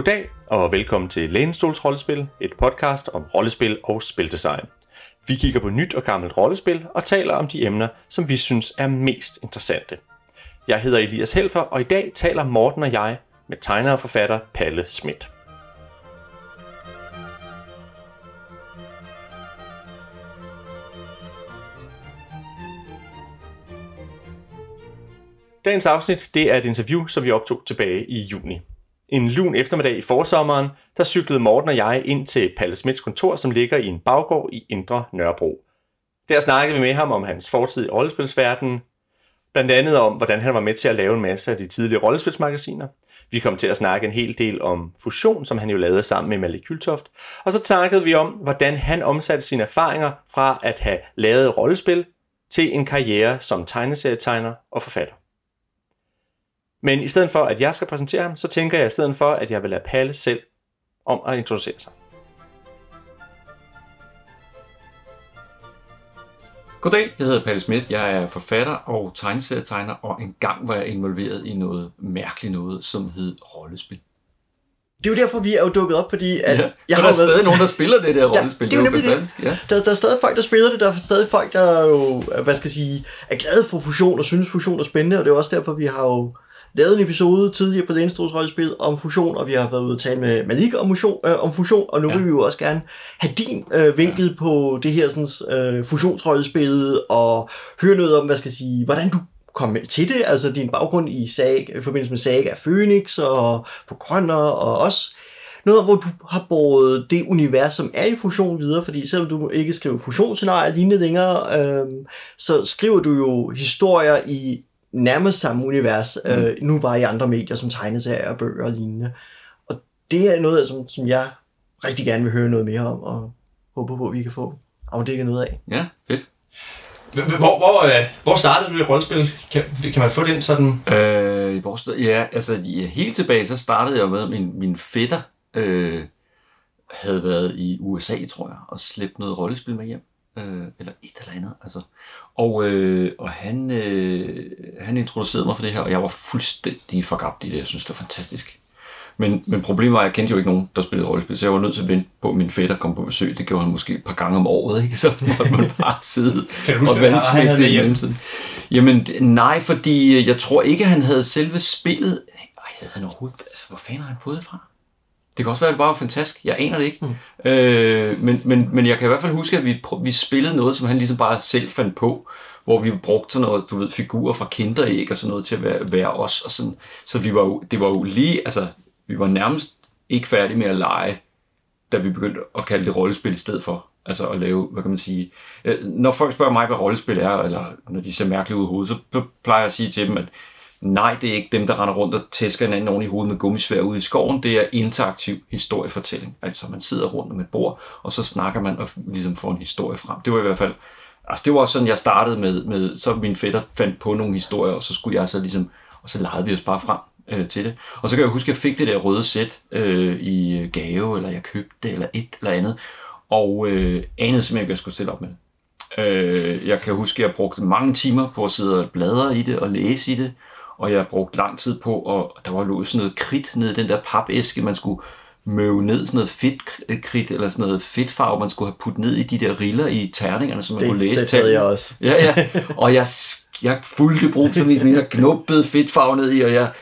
Goddag og velkommen til Lænestols Rollespil, et podcast om rollespil og spildesign. Vi kigger på nyt og gammelt rollespil og taler om de emner, som vi synes er mest interessante. Jeg hedder Elias Helfer, og i dag taler Morten og jeg med tegner og forfatter Palle Schmidt. Dagens afsnit det er et interview, som vi optog tilbage i juni. En lun eftermiddag i forsommeren, der cyklede Morten og jeg ind til Palle Smits kontor, som ligger i en baggård i Indre Nørrebro. Der snakkede vi med ham om hans fortid i rollespilsverdenen, blandt andet om, hvordan han var med til at lave en masse af de tidlige rollespilsmagasiner. Vi kom til at snakke en hel del om fusion, som han jo lavede sammen med Malik Kyltoft. Og så snakkede vi om, hvordan han omsatte sine erfaringer fra at have lavet rollespil til en karriere som tegneserietegner og forfatter. Men i stedet for, at jeg skal præsentere ham, så tænker jeg i stedet for, at jeg vil lade Palle selv om at introducere sig. Goddag, jeg hedder Palle Schmidt. Jeg er forfatter og tegneserietegner, og engang var jeg involveret i noget mærkeligt noget, som hed rollespil. Det er jo derfor, vi er jo dukket op, fordi at ja, jeg har der er stadig været... nogen, der spiller det der rollespil. Ja, det er jo nemlig det. Ja. Der, der er stadig folk, der spiller det. Der er stadig folk, der jo, hvad skal jeg sige, er glade for fusion og synes, fusion er spændende. Og det er også derfor, vi har jo lavet en episode tidligere på det rollespil om fusion, og vi har været ude og tale med Malik om fusion, øh, om fusion og nu ja. vil vi jo også gerne have din øh, vinkel ja. på det her sådan, øh, fusionsrollespil, og høre noget om, hvad skal jeg sige, hvordan du kom til det, altså din baggrund i, sag, i forbindelse med Saga Phoenix og på Grønner og også noget, hvor du har båret det univers, som er i fusion videre, fordi selvom du ikke skriver fusionsscenarier lignende længere, øh, så skriver du jo historier i nærmest samme univers, mm. øh, nu bare i andre medier, som tegneserier, bøger og lignende. Og det er noget, som, som jeg rigtig gerne vil høre noget mere om, og håber på, at vi kan få afdækket noget af. Ja, fedt. Hvor, hvor, øh, hvor startede du i rollespil? Kan, kan man få den sådan? Øh, hvor, ja, altså ja, helt tilbage, så startede jeg med, at min, min fætter øh, havde været i USA, tror jeg, og slæbt noget rollespil med hjem øh, eller et eller andet. Altså. Og, øh, og han, øh, han introducerede mig for det her, og jeg var fuldstændig forgabt i det. Jeg synes, det var fantastisk. Men, men problemet var, at jeg kendte jo ikke nogen, der spillede rollespil, så jeg var nødt til at vente på, at min fætter kom på besøg. Det gjorde han måske et par gange om året, ikke? så måtte man bare sidde kan du og vandsmægte det hjemme. Jamen, nej, fordi jeg tror ikke, han havde selve spillet. Ej, havde han overhovedet... Altså, hvor fanden har han fået det fra? Det kan også være, at det bare var fantastisk. Jeg aner det ikke. Mm. Øh, men, men, men jeg kan i hvert fald huske, at vi, vi spillede noget, som han ligesom bare selv fandt på, hvor vi brugte sådan noget, du ved, figurer fra kinderæg og sådan noget til at være, være os. Og sådan. Så vi var jo, det var jo lige, altså, vi var nærmest ikke færdige med at lege, da vi begyndte at kalde det rollespil i stedet for. Altså at lave, hvad kan man sige... Øh, når folk spørger mig, hvad rollespil er, eller når de ser mærkeligt ud i hovedet, så plejer jeg at sige til dem, at Nej, det er ikke dem, der render rundt og tæsker hinanden oven i hovedet med gummisvær ude i skoven. Det er interaktiv historiefortælling. Altså man sidder rundt om et bord, og så snakker man og ligesom får en historie frem. Det var i hvert fald, altså det var også sådan, jeg startede med, med så min fætter fandt på nogle historier, og så skulle jeg så ligesom, og så legede vi os bare frem øh, til det. Og så kan jeg huske, at jeg fik det der røde sæt øh, i gave, eller jeg købte det, eller et eller andet, og øh, anede simpelthen ikke, hvad jeg skulle stille op med det. Øh, jeg kan huske, at jeg brugte mange timer på at sidde og bladre i det og læse i det, og jeg brugte lang tid på, og der var lå sådan noget kridt nede i den der papæske, man skulle møve ned, sådan noget fedtkridt, eller sådan noget fedtfarve, man skulle have puttet ned i de der riller i terningerne, så man det kunne læse Det jeg også. Ja, ja. Og jeg, jeg fulgte brug som i sådan en, der knuppede fedtfarve ned i, og jeg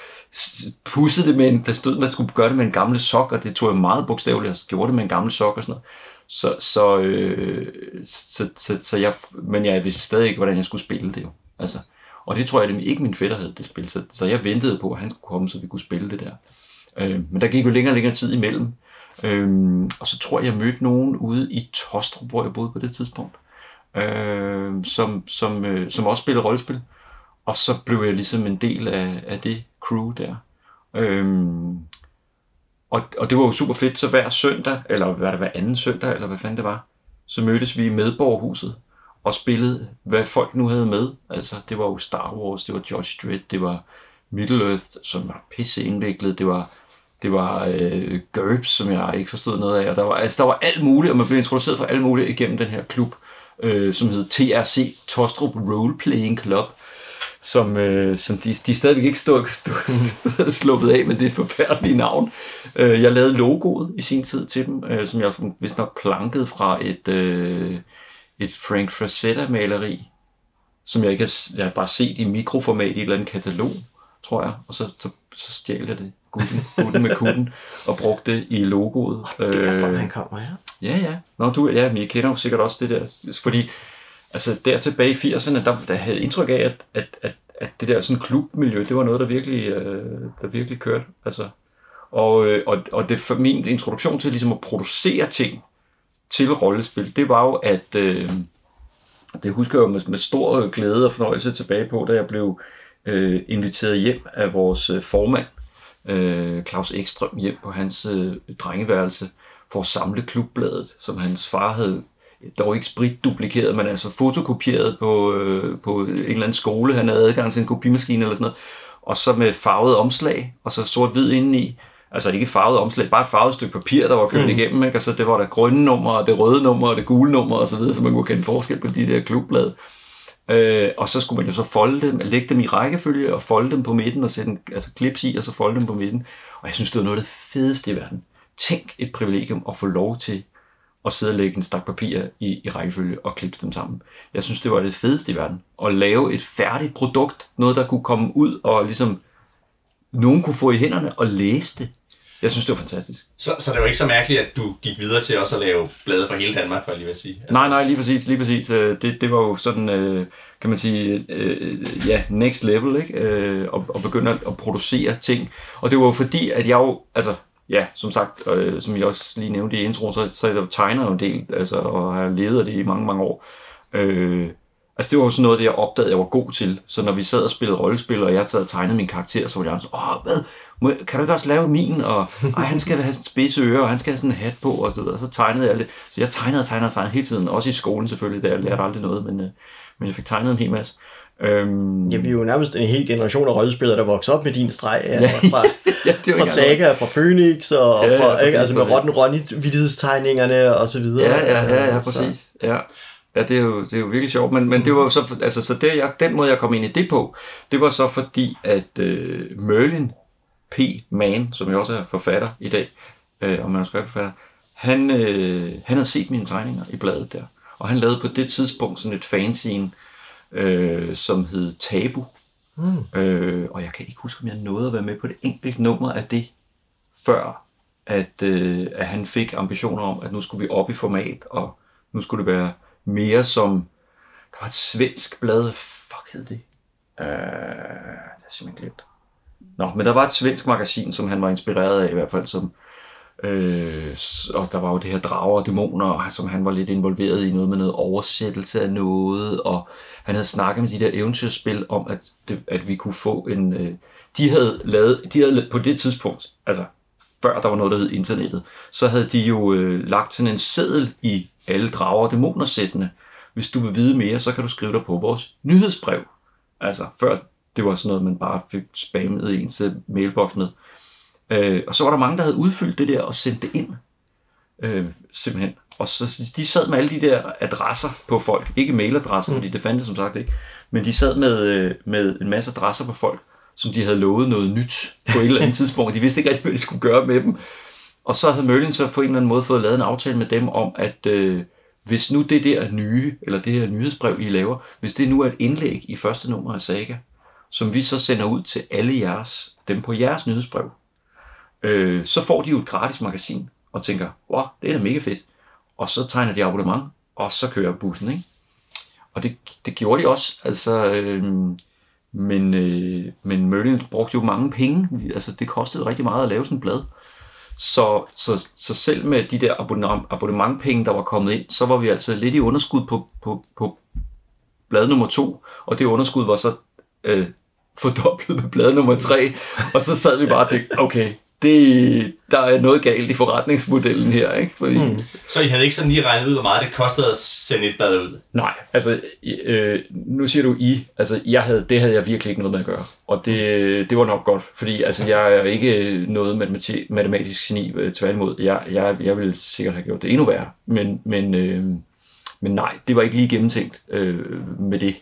pussede det med en, der stod, man skulle gøre det med en gammel sok, og det tog jeg meget bogstaveligt, jeg gjorde det med en gammel sok og sådan noget. Så, så, øh, så, så, så jeg, men jeg vidste stadig ikke, hvordan jeg skulle spille det jo. Altså, og det tror jeg det ikke min fætter havde det spil, så, så jeg ventede på, at han skulle komme, så vi kunne spille det der. Øh, men der gik jo længere og længere tid imellem. Øh, og så tror jeg, jeg mødte nogen ude i Tostrup, hvor jeg boede på det tidspunkt, øh, som, som, øh, som også spillede rollespil. Og så blev jeg ligesom en del af, af det crew der. Øhm, og, og det var jo super fedt, så hver søndag, eller hvad det hver anden søndag, eller hvad fanden det var, så mødtes vi i Medborgerhuset og spillede, hvad folk nu havde med. Altså, det var jo Star Wars, det var George Dredd, det var Middle Earth, som var pisse indviklet, det var, det var øh, GURPS, som jeg ikke forstod noget af, og der var, altså, der var alt muligt, og man blev introduceret for alt muligt igennem den her klub, øh, som hed TRC, Tostrup Role Playing Club, som, øh, som de, de stadigvæk ikke stod, stod, stod sluppet af med det forfærdelige navn. Øh, jeg lavede logoet i sin tid til dem, øh, som jeg vist nok plankede fra et, øh, et Frank Frazetta-maleri, som jeg ikke har, jeg har bare set i mikroformat i et eller andet katalog, tror jeg, og så, så, så stjal jeg det, gutten, gutten med kutten, og brugte det i logoet. Og derfor øh, han kommer, ja. Ja, ja. Nå, du, ja, men jeg kender jo sikkert også det der, fordi altså der tilbage i 80'erne, der, der havde indtryk af, at, at, at, at det der sådan klubmiljø, det var noget, der virkelig, øh, der virkelig kørte. Altså, og, øh, og, og det for min introduktion til ligesom at producere ting til rollespil, det var jo, at øh, det husker jeg jo med, med stor glæde og fornøjelse tilbage på, da jeg blev øh, inviteret hjem af vores øh, formand, øh, Claus Ekstrøm, hjem på hans øh, drengeværelse for at samle klubbladet, som hans far havde dog ikke spritduplikeret, men altså fotokopieret på, øh, på en eller anden skole. Han havde adgang til en kopimaskine eller sådan noget. Og så med farvet omslag, og så sort-hvid indeni. Altså ikke farvet omslag, bare et farvet stykke papir, der var kørt mm. igennem. Ikke? Altså det var der grønne nummer, og det røde nummer, og det gule nummer og så videre, så man kunne kende forskel på de der klubblade. Øh, og så skulle man jo så folde dem, lægge dem i rækkefølge og folde dem på midten og sætte en, altså klips i og så folde dem på midten. Og jeg synes, det var noget af det fedeste i verden. Tænk et privilegium at få lov til at sidde og lægge en stak papir i, i rækkefølge og klippe dem sammen. Jeg synes, det var det fedeste i verden. At lave et færdigt produkt, noget der kunne komme ud og ligesom nogen kunne få i hænderne og læse det. Jeg synes, det var fantastisk. Så, så det var ikke så mærkeligt, at du gik videre til også at lave blade for hele Danmark, for jeg lige vil sige? Altså... Nej, nej, lige præcis. Lige præcis. Øh, det, det var jo sådan, øh, kan man sige, øh, ja, next level, ikke? Og, og begynde at producere ting. Og det var jo fordi, at jeg jo, altså, ja, som sagt, øh, som jeg også lige nævnte i introen, så, så jeg tegner en del, altså, og har levet det i mange, mange år. Øh, altså det var jo sådan noget, det jeg opdagede, jeg var god til. Så når vi sad og spillede rollespil, og jeg sad og tegnede min karakter, så var jeg sådan, åh, hvad? Må, kan du ikke også lave min? Og ej, han skal have sådan spidse ører, og han skal have sådan en hat på, og, og så tegnede jeg det. Så jeg tegnede og tegnede og tegnede hele tiden, også i skolen selvfølgelig, der jeg lærte aldrig noget, men, øh, men jeg fik tegnet en hel masse. Øhm... Ja, vi er jo nærmest en hel generation af rollespillere, der vokser op med din streg ja. fra, ja, det fra Saga, fra Phoenix, og ja, fra, ja, ikke, altså med Rotten Ronny vidighedstegningerne og så videre. Ja, ja, ja, ja præcis. Ja. Ja, det er jo, det er jo virkelig sjovt, men, men det var så, altså, så det, jeg, den måde, jeg kom ind i det på, det var så fordi, at uh, Merlin P. Mann, som jeg også er forfatter i dag, uh, og manuskriptforfatter, han, uh, han havde set mine tegninger i bladet der, og han lavede på det tidspunkt sådan et fanzine, øh, som hed Tabu. Mm. Øh, og jeg kan ikke huske, om jeg nåede at være med på det enkelte nummer af det, før at, øh, at han fik ambitioner om, at nu skulle vi op i format, og nu skulle det være mere som, der var et svensk blad, fuck hed det? Øh, det er simpelthen glemt. Nå, men der var et svensk magasin, som han var inspireret af i hvert fald, som, Øh, og der var jo det her drager og dæmoner, som han var lidt involveret i noget med noget oversættelse af noget, og han havde snakket med de der eventyrspil om, at, det, at vi kunne få en... Øh, de havde lavet, de havde på det tidspunkt, altså før der var noget, der hed internettet, så havde de jo øh, lagt sådan en seddel i alle drager og dæmonersættene. Hvis du vil vide mere, så kan du skrive dig på vores nyhedsbrev. Altså før det var sådan noget, man bare fik spammet i ens mailbox med. Øh, og så var der mange, der havde udfyldt det der og sendt det ind. Øh, simpelthen. Og så de sad med alle de der adresser på folk. Ikke mailadresser, mm. fordi det fandt det som sagt ikke. Men de sad med, øh, med en masse adresser på folk, som de havde lovet noget nyt på et eller andet tidspunkt. Og de vidste ikke rigtig, hvad de skulle gøre med dem. Og så havde Merlin så på en eller anden måde fået lavet en aftale med dem om, at øh, hvis nu det der nye, eller det her nyhedsbrev, I laver, hvis det nu er et indlæg i første nummer af Saga, som vi så sender ud til alle jeres, dem på jeres nyhedsbrev, øh, så får de jo et gratis magasin, og tænker, wow, det er da mega fedt. Og så tegner de abonnement, og så kører bussen, ikke? Og det, det gjorde de også, altså, øh, men, øh, men Merlin brugte jo mange penge, altså det kostede rigtig meget at lave sådan et blad. Så, så, så selv med de der abonnement, abonnementpenge, der var kommet ind, så var vi altså lidt i underskud på, på, på blad nummer to, og det underskud var så øh, fordoblet med blad nummer tre, og så sad vi bare og tænkte, okay, det, der er noget galt i forretningsmodellen her. Ikke? Fordi, mm. Så I havde ikke sådan lige regnet ud, hvor meget det kostede at sende et bad ud? Nej, altså øh, nu siger du I, altså jeg havde, det havde jeg virkelig ikke noget med at gøre. Og det, det var nok godt, fordi altså, jeg er ikke noget matematik, matematisk geni, øh, tværtimod. Jeg, jeg, jeg ville sikkert have gjort det endnu værre, men, men, øh, men nej, det var ikke lige gennemtænkt øh, med det.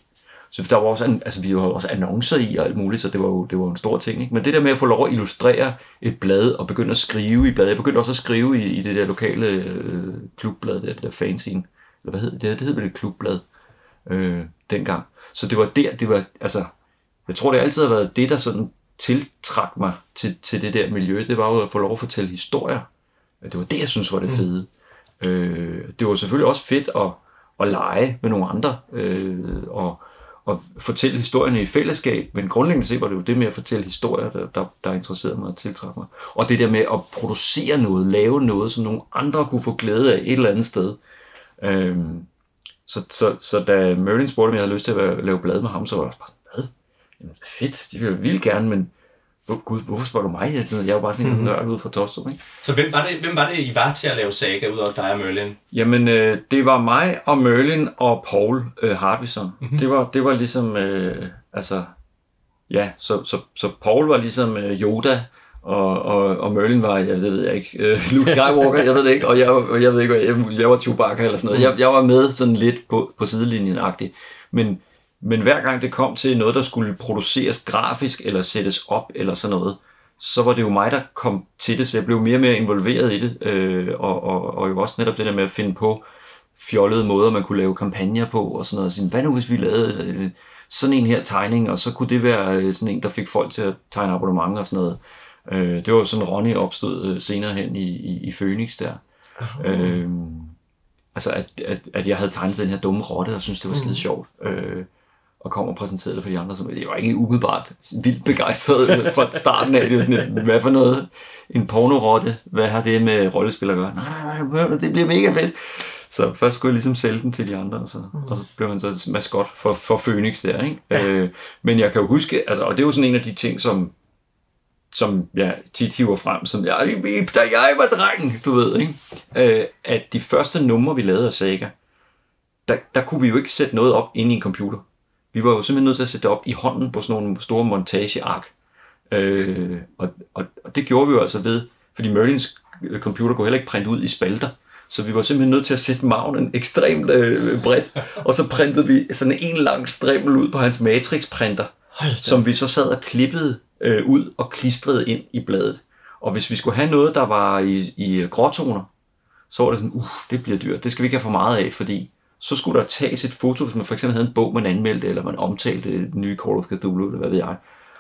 Så der var også, altså, vi var også annoncer i og alt muligt, så det var jo det var en stor ting. Ikke? Men det der med at få lov at illustrere et blad og begynde at skrive i bladet. Jeg begyndte også at skrive i, i det der lokale øh, klubblad, der, det der fanzine. Eller hvad hed det? Det hed vel et klubblad øh, dengang. Så det var der, det var, altså, jeg tror det altid har været det, der sådan tiltrak mig til, til det der miljø. Det var jo at få lov at fortælle historier. Det var det, jeg synes var det fede. Mm. Øh, det var selvfølgelig også fedt at, at lege med nogle andre, øh, og, og fortælle historierne i fællesskab, men grundlæggende set var det jo det med at fortælle historier, der, der, der interesserede mig og tiltrak mig. Og det der med at producere noget, lave noget, som nogle andre kunne få glæde af et eller andet sted. Øhm, så, så, så da Merlin spurgte, om jeg havde lyst til at lave blad med ham, så var jeg bare, hvad? Jamen, fedt, det vil jeg vildt gerne, men oh, gud, hvorfor spørger du mig? Jeg var bare sådan en nørd ude fra Torstrup, ikke? Så hvem var, det, hvem var det, I var til at lave saga ud af dig og Merlin? Jamen, øh, det var mig og Merlin og Paul øh, Hartvison. Mm-hmm. Det, var, det var ligesom, øh, altså, ja, så, så, så Paul var ligesom øh, Yoda, og, og, og Merlin var, jeg ved jeg ikke, øh, Luke Skywalker, jeg ved det ikke, og jeg, jeg ved ikke, jeg, jeg var Chewbacca eller sådan noget. Jeg, jeg var med sådan lidt på, på sidelinjen-agtigt. Men, men hver gang det kom til noget, der skulle produceres grafisk, eller sættes op, eller sådan noget, så var det jo mig, der kom til det, så jeg blev mere og mere involveret i det, øh, og, og, og jo også netop det der med at finde på fjollede måder, man kunne lave kampagner på, og sådan noget. Så, hvad nu, hvis vi lavede øh, sådan en her tegning, og så kunne det være øh, sådan en, der fik folk til at tegne abonnement og sådan noget. Øh, det var sådan, Ronny opstod øh, senere hen i, i, i Phoenix der. Øh, altså, at, at, at jeg havde tegnet den her dumme rotte, og synes det var skide sjovt. Øh, og kom og præsenterede det for de andre, som jeg var ikke umiddelbart vildt begejstret fra starten af. Det var sådan et, hvad for noget? En pornorotte? Hvad har det med rollespil at gøre? Nej, nej, nej, det bliver mega fedt. Så først skulle jeg ligesom sælge den til de andre, og så, mm. og så blev han så maskot for, for Phoenix der. Ikke? Ja. Øh, men jeg kan jo huske, altså, og det er jo sådan en af de ting, som, som jeg tit hiver frem, som jeg, da jeg var dreng, du ved, ikke? Øh, at de første numre, vi lavede af Saga, der, der kunne vi jo ikke sætte noget op inde i en computer. Vi var jo simpelthen nødt til at sætte det op i hånden på sådan nogle store montageark. Øh, og, og, og det gjorde vi jo altså ved, fordi Merlins computer kunne heller ikke printe ud i spalter. Så vi var simpelthen nødt til at sætte magnen ekstremt øh, bredt, og så printede vi sådan en lang strimmel ud på hans matrix-printer, som vi så sad og klippede øh, ud og klistrede ind i bladet. Og hvis vi skulle have noget, der var i, i gråtoner, så var det sådan, uh, det bliver dyrt, det skal vi ikke have for meget af, fordi så skulle der tages et foto, hvis man for eksempel havde en bog, man anmeldte, eller man omtalte et nye Call of Cthulhu, eller hvad ved jeg.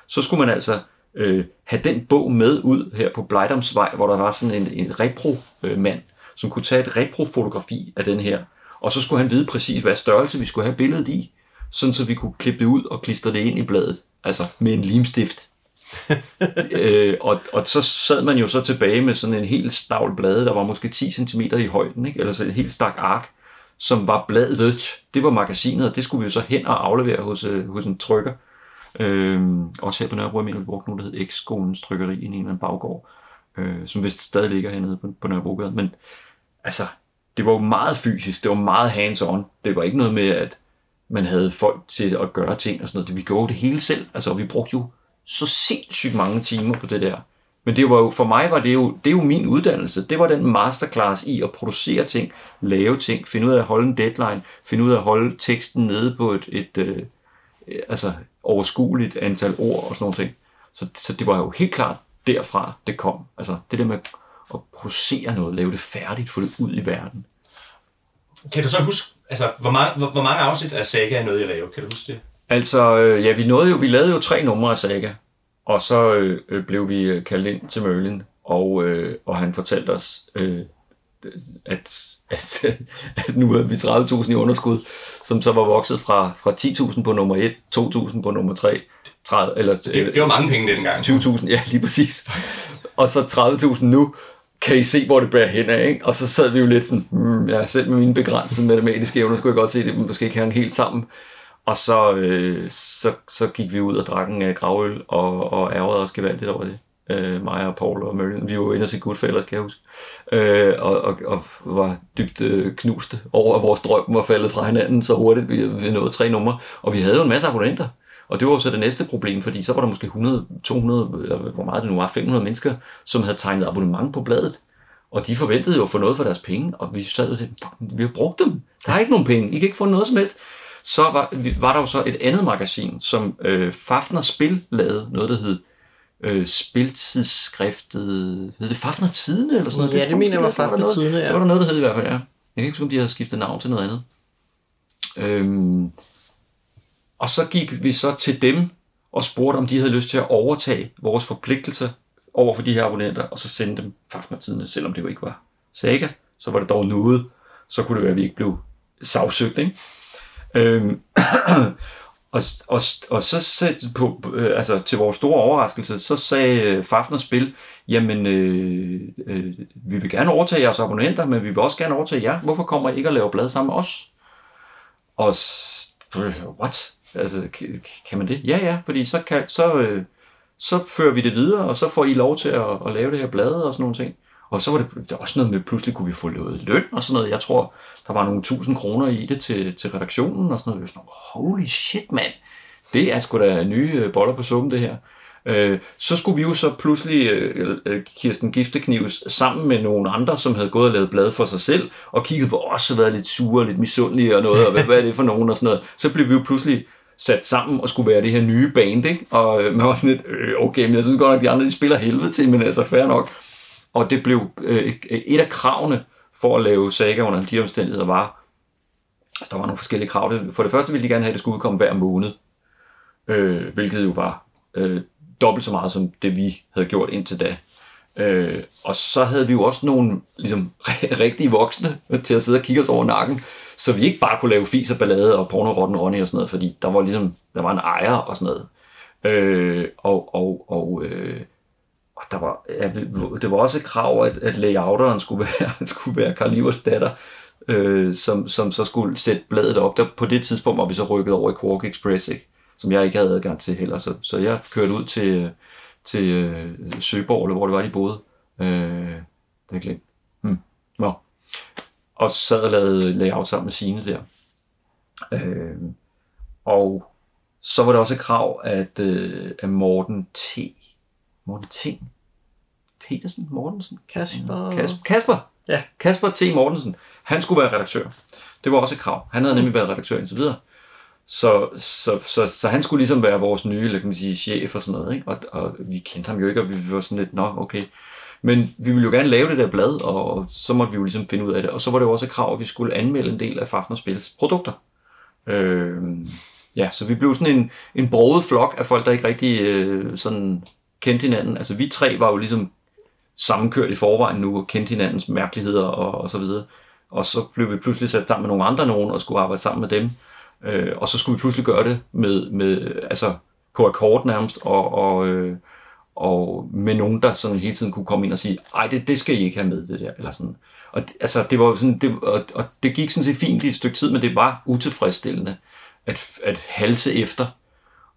Så skulle man altså øh, have den bog med ud her på Blejdomsvej, hvor der var sådan en, en repro-mand, som kunne tage et repro-fotografi af den her. Og så skulle han vide præcis, hvad størrelse vi skulle have billedet i, sådan så vi kunne klippe det ud og klistre det ind i bladet. Altså med en limstift. øh, og, og så sad man jo så tilbage med sådan en helt stavl blade, der var måske 10 cm i højden, ikke? eller så en helt stak ark, som var bladet. Det var magasinet, og det skulle vi jo så hen og aflevere hos, øh, hos en trykker. Øh, også her på Nørrebro, jeg mener, vi brugte noget, der hed X-skolens trykkeri i en eller anden baggård, øh, som vist stadig ligger hernede på, på Nørrebrogade. Men altså, det var jo meget fysisk, det var meget hands-on. Det var ikke noget med, at man havde folk til at gøre ting og sådan noget. Vi gjorde det hele selv. Altså, vi brugte jo så sindssygt mange timer på det der. Men det var jo, for mig var det jo, det er jo min uddannelse. Det var den masterclass i at producere ting, lave ting, finde ud af at holde en deadline, finde ud af at holde teksten nede på et, et øh, altså overskueligt antal ord og sådan noget ting. Så, så det var jo helt klart derfra, det kom. Altså det der med at producere noget, lave det færdigt, få det ud i verden. Kan du så huske, altså, hvor mange, hvor, hvor mange afsnit af Saga er noget, I lavede? Kan du huske det? Altså, øh, ja, vi, nåede jo, vi lavede jo tre numre af Saga, og så øh, øh blev vi øh, kaldt ind til Merlin, og, øh, og han fortalte os, øh, at, at, at nu er vi 30.000 i underskud, som så var vokset fra, fra 10.000 på nummer 1, 2.000 på nummer 3, 30, eller, det, det var mange penge dengang. 20.000, ja, lige præcis. Og så 30.000 nu, kan I se, hvor det bærer hen af, ikke? Og så sad vi jo lidt sådan, hmm, ja, selv med mine begrænsede matematiske evner, skulle jeg godt se, at det måske ikke hang helt sammen. Og så, øh, så, så gik vi ud og drak en øh, gravøl og, og ærgerede os gevaldigt over det. Øh, mig og Paul og Merlin. Vi var inde og se Goodfellas, kan jeg huske. Øh, og, og, og var dybt øh, knuste over, at vores drøm var faldet fra hinanden så hurtigt. Vi, vi nåede tre numre. Og vi havde jo en masse abonnenter. Og det var jo så det næste problem, fordi så var der måske 100, 200, eller hvor meget det nu var, 500 mennesker, som havde tegnet abonnement på bladet. Og de forventede jo at få noget for deres penge, og vi sad og sagde, vi har brugt dem. Der er ikke nogen penge. I kan ikke få noget som helst så var, var der jo så et andet magasin, som øh, Fafner Spil lavede, noget der hed øh, spiltidsskriftet, hed det Fafner Tidene eller sådan noget? Ja, tror det mener jeg var Fafner Tidene, ja. Det var der noget, der hed i hvert fald, ja. Jeg kan ikke huske, om de havde skiftet navn til noget andet. Øhm, og så gik vi så til dem og spurgte, om de havde lyst til at overtage vores forpligtelser over for de her abonnenter, og så sende dem Fafner-tidene, selvom det jo ikke var Saga, så var det dog noget, så kunne det være, at vi ikke blev sagsøgt, ikke? Øhm, og, og, og så sagde, på, øh, altså, til vores store overraskelse, så sagde øh, Fafner Spil, jamen, øh, øh, vi vil gerne overtage jeres abonnenter, men vi vil også gerne overtage jer. Hvorfor kommer I ikke og laver blad sammen med os? Og what? Altså, kan, kan man det? Ja, ja, fordi så, kan, så, øh, så fører vi det videre, og så får I lov til at, at lave det her blad og sådan nogle ting. Og så var det, også noget med, pludselig kunne vi få noget løn og sådan noget. Jeg tror, der var nogle tusind kroner i det til, til redaktionen og sådan noget. Vi var sådan, holy shit, mand. Det er sgu da nye øh, boller på suppen, det her. Øh, så skulle vi jo så pludselig, øh, øh, Kirsten Gifteknives, sammen med nogle andre, som havde gået og lavet blad for sig selv, og kigget på os og været lidt sure og lidt misundelige og noget, og hvad, hvad er det for nogen og sådan noget. Så blev vi jo pludselig sat sammen og skulle være det her nye band, ikke? Og øh, man var sådan lidt, øh, okay, men jeg synes godt nok, de andre de spiller helvede til, men altså fair nok. Og det blev øh, et af kravene for at lave saga under de omstændigheder var, altså der var nogle forskellige krav. For det første ville de gerne have, at det skulle udkomme hver måned, øh, hvilket jo var øh, dobbelt så meget som det, vi havde gjort indtil da. Øh, og så havde vi jo også nogle ligesom, rigtige voksne til at sidde og kigge os over nakken, så vi ikke bare kunne lave fis og ballade og porno, rotten, Ronny og sådan noget, fordi der var ligesom, der var en ejer og sådan noget. Øh, og, og, og, øh, og der var, ja, det var også et krav, at, at layouteren skulle være, skulle være Karl Ivers datter, øh, som, som så skulle sætte bladet op. Der, på det tidspunkt var vi så rykket over i Quark Express, ikke? som jeg ikke havde adgang til heller. Så, så jeg kørte ud til, til øh, Søborg, eller hvor det var, de boede. Øh, det er glemt. Hmm. Nå. Og sad og lavede layout sammen med sine der. Øh, og så var der også et krav, at, øh, at Morten T. Morten Ting. Petersen? Mortensen? Kasper... Kasper. Kasper. Ja. Kasper T. Mortensen. Han skulle være redaktør. Det var også et krav. Han havde nemlig været redaktør indtil videre. Så, så, så, så han skulle ligesom være vores nye, kan man sige, chef og sådan noget. Ikke? Og, og vi kendte ham jo ikke, og vi var sådan lidt, nå, okay. Men vi ville jo gerne lave det der blad, og så måtte vi jo ligesom finde ud af det. Og så var det jo også et krav, at vi skulle anmelde en del af Fafner Spils produkter. Øh, ja, så vi blev sådan en, en broget flok af folk, der ikke rigtig øh, sådan kendte hinanden. Altså vi tre var jo ligesom sammenkørt i forvejen nu, og kendte hinandens mærkeligheder og, og så videre. Og så blev vi pludselig sat sammen med nogle andre nogen, og skulle arbejde sammen med dem. Øh, og så skulle vi pludselig gøre det med, med altså på akkord nærmest, og, og, øh, og med nogen, der sådan hele tiden kunne komme ind og sige, ej, det, det skal I ikke have med, det der, eller sådan. Og det, altså, det var sådan, det, og, og det gik sådan set fint i et stykke tid, men det var utilfredsstillende at, at halse efter.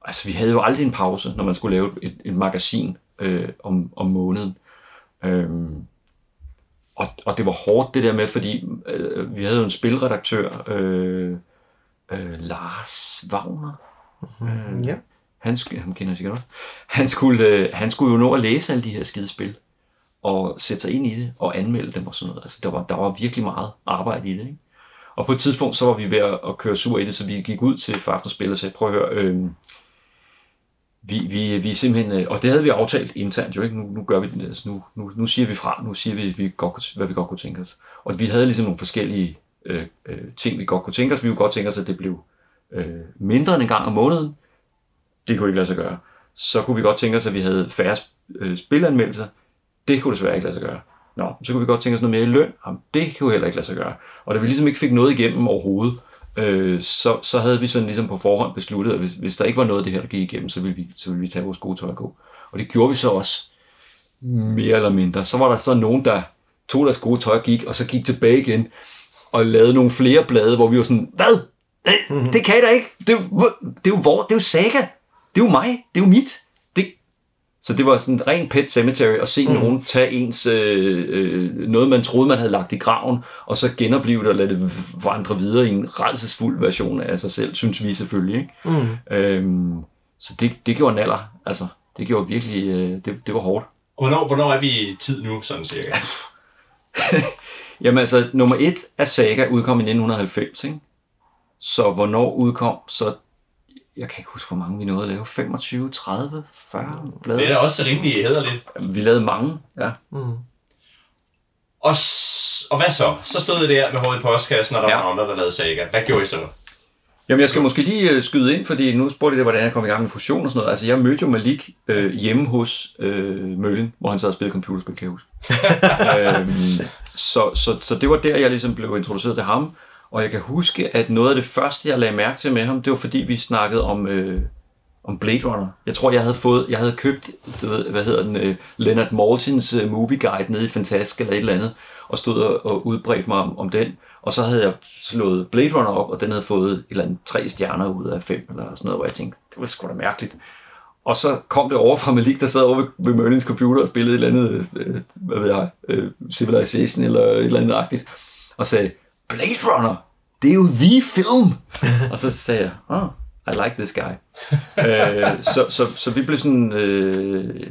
Altså, vi havde jo aldrig en pause, når man skulle lave et, et magasin øh, om, om måneden. Øhm, og, og det var hårdt det der med, fordi øh, vi havde jo en spilredaktør, øh, øh, Lars Wagner. Øh, Ja. han, ham kender sikkert også. Han skulle, øh, han skulle jo nå at læse alle de her skide spil, og sætte sig ind i det, og anmelde dem og sådan noget. Altså, der var, der var virkelig meget arbejde i det, ikke? Og på et tidspunkt, så var vi ved at at køre sur i det, så vi gik ud til for aftenspil og sagde, prøv at høre, øh, vi, vi, vi simpelthen, øh, og det havde vi aftalt internt jo, ikke? Nu, nu gør vi det, altså nu, nu, nu siger vi fra, nu siger vi, vi godt, hvad vi godt kunne tænke os. Og vi havde ligesom nogle forskellige øh, øh, ting, vi godt kunne tænke os. Vi kunne godt tænke os, at det blev øh, mindre end en gang om måneden. Det kunne ikke lade sig gøre. Så kunne vi godt tænke os, at vi havde færre øh, spilanmeldelser. Det kunne desværre ikke lade sig gøre. Nå, så kunne vi godt tænke os noget mere i løn. Jamen, det kunne heller ikke lade sig gøre. Og da vi ligesom ikke fik noget igennem overhovedet, øh, så, så havde vi sådan ligesom på forhånd besluttet, at hvis, hvis der ikke var noget af det her, der gik igennem, så ville vi, så ville vi tage vores gode tøj og gå. Og det gjorde vi så også mere eller mindre. Så var der så nogen, der tog deres gode tøj og gik, og så gik tilbage igen og lavede nogle flere blade, hvor vi var sådan, hvad? Det, det kan I da ikke. Det det er jo vor, det er jo Saga. Det er jo mig. Det er jo mit. Så det var sådan en ren pet cemetery at se mm. nogen tage ens, øh, øh, noget man troede, man havde lagt i graven, og så genopleve det og lade det vandre videre i en redselsfuld version af sig selv, synes vi selvfølgelig. Ikke? Mm. Øhm, så det, det gjorde en alder. Altså, det gjorde virkelig, øh, det, det var hårdt. Og hvornår, hvornår er vi i tid nu, sådan cirka? Jamen altså, nummer et af Saga udkom i 1990, ikke? Så hvornår udkom, så jeg kan ikke huske, hvor mange vi nåede at lave. 25, 30, 40 blade. Det er da også rimelig hederligt. Vi lavede mange, ja. Og, s- og hvad så? Så stod I der med hovedet i postkassen, og der Ja. var andre, der lavede saga. Hvad gjorde I så? Jamen, jeg skal måske lige øh, skyde ind, fordi nu spurgte jeg, hvordan jeg kom i gang med fusion og sådan noget. Altså, jeg mødte jo Malik øh, hjemme hos øh, Møllen, hvor han sad og spillede computerspil, kan jeg huske. øhm, så, så, så det var der, jeg ligesom blev introduceret til ham. Og jeg kan huske, at noget af det første, jeg lagde mærke til med ham, det var fordi, vi snakkede om, øh, om Blade Runner. Jeg tror, jeg havde fået, jeg havde købt, du ved, hvad hedder den, øh, Leonard Maltins øh, movie guide nede i Fantastisk eller et eller andet, og stod og, og udbredte mig om, om den. Og så havde jeg slået Blade Runner op, og den havde fået et eller andet tre stjerner ud af fem, eller sådan noget, hvor jeg tænkte, det var sgu da mærkeligt. Og så kom det over fra Malik, der sad over ved, ved Merlins computer og spillede et eller andet, øh, hvad ved jeg, øh, Civilization eller et eller andet agtigt, og sagde, Blade Runner, det er jo the film. og så sagde jeg, oh, I like this guy. øh, så, så, så vi blev sådan, øh,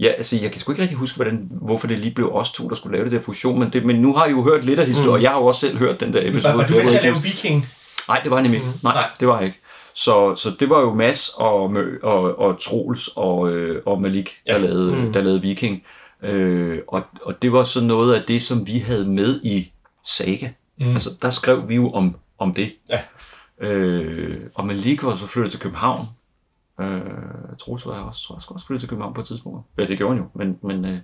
ja, altså jeg kan sgu ikke rigtig huske, hvordan, hvorfor det lige blev os to, der skulle lave det der fusion, men, det, men nu har I jo hørt lidt af historien, mm. jeg har jo også selv hørt den der episode. Var, var du Det med til at lave Viking? Nej, det var nemlig ikke. Nej, Nej. det var jeg ikke. Så, så det var jo Mads og, Mø, og, og Troels og, øh, og Malik, der, Ja. lavede, mm. der lavede Viking. Øh, og, og det var så noget af det, som vi havde med i Saga. Mm. Altså, der skrev vi jo om, om det. Ja. Øh, og Malik var så flyttet til København. Øh, Troels var jeg også, tror jeg, også flyttet til København på et tidspunkt. Ja, det gjorde han jo, men, men, øh,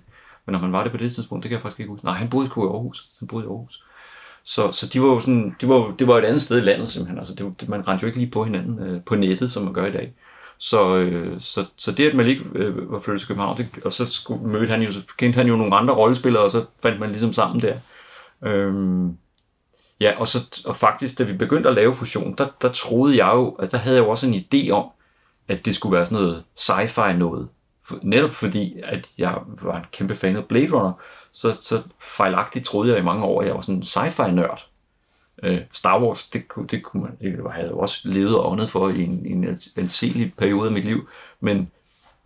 men om han var det på det tidspunkt, det kan jeg faktisk ikke huske. Nej, han boede sgu i Aarhus. Han boede i Aarhus. Så, så de var jo sådan, de var, jo- det var et andet sted i landet simpelthen. Altså, det, man rendte jo ikke lige på hinanden øh, på nettet, som man gør i dag. Så, øh, så, så det, at Malik øh, var flyttet til København, det, og så skulle, mødte han jo, så kendte han jo nogle andre rollespillere, og så fandt man ligesom sammen der. Øhm, ja, og, så, og faktisk, da vi begyndte at lave fusion, der, der troede jeg jo, altså der havde jeg jo også en idé om, at det skulle være sådan noget sci-fi noget. For, netop fordi, at jeg var en kæmpe fan af Blade Runner, så, så fejlagtigt troede jeg i mange år, at jeg var sådan en sci-fi nørd. Øh, Star Wars, det, det, kunne man, det havde jeg jo også levet og åndet for i en, en, en anselig periode af mit liv, men,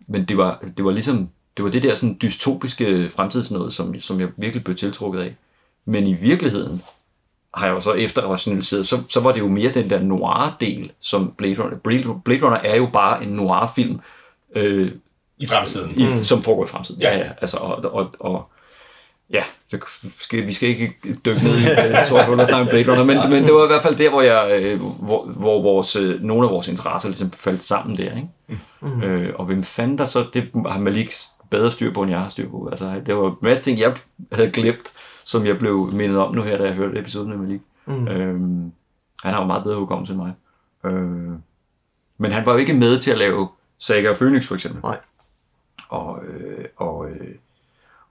men det, var, det var ligesom, det var det der sådan dystopiske fremtidsnød, som, som jeg virkelig blev tiltrukket af. Men i virkeligheden har jeg jo så efterrationaliseret, så, så var det jo mere den der noir-del, som Blade Runner, Blade, Runner er jo bare en noir-film, øh, I fremtiden. i, mm. som foregår i fremtiden. Ja. Ja, ja. Altså, og, og, og ja, så skal, vi skal ikke dykke ned i et sort hul og snakke om Blade Runner, men, men det var i hvert fald der, hvor, jeg, øh, hvor, hvor vores, øh, nogle af vores interesser ligesom faldt sammen der. Ikke? Mm. Øh, og hvem fandt der så, det har Malik bedre styr på, end jeg har styr på. Altså, det var en masse ting, jeg havde glemt, som jeg blev mindet om nu her, da jeg hørte episoden med Malik. Mm. Øhm, han har jo meget bedre hukommelse end mig. Øh, men han var jo ikke med til at lave Saga og Phoenix, for eksempel. Nej. Og, øh, og, øh,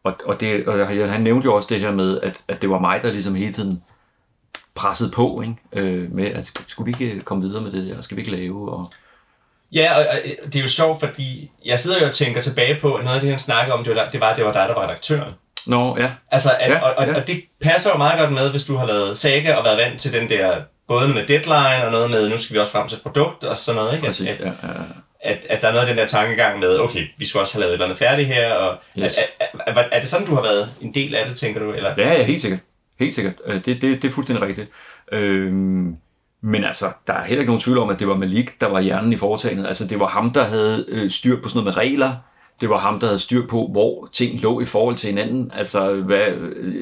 og, og, det, og han nævnte jo også det her med, at, at det var mig, der ligesom hele tiden pressede på, ikke? Øh, med at sk- skulle vi ikke komme videre med det der, skal vi ikke lave, og Ja, og, og det er jo sjovt, fordi jeg sidder jo og tænker tilbage på, at noget af det, han snakkede om, det var, det var, det var dig, der var redaktøren. Nå, ja, Altså, at, Ja, og, og, ja. og det passer jo meget godt med, hvis du har lavet saga og været vant til den der, både med deadline og noget med, nu skal vi også frem til produkt og sådan noget, ikke? præcis, At, at, ja, ja, at, at der er noget af den der tankegang med, okay, vi skal også have lavet et eller andet færdigt her, og Yes. yes. er, er, er, er, det sådan, du har været en del af det, tænker du? Eller? Ja, ja, helt sikkert. Helt sikkert. Øh, Det, det, det er fuldstændig rigtigt. Øhm, men altså, der er heller ikke nogen tvivl om, at det var Malik, der var hjernen i foretagendet. Altså, det var ham, der havde øh, styr på sådan noget med regler. Det var ham, der havde styr på, hvor ting lå i forhold til hinanden. Altså, hvad,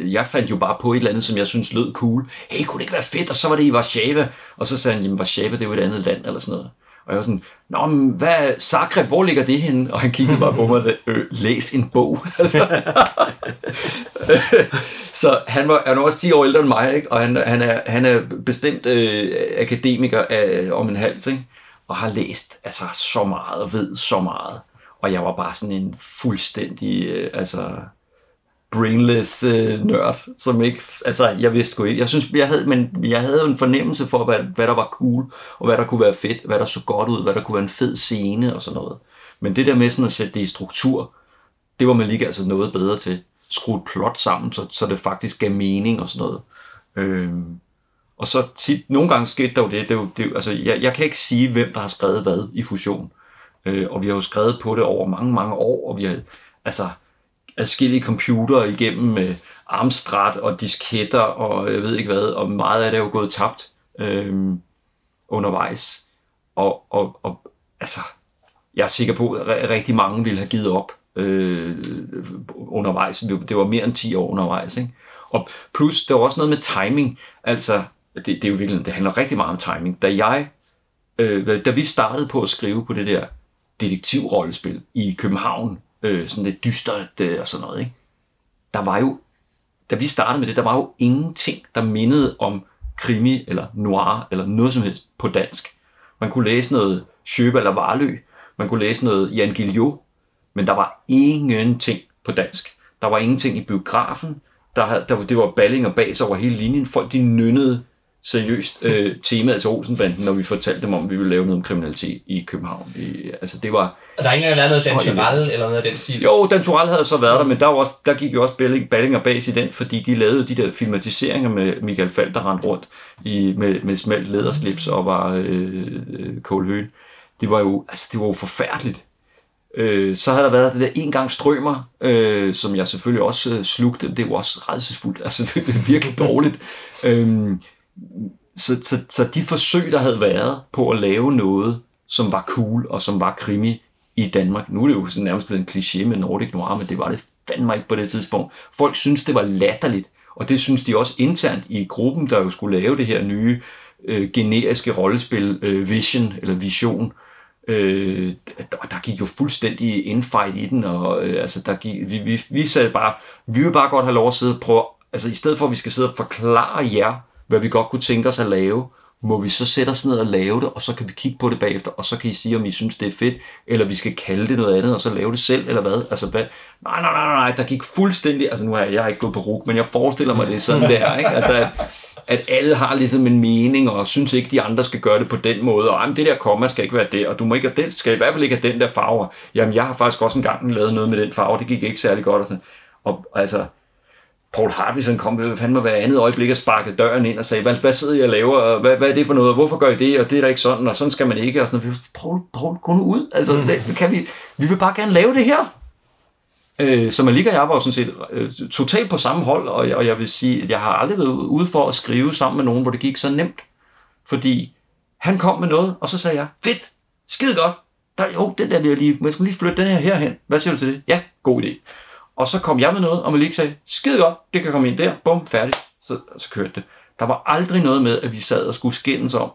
jeg fandt jo bare på et eller andet, som jeg synes lød cool. Hey, kunne det ikke være fedt? Og så var det i Warszawa. Og så sagde han, jamen Warszawa, det er jo et andet land, eller sådan noget. Og jeg var sådan, Nå, men hvad, Zagreb, hvor ligger det henne? Og han kiggede bare på mig og sagde, øh, læs en bog. Altså, så han var, han var også 10 år ældre end mig, ikke? og han, han, er, han er bestemt øh, akademiker af, om en hals, ikke? og har læst altså, så meget og ved så meget. Og jeg var bare sådan en fuldstændig øh, altså, brainless øh, nørd, som ikke, altså jeg vidste sgu ikke, jeg synes, jeg havde, men jeg havde en fornemmelse for, hvad, hvad der var cool, og hvad der kunne være fedt, hvad der så godt ud, hvad der kunne være en fed scene og sådan noget. Men det der med sådan at sætte det i struktur, det var man lige altså noget bedre til. Skrue et plot sammen, så, så det faktisk gav mening og sådan noget. Øhm, og så tit, nogle gange skete der jo det, det, jo, det altså, jeg, jeg kan ikke sige, hvem der har skrevet hvad i fusion. Øh, og vi har jo skrevet på det over mange, mange år, og vi har altså adskillige computere igennem øh, med Amstrad og disketter og jeg ved ikke hvad, og meget af det er jo gået tabt. øh, undervejs. Og, og, og altså, jeg er sikker på, at rigtig mange ville have givet op øh, undervejs. Det var mere end 10 år undervejs. Ikke? Og plus, der var også noget med timing. Altså, det, det er jo virkelig, det handler rigtig meget om timing. Da jeg, øh, da vi startede på at skrive på det der detektivrollespil i København, øh, sådan lidt dystert øh, og sådan noget, ikke? der var jo, da vi startede med det, der var jo ingenting, der mindede om krimi eller noir eller noget som helst på dansk. Man kunne læse noget Sjøve eller Varlø, man kunne læse noget Jan Guillou, men der var ingenting på dansk. Der var ingenting i biografen, der, der, det var balling og bas over hele linjen. Folk de nynnede seriøst øh, temaet til Olsenbanden, når vi fortalte dem om, at vi ville lave noget om kriminalitet i København. I, altså det var... Og der er ikke engang været noget Dan Turell eller noget af den stil? Jo, Dan Turell havde så været der, men der, var også, der gik jo også balling, balling og bas i den, fordi de lavede de der filmatiseringer med Michael Falk, der rendte rundt i, med, med smelt læderslips og var øh, øh, kålhøen. Det var jo, altså det var jo forfærdeligt. Øh, så har der været det der en gang strømmer, øh, som jeg selvfølgelig også øh, slugte. Det var også redselsfuldt. Altså, det, det er virkelig dårligt. øh, så, så, så de forsøg, der havde været på at lave noget, som var cool og som var krimi i Danmark. Nu er det jo sådan nærmest blevet en kliché med Nordic Noir, men det var det fandme ikke på det tidspunkt. Folk synes, det var latterligt, og det synes de også internt i gruppen, der jo skulle lave det her nye øh, generiske rollespil, øh, Vision eller Vision, Øh, der, der gik jo fuldstændig infight i den, og øh, altså, der gik, vi, vi, vi sagde bare, vi vil bare godt have lov at sidde og prøve, altså i stedet for at vi skal sidde og forklare jer, hvad vi godt kunne tænke os at lave, må vi så sætte os ned og lave det, og så kan vi kigge på det bagefter, og så kan I sige, om I synes, det er fedt, eller vi skal kalde det noget andet, og så lave det selv, eller hvad? Altså, hvad? Nej, nej, nej, nej, der gik fuldstændig, altså nu er jeg, jeg er ikke gået på ruk, men jeg forestiller mig, det er sådan der, ikke? Altså, at, at alle har ligesom en mening, og synes ikke, de andre skal gøre det på den måde, og jamen, det der komma skal ikke være det, og du må ikke have den, skal i hvert fald ikke have den der farve. Jamen, jeg har faktisk også engang lavet noget med den farve, det gik ikke særlig godt, og sådan. Og altså, Paul Hartvigsen kom ved fandme hver andet øjeblik og sparkede døren ind og sagde, hvad, hvad sidder I og laver, og hvad, hvad er det for noget, hvorfor gør I det, og det er da ikke sådan, og sådan skal man ikke, og sådan noget. Paul, Paul, gå nu ud, altså, mm. det, kan vi, vi vil bare gerne lave det her. Øh, så Malika og jeg var jo sådan set øh, totalt på samme hold, og jeg, og jeg vil sige, at jeg har aldrig været ude for at skrive sammen med nogen, hvor det gik så nemt. Fordi han kom med noget, og så sagde jeg, fedt, skide godt, der, jo, den der vil jeg lige, jeg skal lige flytte den her herhen. Hvad siger du til det? Ja, god idé. Og så kom jeg med noget, og Malik sagde, skide godt, det kan komme ind der, bum, færdigt. Så, så kørte det. Der var aldrig noget med, at vi sad og skulle skændes om,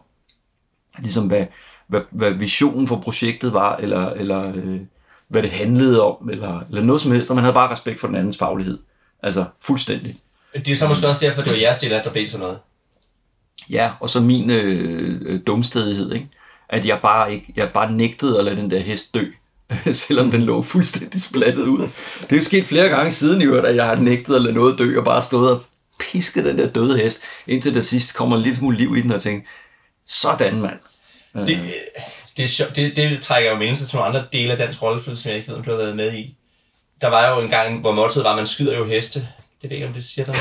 ligesom hvad, hvad, hvad visionen for projektet var, eller, eller øh, hvad det handlede om, eller, eller noget som helst, og man havde bare respekt for den andens faglighed. Altså, fuldstændig. Det er så måske også derfor, det var jeres del, at der blev sådan noget. Ja, og så min øh, øh, dumstedighed, ikke? At jeg bare, ikke, jeg bare nægtede at lade den der hest dø, selvom den lå fuldstændig splattet ud. Det er sket flere gange siden i øvrigt, at jeg har nægtet at lade noget dø, og bare stået og pisket den der døde hest, indtil der sidst kommer en lille smule liv i den, og tænker, sådan mand. Det, det, er sjov, det, det trækker jo med til nogle andre dele af dansk rollespil, som jeg ikke ved, om du har været med i. Der var jo en gang, hvor måltid var, at man skyder jo heste. Det ved ikke, om det siger dig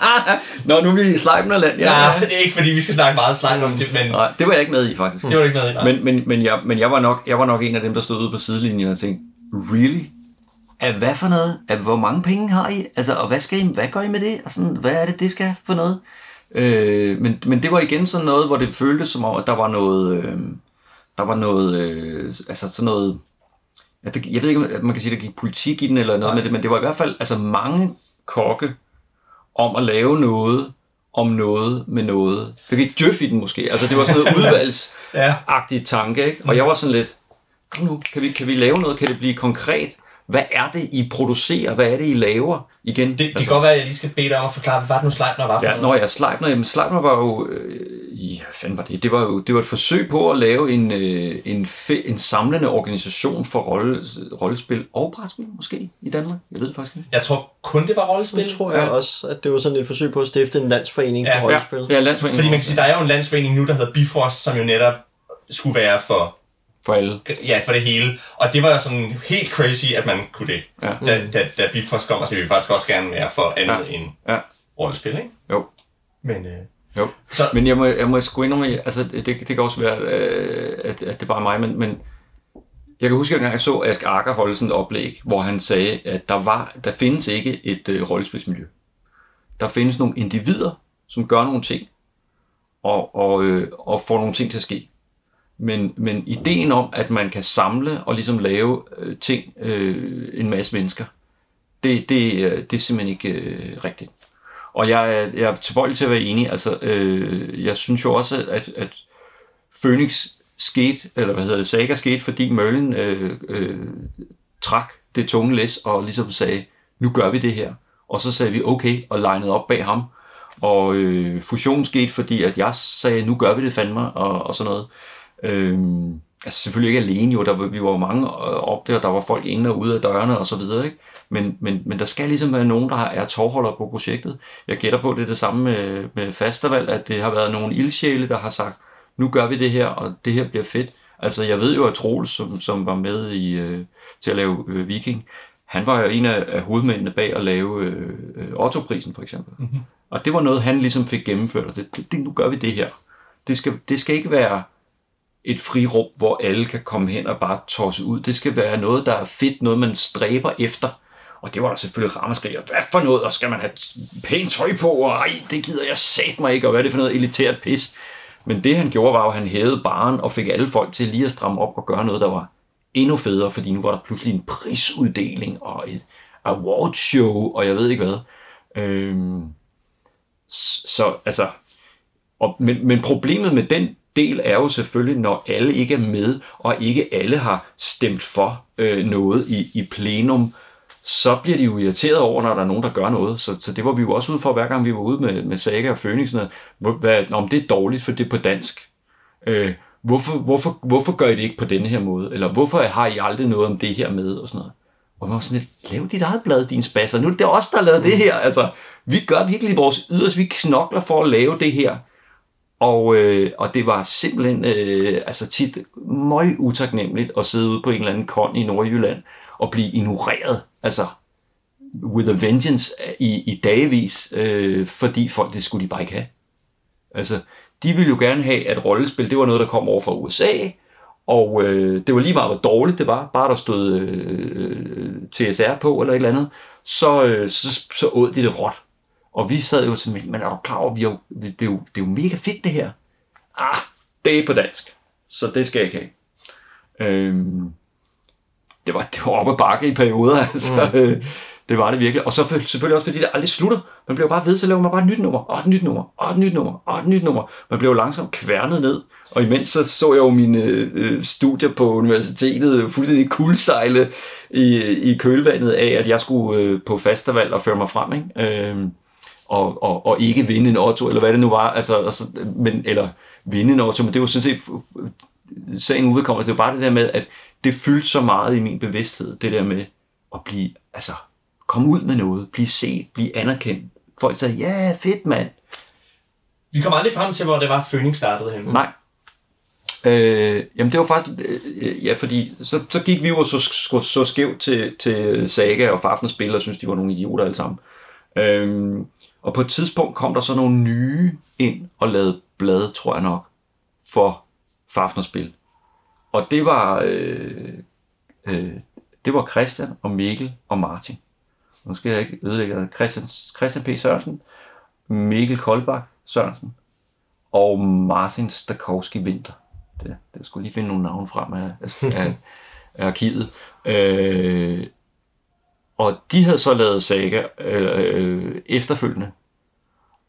Nå, nu er vi i Sleipnerland. Ja, ja, det er ikke, fordi vi skal snakke meget Sleipner om det, men... Nej, det var jeg ikke med i, faktisk. Det var ikke med i, nej. Men, men, men, jeg, men jeg, var nok, jeg var nok en af dem, der stod ude på sidelinjen og tænkte, really? At hvad for noget? At hvor mange penge har I? Altså, og hvad, skal I, hvad gør I med det? Og sådan, hvad er det, det skal for noget? Øh, men, men det var igen sådan noget, hvor det føltes som om, at der var noget... Øh, der var noget, øh, altså sådan noget, jeg ved ikke, om man kan sige, at der gik politik i den eller noget Nej. med det, men det var i hvert fald altså mange kokke om at lave noget om noget med noget. Det gik djøf i den måske. Altså det var sådan noget udvalgsagtigt tanke, ikke? Og jeg var sådan lidt, kom nu, kan vi, kan vi lave noget? Kan det blive konkret? Hvad er det, I producerer? Hvad er det, I laver? Igen, det, det altså, kan godt være, at jeg lige skal bede dig om at forklare, hvad var det nu Sleipner var for ja, noget? Når jeg Sleipner, jamen Sleipner var jo, øh, ja, fanden var det? Det var jo det var et forsøg på at lave en, øh, en, fe, en samlende organisation for rolle, rollespil og brætspil måske i Danmark. Jeg ved faktisk ikke. Jeg tror kun det var rollespil. Det tror jeg ja. også, at det var sådan et forsøg på at stifte en landsforening ja, for rollespil. Ja, ja landsforening. Fordi man kan sige, der er jo en landsforening nu, der hedder Bifrost, som jo netop skulle være for for alle. Ja, for det hele. Og det var jo sådan helt crazy, at man kunne det. Ja. Da, da, da Bifrost kom, og så ville vi faktisk også gerne være for andet ja. end ja. rollespil, ikke? Jo. Men, øh, jo. Så, men jeg må, jeg må sgu indrømme, altså det, det kan også være, øh, at, at det er bare mig, men, men jeg kan huske, at jeg så Ask Akker holde sådan et oplæg, hvor han sagde, at der, var, der findes ikke et øh, rollespilsmiljø. Der findes nogle individer, som gør nogle ting, og, og, øh, og får nogle ting til at ske. Men, men ideen om, at man kan samle og ligesom lave øh, ting, øh, en masse mennesker, det, det, øh, det er simpelthen ikke øh, rigtigt. Og jeg, jeg er tilbøjelig til at være enig. Altså, øh, jeg synes jo også, at, at Phoenix skete, eller hvad hedder det, Saga skete, fordi Merlin øh, øh, trak det tunge læs og ligesom sagde, nu gør vi det her. Og så sagde vi okay, og legnede op bag ham. Og øh, fusion skete, fordi at jeg sagde, nu gør vi det fandme, og, og sådan noget. Øhm, altså selvfølgelig ikke alene jo, der, vi var jo mange øh, op der, der var folk inde og ude af dørene og så videre, ikke? Men, men, men der skal ligesom være nogen, der er tovholder på projektet. Jeg gætter på, det er det samme med, med Fastervalg, at det har været nogle ildsjæle, der har sagt, nu gør vi det her, og det her bliver fedt. Altså jeg ved jo, at Troels, som, som var med i, øh, til at lave øh, Viking, han var jo en af, af hovedmændene bag at lave øh, øh, Otto-prisen for eksempel. Mm-hmm. Og det var noget, han ligesom fik gennemført, og det, det, det, nu gør vi det her. Det skal, det skal ikke være et frirum, hvor alle kan komme hen og bare tosse ud. Det skal være noget, der er fedt, noget man stræber efter. Og det var der selvfølgelig rammeskrig, og hvad for noget, og skal man have pænt tøj på, og ej, det gider jeg sat mig ikke, og hvad er det for noget elitært pis. Men det han gjorde, var jo, at han hævede baren og fik alle folk til lige at stramme op og gøre noget, der var endnu federe, fordi nu var der pludselig en prisuddeling og et awardshow, og jeg ved ikke hvad. Øhm, så altså, og, men, men problemet med den del er jo selvfølgelig, når alle ikke er med, og ikke alle har stemt for øh, noget i, i plenum, så bliver de jo irriteret over, når der er nogen, der gør noget. Så, så det var vi jo også ude for, hver gang vi var ude med, med Saga og Phoenix. Noget. Hvad, om det er dårligt, for det er på dansk. Øh, hvorfor, hvorfor, hvorfor gør I det ikke på denne her måde? Eller hvorfor har I aldrig noget om det her med? Og sådan noget. Og man var sådan lidt, lav dit eget blad, din spasser. Nu er det os, der har lavet det her. Altså, vi gør virkelig vores yderst. Vi knokler for at lave det her. Og, øh, og det var simpelthen øh, altså tit møg utaknemmeligt at sidde ude på en eller anden kon i Nordjylland og blive ignoreret, altså with a vengeance øh, i, i dagevis, øh, fordi folk, det skulle de bare ikke have. Altså, de ville jo gerne have, at rollespil, det var noget, der kom over fra USA, og øh, det var lige meget, hvor dårligt det var, bare der stod øh, øh TSR på eller et eller andet, så, øh, så, så åd de det råt. Og vi sad jo simpelthen, men er du klar over, vi er jo, det, er jo, det er jo mega fedt det her. Ah, det er på dansk, så det skal jeg ikke have. Øhm, det var, det var op ad bakke i perioder, altså. Mm. Øh, det var det virkelig. Og så selvfølgelig også, fordi det aldrig slutter. Man bliver bare ved, så laver man bare et nyt nummer, og et nyt nummer, og et nyt nummer, og et nyt nummer. Man jo langsomt kværnet ned. Og imens så, så jeg jo mine øh, studier på universitetet fuldstændig kuldsejle i, i kølvandet af, at jeg skulle øh, på fastervalg og føre mig frem. Ikke? Øhm, og, og, og ikke vinde en Otto, eller hvad det nu var, altså, altså, men, eller vinde en Otto, men det var sådan set, sagen udkommer, det var bare det der med, at det fyldte så meget i min bevidsthed, det der med at blive, altså, komme ud med noget, blive set, blive anerkendt. Folk sagde, ja, fedt mand. Vi kom aldrig frem til, hvor det var, Phoenix startede henne. Nej. Øh, jamen det var faktisk, øh, ja, fordi så, så gik vi jo så, så, så skævt til, til Saga og Fafner spil, og synes de var nogle idioter alle sammen. Øh, og på et tidspunkt kom der så nogle nye ind og lavede blade, tror jeg nok, for Fafnerspil. Og det var, øh, øh, det var Christian og Mikkel og Martin. Nu skal jeg ikke ødelægge. Christian, Christian P. Sørensen, Mikkel Koldbak Sørensen og Martin Stakowski Winter. Det, det skulle lige finde nogle navne frem af, af, af arkivet. Øh, og de havde så lavet saga øh, øh, efterfølgende.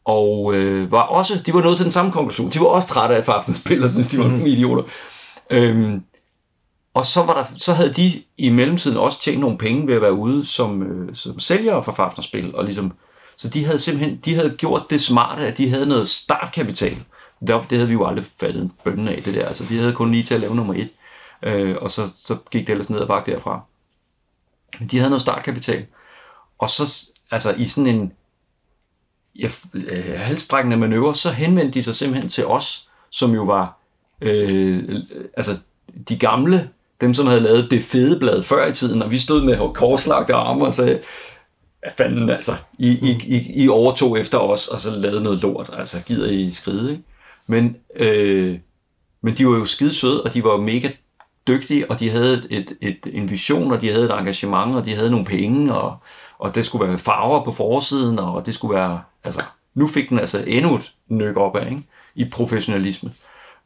Og øh, var også, de var nået til den samme konklusion. De var også trætte af aftenspil og synes, de var nogle idioter. Øhm, og så, var der, så havde de i mellemtiden også tjent nogle penge ved at være ude som, øh, som sælgere for Fafnerspil. Og ligesom, så de havde simpelthen de havde gjort det smarte, at de havde noget startkapital. Der, det havde vi jo aldrig fattet en bønne af, det der. Altså, de havde kun lige til at lave nummer et. Øh, og så, så gik det ellers ned ad bakke derfra. De havde noget startkapital. Og så, altså i sådan en ja, øh, halsbrækkende manøvre, så henvendte de sig simpelthen til os, som jo var øh, altså de gamle, dem som havde lavet det fede blad før i tiden, og vi stod med korslagte arme og sagde, hvad fanden altså, I, I, I, I overtog efter os, og så lavede noget lort, altså gider I skride, ikke? Men, øh, men de var jo skide søde, og de var jo mega dygtige, og de havde et, et, en vision, og de havde et engagement, og de havde nogle penge, og, og det skulle være farver på forsiden, og det skulle være, altså, nu fik den altså endnu et nyk op af, ikke? i professionalisme.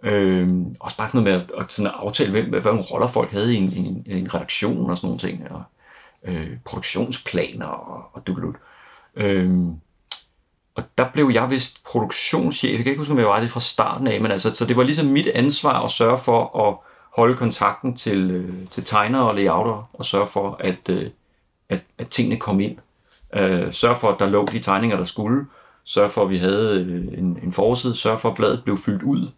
Øh, også bare sådan noget med at, at, sådan at aftale, hvem, hvad, hvad roller folk havde i en, en, en redaktion og sådan nogle ting, og øh, produktionsplaner og, og dulut. Øh, og der blev jeg vist produktionschef. Jeg kan ikke huske, om jeg var det fra starten af, men altså, så det var ligesom mit ansvar at sørge for at holde kontakten til, øh, til tegnere og layouter, og sørge for, at, øh, at, at tingene kom ind. Øh, sørge for, at der lå de tegninger, der skulle. Sørge for, at vi havde øh, en, en forside. Sørge for, at bladet blev fyldt ud.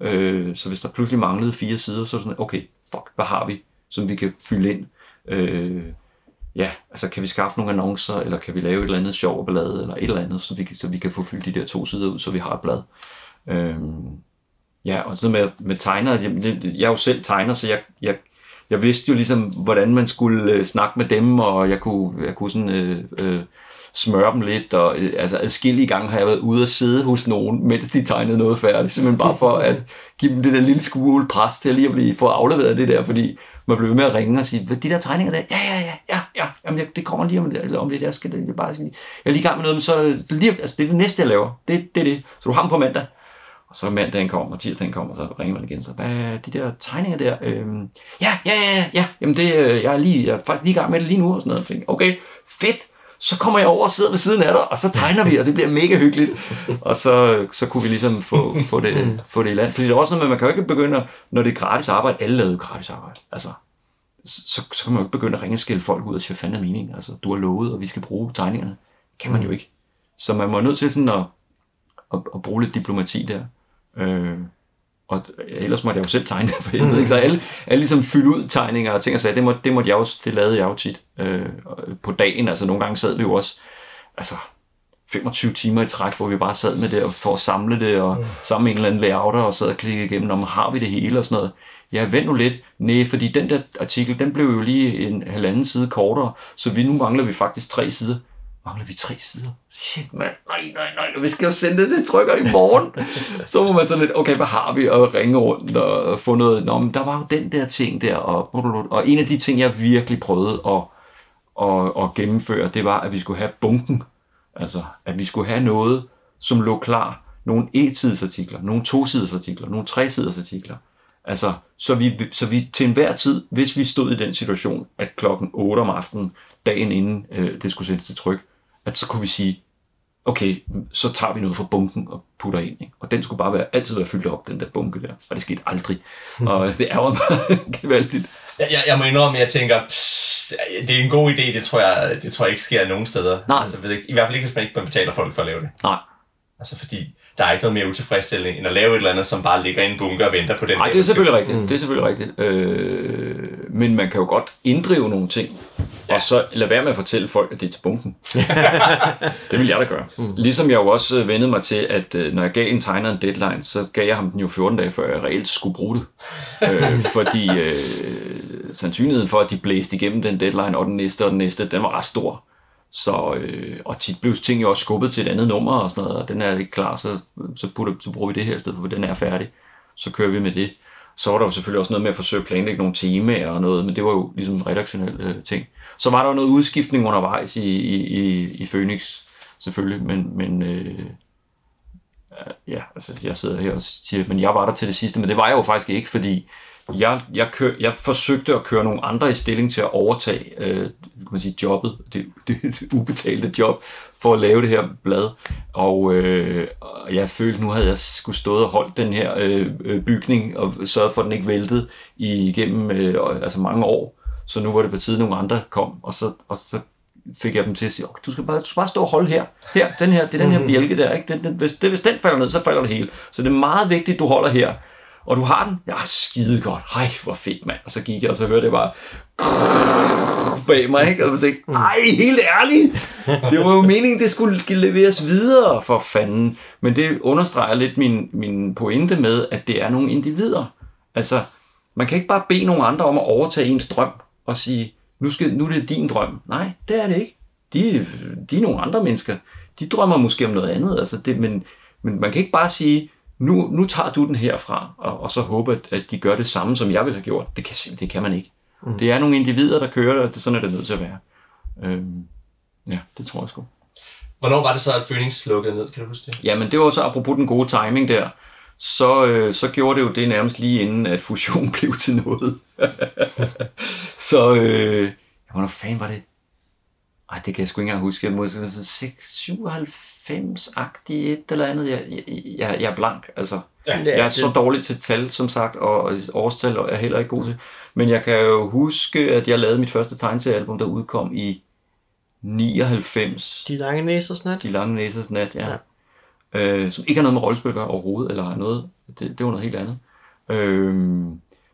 Øh, så hvis der pludselig manglede fire sider, så er det sådan, okay, fuck, hvad har vi, som vi kan fylde ind? Øh, ja, altså kan vi skaffe nogle annoncer, eller kan vi lave et eller andet sjov blad, eller et eller andet, så vi, kan, så vi kan få fyldt de der to sider ud, så vi har et blad. Øhm, ja, og så med, med tegner, jeg, jeg er jo selv tegner, så jeg, jeg, jeg vidste jo ligesom, hvordan man skulle øh, snakke med dem, og jeg kunne, jeg kunne sådan, øh, øh, smøre dem lidt, og øh, altså adskillige gange har jeg været ude og sidde hos nogen, mens de tegnede noget færdigt, simpelthen bare for at give dem det der lille skole pres til at lige at blive, få afleveret det der, fordi man blev ved med at ringe og sige, de der tegninger der, ja, ja, ja, ja, ja, jamen, det kommer lige om, lidt, om lidt, jeg skal det, bare sige, jeg er lige i gang med noget, men så, så lige, altså, det er det næste, jeg laver, det, det er det, så du har dem på mandag, og så mandagen kommer, og tirsdagen kommer, og så ringer man igen, så hvad de der tegninger der, øhm, ja, ja, ja, ja, jamen det, øh, jeg er lige, jeg er faktisk lige i gang med det lige nu, og sådan noget, okay, fedt, så kommer jeg over og sidder ved siden af dig, og så tegner vi, og det bliver mega hyggeligt. Og så, så kunne vi ligesom få, få, det, få det i land. Fordi det er også noget med, man kan jo ikke begynde, når det er gratis arbejde, alle lavede gratis arbejde. Altså, så, så kan man jo ikke begynde at ringe og skille folk ud og sige, hvad fanden er meningen? Altså, du har lovet, og vi skal bruge tegningerne. Kan man jo ikke. Så man må nødt til sådan at, at, at bruge lidt diplomati der. Øh, og ellers måtte jeg jo selv tegne, for jeg ved ikke, så alle, alle ligesom fylde ud tegninger og ting og sager, det, må, det måtte jeg også, det lavede jeg jo tit øh, på dagen, altså nogle gange sad vi jo også, altså 25 timer i træk, hvor vi bare sad med det og for at samle det og mm. sammen med en eller anden layouter og sad og klikke igennem, om har vi det hele og sådan noget. Ja, vent nu lidt. Nej, fordi den der artikel, den blev jo lige en halvanden side kortere, så vi nu mangler vi faktisk tre sider mangler vi tre sider. Shit, mand. Nej, nej, nej. Vi skal jo sende det til trykker i morgen. så må man sådan lidt, okay, hvad har vi? Og ringe rundt og få noget. Nå, men der var jo den der ting der. Og, og en af de ting, jeg virkelig prøvede at, at, at gennemføre, det var, at vi skulle have bunken. Altså, at vi skulle have noget, som lå klar. Nogle e-tidsartikler, artikler, nogle to-siders artikler, nogle tre-siders artikler. Altså, så vi, så vi til enhver tid, hvis vi stod i den situation, at klokken 8 om aftenen, dagen inden øh, det skulle sendes til tryk, at så kunne vi sige, okay, så tager vi noget fra bunken og putter ind. Ikke? Og den skulle bare være, altid være fyldt op, den der bunke der. Og det skete aldrig. Og det ærger mig gevaldigt. Jeg, jeg, jeg må indrømme, at jeg tænker, pss, det er en god idé, det tror jeg, det tror jeg ikke sker nogen steder. Nej. Altså, I hvert fald ikke, hvis man ikke betaler folk for at lave det. Nej. Altså fordi, der er ikke noget mere utilfredsstillende, end at lave et eller andet, som bare ligger i en bunker og venter på den. Nej, det er selvfølgelig rigtigt. Mm. Det er selvfølgelig rigtigt. Øh, men man kan jo godt inddrive nogle ting, ja. og så lade være med at fortælle folk, at det er til bunken. det vil jeg da gøre. Mm. Ligesom jeg jo også vendede mig til, at øh, når jeg gav en tegner en deadline, så gav jeg ham den jo 14 dage, før jeg reelt skulle bruge det. øh, fordi øh, sandsynligheden for, at de blæste igennem den deadline, og den næste og den næste, den var ret stor. Så, øh, og tit blev ting jo også skubbet til et andet nummer og sådan noget, og den er ikke klar, så, så, putter, så bruger vi det her i stedet for, den er færdig. Så kører vi med det. Så var der jo selvfølgelig også noget med at forsøge at planlægge nogle temaer og noget, men det var jo ligesom redaktionelle øh, ting. Så var der jo noget udskiftning undervejs i, i, i, i Phoenix, selvfølgelig, men, men øh, ja, altså jeg sidder her og siger, men jeg var der til det sidste, men det var jeg jo faktisk ikke, fordi jeg, jeg, kør, jeg forsøgte at køre nogle andre i stilling til at overtage øh, kan man sige, jobbet, det, det, det ubetalte job, for at lave det her blad. Og øh, jeg følte, nu havde jeg skulle stået og holdt den her øh, øh bygning, og sørget for, at den ikke væltede igennem øh, altså mange år. Så nu var det på tide, nogle andre kom, og så, og så fik jeg dem til at sige, okay, du, skal bare, du skal bare stå og holde her. Her, den her, det er den her mhm. bjælke der. Ikke? Den, den, hvis, det, hvis den falder ned, så falder det hele. Så det er meget vigtigt, at du holder her og du har den? Ja, skide godt. Hej, hvor fedt, mand. Og så gik jeg, og så hørte jeg bare bag mig, ikke? Og så tænkte, ej, helt ærligt. Det var jo meningen, det skulle leveres videre for fanden. Men det understreger lidt min, min pointe med, at det er nogle individer. Altså, man kan ikke bare bede nogle andre om at overtage ens drøm og sige, nu, skal, nu er det din drøm. Nej, det er det ikke. De, de er nogle andre mennesker. De drømmer måske om noget andet. Altså det, men, men man kan ikke bare sige, nu, nu tager du den herfra, og, og så håbe, at, at de gør det samme, som jeg ville have gjort. Det kan, det kan man ikke. Mm. Det er nogle individer, der kører det, og det, sådan er det nødt til at være. Øhm, ja, det tror jeg sgu. Hvornår var det så, at Phoenix lukkede ned? Kan du huske det? Jamen, det var så apropos den gode timing der. så, øh, så gjorde det jo det nærmest lige inden, at fusion blev til noget. så, øh, hvornår fanden var det? Ej, det kan jeg sgu ikke engang huske. Jeg må sådan 97-agtigt et eller andet. Jeg, jeg, jeg, jeg er blank, altså. Ja, er jeg er det. så dårlig til tal, som sagt, og årstal er jeg heller ikke god til. Men jeg kan jo huske, at jeg lavede mit første tegneseriealbum, der udkom i 99. De lange næsers nat. De lange næsers nat, ja. ja. Øh, som ikke har noget med rollespil at gøre overhovedet, eller har noget. Det, det var noget helt andet. Øh,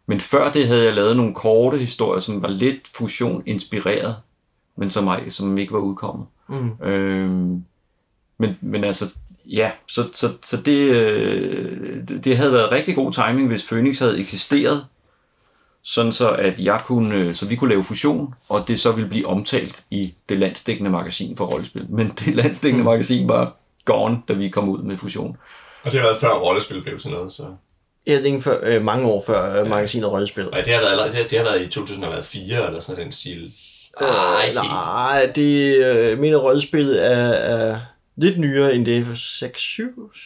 men før det havde jeg lavet nogle korte historier, som var lidt fusion-inspireret, men som, som ikke var udkommet. Mm. Øh, men, men altså, ja, så, så, så det, øh, det- havde været rigtig god timing, hvis Phoenix havde eksisteret, sådan så at jeg kunne, øh, så vi kunne lave fusion, og det så ville blive omtalt i det landsdækkende magasin for rollespil. Men det landsdækkende magasin var gone, da vi kom ud med fusion. Og det har været før rollespil blev sådan noget, så... Ja, det er ikke før, øh, mange år før øh, magasinet Rødspil. Og det har været, det, har, det har været i 2004 eller sådan den stil. Øh, helt. nej, det øh, mener Rødspil er, er lidt nyere end det. 6, 7,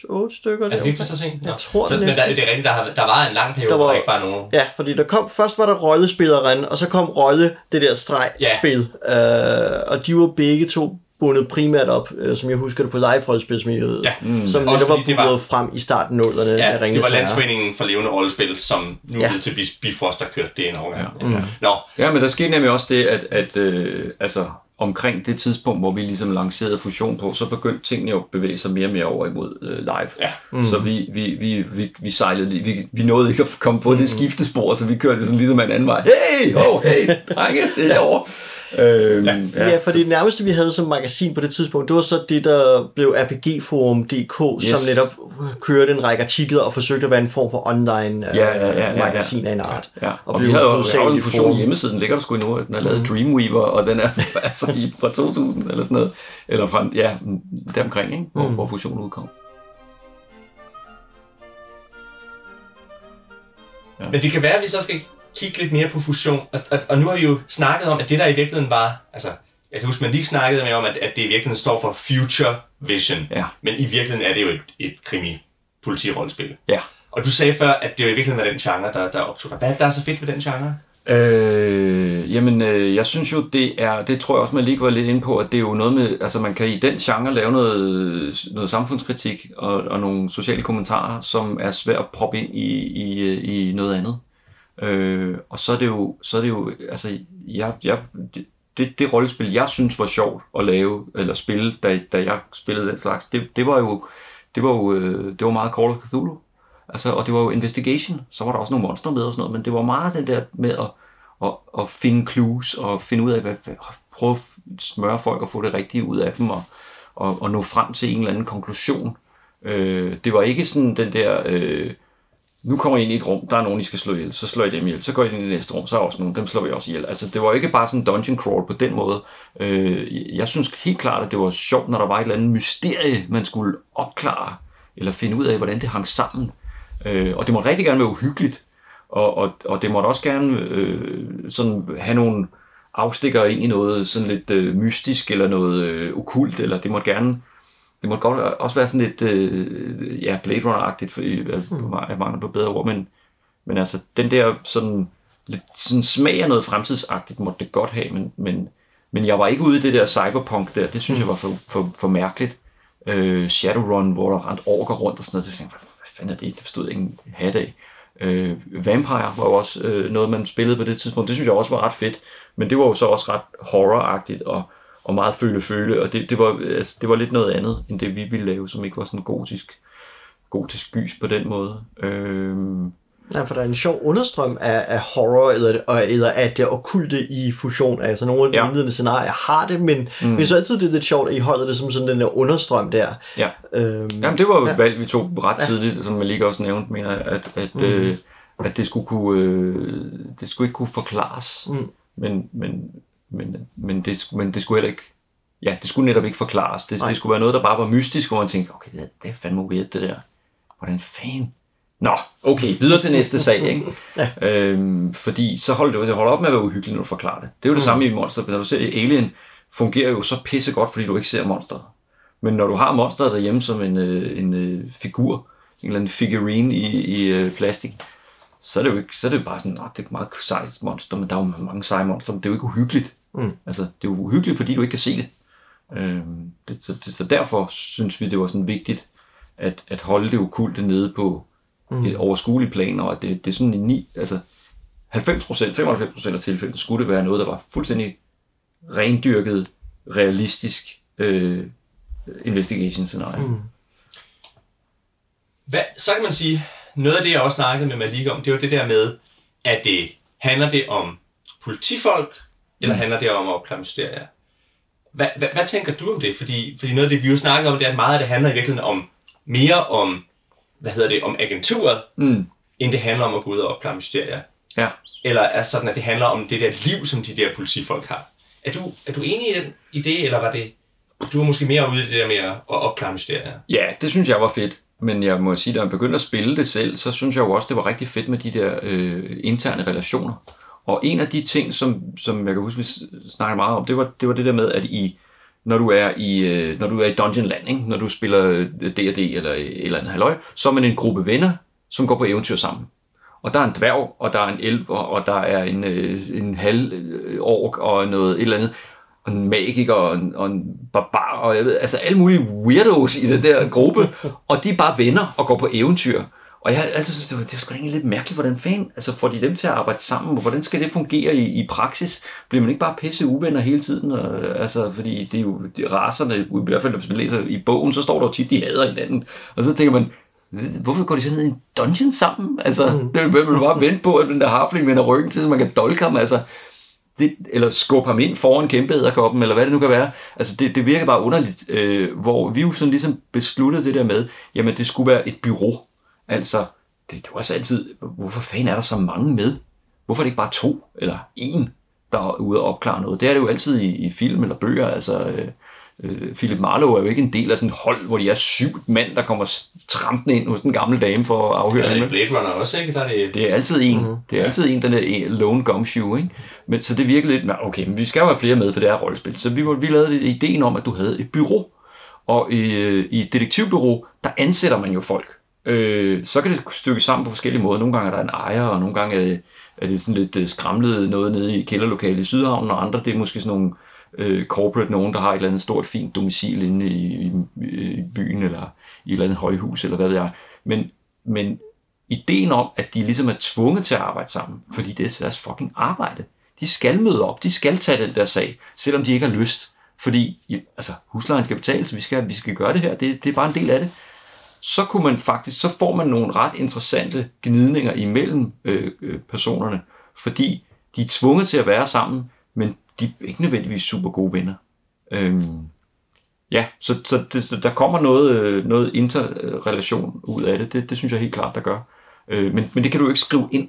8 stykker. Er det virkelig så sent? Jeg tror så, det Men der, det er rigtigt, der, der var en lang periode, Der var- der ikke var nogen. Ja, fordi der kom, først var der rollespilleren, og så kom rolle, det der streg-spil. Øh, og de var begge to bundet primært op, øh, som jeg husker det, på live-rollespilsmiljøet. Ja. Mm. Som netop var fordi det var- frem i starten af nullerne. Ja, af det Ringenes var. Landsforeningen for levende rollespil, som nu Ja. ja. til Bifrost, der kørte det en overgang. Ja. Mm. Nå, Ja, men der skete nemlig også det, at, at øh, altså, omkring det tidspunkt, hvor vi ligesom lancerede fusion på, så begyndte tingene jo at bevæge sig mere og mere over imod øh, live. Ja. Mm. Så vi, vi, vi, vi, vi sejlede lige, vi, vi nåede ikke at komme på det skiftespor, så vi kørte sådan ligesom en anden vej. Hey, oh, hey, drenge, det er herovre. Øhm, ja. Ja. ja, for det nærmeste, vi havde som magasin på det tidspunkt, det var så det, der blev RPGforum.dk, yes. som Yes. netop kørte en række artikler og forsøgte at være en form for online øh, Ja, ja, ja, ja, ja. magasin af en art. Ja, og, og blev vi havde jo vi har jo hovedsageligt en fusion forum. hjemmeside, den ligger der sgu endnu, den er lavet mm. Dreamweaver, og den er altså i, fra 2000 eller sådan noget, eller fra, ja, deromkring, ikke? Hvor, mm. hvor fusionen udkom. Men det kan være, at vi så skal kigge lidt mere på fusion. Og, og, og nu har vi jo snakket om, at det der i virkeligheden var... Altså, jeg kan huske, man lige snakkede med om, at, at det i virkeligheden står for Future Vision. Ja. Men i virkeligheden er det jo et, et krimi-politi-rollespil. Ja. Og du sagde før, at det jo i virkeligheden var den genre, der, der optog dig. Hvad er der er så fedt ved den genre? Øh, jamen, øh, jeg synes jo, det er, det tror jeg også, man lige var lidt inde på, at det er jo noget med, altså man kan i den genre lave noget, noget samfundskritik og, og nogle sociale kommentarer, som er svært at proppe ind i, i, i noget andet. Øh, og så er det jo, så er det jo, altså, jeg, jeg, det, det, det rollespil, jeg synes var sjovt at lave, eller spille, da, da jeg spillede den slags, det, det var jo, det var jo, øh, det var meget Call of Cthulhu. Altså, og det var jo investigation, så var der også nogle monstre med og sådan noget, men det var meget den der med at, at, at finde clues og finde ud af, hvad, hvad, prøve at smøre folk og få det rigtige ud af dem og, og, og nå frem til en eller anden konklusion. Øh, det var ikke sådan den der, øh, nu kommer I ind i et rum, der er nogen, I skal slå ihjel, så slår I dem ihjel, så går I ind i det næste rum, så er der også nogen, dem slår vi også ihjel. Altså, det var ikke bare sådan dungeon crawl på den måde. Øh, jeg synes helt klart, at det var sjovt, når der var et eller andet mysterie, man skulle opklare, eller finde ud af, hvordan det hang sammen. Øh, og det må rigtig gerne være uhyggeligt, og, og, og det måtte også gerne øh, sådan have nogle afstikker ind i noget sådan lidt øh, mystisk, eller noget øh, okult, eller det måtte gerne det måtte godt også være sådan lidt øh, ja, Blade Runner-agtigt, for mm. jeg mangler på bedre ord, men, men altså den der sådan, lidt sådan smag af noget fremtidsagtigt måtte det godt have, men, men, men jeg var ikke ude i det der cyberpunk der, det synes jeg var for, for, for mærkeligt. Øh, Shadowrun, hvor der rent orker rundt og sådan noget, så jeg tænkte, hvad, hvad fanden er det? Det forstod jeg ingen hat af. Øh, Vampire var jo også øh, noget, man spillede på det tidspunkt. Det synes jeg også var ret fedt. Men det var jo så også ret horror-agtigt og, og meget føle-føle. Og det, det, var, altså, det var lidt noget andet, end det vi ville lave, som ikke var sådan gotisk, gotisk gys på den måde. Øh, Ja, for der er en sjov understrøm af, af horror, eller, eller af det okulte i fusion. Altså nogle af de Ja. ja. indledende scenarier har det, men mm. jeg synes altid, det er lidt sjovt, at I holder det som sådan den der understrøm der. ja. Øhm, Jamen, det var jo et valg, vi tog ret tidligt, som man lige også nævnte, mener jeg, at, at, mm. øh, at det skulle kunne, øh, det skulle ikke kunne forklares, mm. men, men, men, men, det, men det skulle heller ikke, ja, det skulle netop ikke forklares. Det, det skulle være noget, der bare var mystisk, hvor man tænkte, okay, det, det er fandme weird, det der. Hvordan fanden? Nå, okay, videre til næste sag, ikke? ja. øhm, fordi så holder det, det holder op med at være uhyggeligt, når du forklarer det. Det er jo det mm. samme i Monster, når du ser Alien, fungerer jo så pissegodt, fordi du ikke ser monsteret. Men når du har monsteret derhjemme som en, øh, en øh, figur, eller anden figurine i, i øh, plastik, så er det jo ikke, så er det jo bare sådan, at det er et meget sejt monster, men der er jo mange seje monster, men det er jo ikke uhyggeligt. Mm. Altså, det er jo uhyggeligt, fordi du ikke kan se det. Øhm, det, så, det, så derfor synes vi, det var sådan vigtigt, at, at holde det okulte nede på mm. et overskueligt plan, og at det, det er sådan en ni, altså 90 95% af tilfældet skulle det være noget, der var fuldstændig rendyrket, realistisk øh, investigation scenario. Mm. Hvad, så kan man sige, noget af det, jeg også snakkede med Malik om, det var det der med, at det handler det om politifolk, eller handler det om at opklare mysterier? Hvad, hvad, hvad tænker du om det? Fordi, fordi noget af det, vi jo snakker om, det er, at meget af det handler i virkeligheden om mere om, hvad hedder det, om agenturet, Mm. end det handler om at gå ud og opklare mysterier. Ja. Eller er sådan, at det handler om det der liv, som de der politifolk har. Er du, er du enig i, den, i det, eller var det... Du var måske mere ude i det der med at at opklare mysterier. Ja, det synes jeg var fedt. Men jeg må sige, da jeg begyndte at spille det selv, så synes jeg jo også, det var rigtig fedt med de der øh, interne relationer. Og en af de ting, som, som jeg kan huske, vi snakkede meget om, det var det, var det der med, at i, når du er i, øh, når du er i Dungeon Land, ikke? når du spiller øh, D&D eller et eller andet halløj, så er man en gruppe venner, som går på eventyr sammen. Og der er en dværg, og der er en elv, og, der er en, øh, en halv ork og noget et eller andet og en magiker og en, og en barbar, og jeg ved, altså alle mulige weirdos i den der gruppe, og de er bare venner og går på eventyr. Og jeg har altid synes, det var, det var sgu egentlig lidt mærkeligt, hvordan fanden, altså får de dem til at arbejde sammen, og hvordan skal det fungere i, i praksis? Bliver man ikke bare pisse uvenner hele tiden? Og, altså, fordi det er jo de raserne, i hvert fald hvis man læser i bogen, så står der jo tit, de hader hinanden. Og så tænker man, hvorfor går de så ned i en dungeon sammen? Altså, mm. det vil man bare vente på, at den der harfling vender ryggen til, så man kan dolke ham. Altså, det, eller skubbe ham ind foran kæmpe æderkoppen, eller hvad det nu kan være. Altså, det, det virker bare underligt, øh, hvor vi jo sådan ligesom besluttede det der med, jamen, det skulle være et bureau. Altså, det, det var også altid, hvorfor fanden er der så mange med? Hvorfor er det ikke bare to eller en, der er ude og opklare noget? Det er det jo altid i, i film eller bøger. Altså, øh, øh, Philip Marlowe er jo ikke en del af sådan et hold, hvor de er syv mand, der kommer trampende ind hos den gamle dame for at afhøre Ja, det hende. er Blade Runner også, ikke? Der er det, Det er altid en. Mm-hmm. Det er altid en, den der lone gumshoe, ikke? Men, så det virkede lidt, "Nå, okay, men vi skal jo have flere med, for det er rollespil. Så vi, vi lavede ideen om, at du havde et bureau. Og i, øh, i et detektivbureau, der ansætter man jo folk. Øh, så kan det stykkes sammen på forskellige måder. Nogle gange er der en ejer, og nogle gange er det, er det sådan lidt øh, skramlet noget nede i kælderlokalet i Sydhavnen, og andre det er måske sådan nogle øh, corporate nogen, der har et eller andet stort fint domicil inde i, i, i byen, eller i et eller andet højhus, eller hvad ved jeg. Men, men ideen om, at de ligesom er tvunget til at arbejde sammen, fordi det er deres fucking arbejde. De skal møde op, de skal tage den der sag, selvom de ikke har lyst. Fordi altså, huslejen skal betales, vi skal, vi skal gøre det her, det, det er bare en del af det. Så kunne man faktisk, så får man nogle ret interessante gnidninger imellem øh, øh, personerne, fordi de er tvunget til at være sammen, men de er ikke nødvendigvis super gode venner. Øhm, ja, så, så, det, så der kommer noget, øh, noget interrelation ud af det. det. Det synes jeg helt klart, der gør. Øh, men, men det kan du jo ikke skrive ind.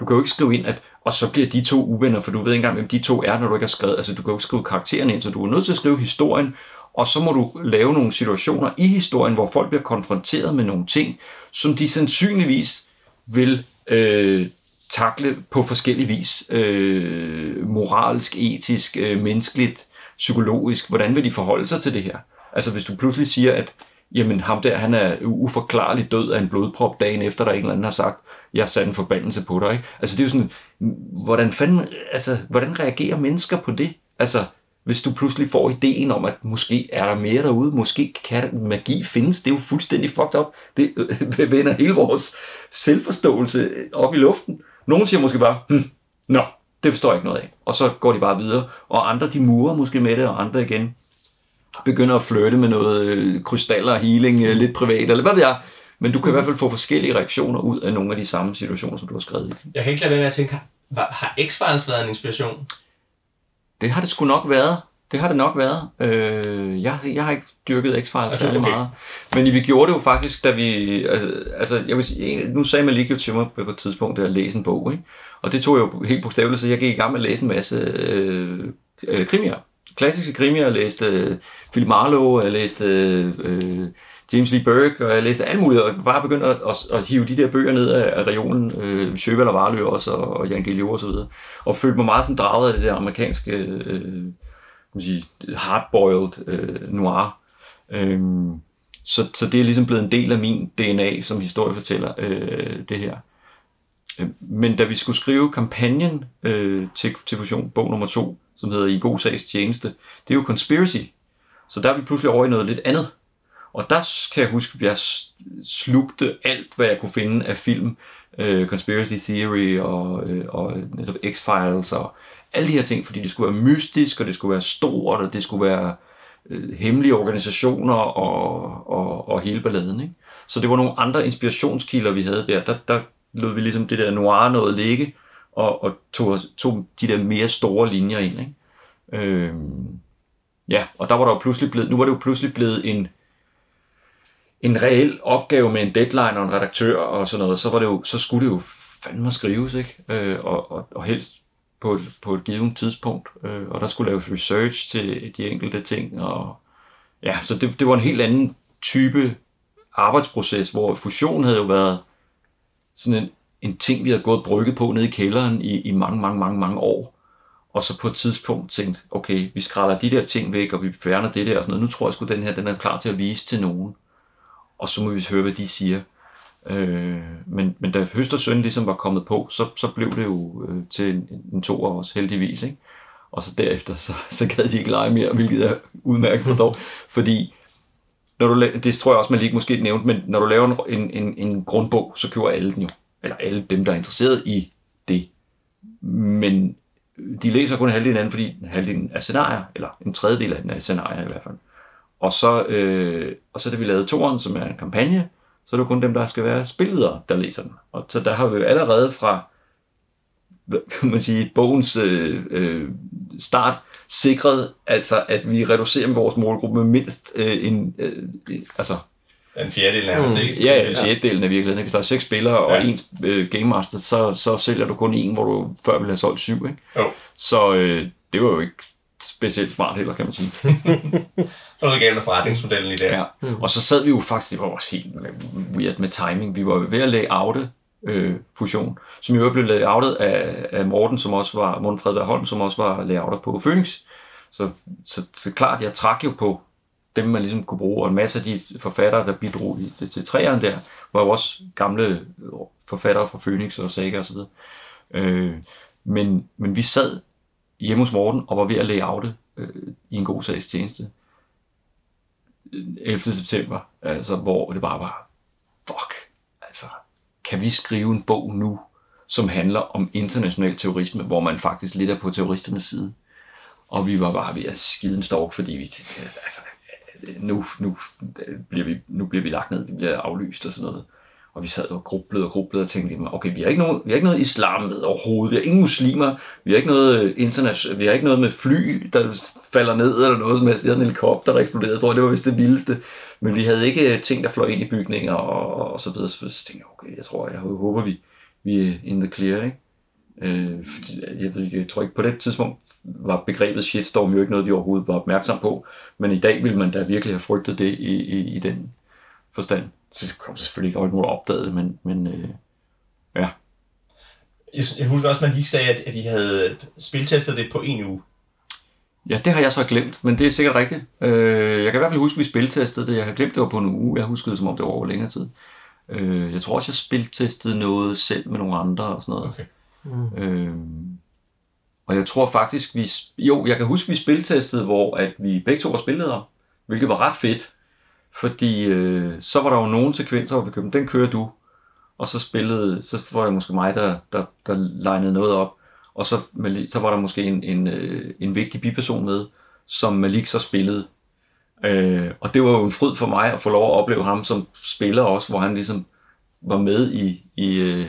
Du kan jo ikke skrive ind, at og så bliver de to uvenner, for du ved ikke engang, hvem de to er, når du ikke har skrevet. Altså, du kan jo ikke skrive karakteren ind, så du er nødt til at skrive historien, og så må du lave nogle situationer i historien, hvor folk bliver konfronteret med nogle ting, som de sandsynligvis vil øh, takle på forskellig vis. Øh, moralsk, etisk, øh, menneskeligt, psykologisk. Hvordan vil de forholde sig til det her? Altså hvis du pludselig siger, at jamen, ham der, han er uforklarligt død af en blodprop dagen efter, der en eller anden har sagt, jeg har sat en forbandelse på dig. Ikke? Altså det er jo sådan, hvordan, fanden, altså, hvordan reagerer mennesker på det? Altså, hvis du pludselig får ideen om, at måske er der mere derude, måske kan magi findes, det er jo fuldstændig fucked up. Det øh, vender hele vores selvforståelse op i luften. Nogle siger måske bare, hm, nå, det forstår jeg ikke noget af. Og så går de bare videre. Og andre, de murer måske med det, og andre igen begynder at flytte med noget øh, krystaller og healing øh, lidt privat, eller hvad ved jeg. Men du kan i hvert fald få forskellige reaktioner ud af nogle af de samme situationer, som du har skrevet i. jeg kan ikke lade være med at tænke, har, har X-Files været en inspiration? Det har det sgu nok været. Det har det nok været. Øh, jeg, jeg har ikke dyrket X-Files Okay, særlig okay. meget. Men vi gjorde det jo faktisk, da vi... Altså, altså jeg vil sige, nu sagde Malik jo til mig på et tidspunkt, at jeg læste en bog. Ikke? Og det tog jeg jo helt bogstaveligt, så jeg gik i gang med at læse en masse øh, øh, krimier. Klassiske krimier. Jeg læste øh, Philip Marlowe, jeg læste øh, James Lee Burke, og jeg læste alt muligt, og bare begyndte at, at, at hive de der bøger ned af, af regionen, øh, Sjøvald og Varlø også, og, og Jan Guillou og så videre. Og følte mig meget sådan draget af det der amerikanske... Øh, kan man sige, hardboiled øh, noir. Øh, så, så det er ligesom blevet en del af min DNA som historiefortæller, øh, det her. Øh, men da vi skulle skrive kampagnen øh, til, til Fusion, bog nummer to, som hedder I god sags tjeneste, det er jo conspiracy. Så der er vi pludselig over i noget lidt andet. Og der kan jeg huske, at jeg slugte alt, hvad jeg kunne finde af film. Øh, conspiracy Theory og, øh, og netop X-Files og alle de her ting, fordi det skulle være mystisk, og det skulle være stort, og det skulle være øh, hemmelige organisationer og, og, og hele balladen. Ikke? Så det var nogle andre inspirationskilder, vi havde der. Der, der lod vi ligesom det der noir noget ligge, og, og tog, tog de der mere store linjer ind. Ikke? Øh, ja, og der var der jo pludselig blevet, nu var det jo pludselig blevet en, en reel opgave med en deadline og en redaktør og sådan noget, så, var det jo, så skulle det jo fandme skrives, ikke? Øh, og, og, og helst på et, på et givet tidspunkt. Øh, og der skulle laves research til de enkelte ting. Og, ja, så det, det var en helt anden type arbejdsproces, hvor fusion havde jo været sådan en, en ting, vi havde gået brygget på nede i kælderen i, i mange, mange, mange, mange år. Og så på et tidspunkt tænkt, okay, vi skræller de der ting væk, og vi fjerner det der og sådan noget. Nu tror jeg sgu, den her den er klar til at vise til nogen. Og så må vi høre, hvad de siger. Øh, men, men da Høst og Søn ligesom var kommet på, så, så blev det jo øh, til en, en to af os heldigvis. Ikke? Og så derefter, så, så gad de ikke lege mere, hvilket jeg udmærket forstår. Fordi, når du, la- det tror jeg også, man lige måske nævnte, men når du laver en, en, en grundbog, så køber alle den jo. Eller alle dem, der er interesseret i det. Men de læser kun halvdelen af den, fordi halvdelen er scenarier, eller en tredjedel af den er scenarier i hvert fald. Og så, øh, og så da vi lavede toren, som er en kampagne, så er det jo kun dem, der skal være spilledere, der læser den. Og så der har vi jo allerede fra kan man sige, bogens øh, øh, start sikret, altså at vi reducerer vores målgruppe med mindst øh, en, øh, altså En fjerdedel nærmest, ikke? Ja, ja, sjettedelen af virkeligheden. Hvis der er seks spillere og Ja. en øh, Game Master, så, så sælger du kun en, hvor du før ville have solgt syv. Ikke? Jo. Så øh, det var jo ikke specielt smart heller, kan man sige. Noget galt med forretningsmodellen i det. Ja. Og så sad vi jo faktisk, det var også helt weird med timing, vi var jo ved at layoute øh, Fusion, som jo blev layoutet af, af Morten, som også var, Morten Fredberg Holm, som også var layouter på Phoenix. Så, så, så klart, jeg trak jo på dem, man ligesom kunne bruge, og en masse af de forfattere, der bidrog i, til, til træerne der, var jo også gamle forfattere fra Phoenix og Saga og så videre. Øh, men, men vi sad hjemme hos Morten og var ved at layoute øh, i en god sags tjeneste. Øh, 11. september, altså, hvor det bare var, fuck, altså, kan vi skrive en bog nu, som handler om international terrorisme, hvor man faktisk lidt er på terroristernes side. Og vi var bare ved at skide en stork, fordi vi tænkte, altså, nu, nu, bliver vi, nu bliver vi lagt ned, vi bliver aflyst og sådan noget. Og vi sad og grublede og grublede og tænkte, okay, vi har ikke noget, vi har ikke noget islam med overhovedet, vi har ingen muslimer, vi har ikke noget øh, internet, vi har ikke noget med fly, der falder ned eller noget som helst. Vi havde en helikopter, der eksploderede, jeg tror, det var vist det vildeste. Men vi havde ikke øh, ting, der fløj ind i bygninger og, og så videre. Så tænkte jeg, okay, jeg tror, jeg håber, vi, vi er in the clear, ikke? Øh, fordi øh, jeg, ved, jeg tror ikke, på det tidspunkt var begrebet shitstorm jo ikke noget, vi overhovedet var opmærksom på. Men i dag ville man da virkelig have frygtet det i, i, i den forstand. Så det kom selvfølgelig ikke øjne, hvor opdagede det, men, men øh, ja. Jeg, jeg husker også, at man lige sagde, at, at de havde spiltestet det på en uge. Ja, det har jeg så glemt, men det er sikkert rigtigt. Øh, jeg kan i hvert fald huske, at vi spiltestede det. Jeg har glemt, det var på en uge. Jeg huskede det, som om det var over længere tid. Øh, jeg tror også, jeg spiltestede noget selv med nogle andre og sådan noget. Okay. Mm. Øh, og jeg tror faktisk, vi... Jo, jeg kan huske, vi spiltestede, hvor at vi begge to var spilledere, hvilket var ret fedt. Fordi øh, så var der jo nogle sekvenser, hvor vi købte, den kører du. Og så spillede, så var det måske mig, der, der, der legnede noget op. Og så, så var der måske en, en, øh, en vigtig biperson med, som Malik så spillede. Øh, og det var jo en fryd for mig at få lov at opleve ham som spiller også, hvor han ligesom var med i, i, øh,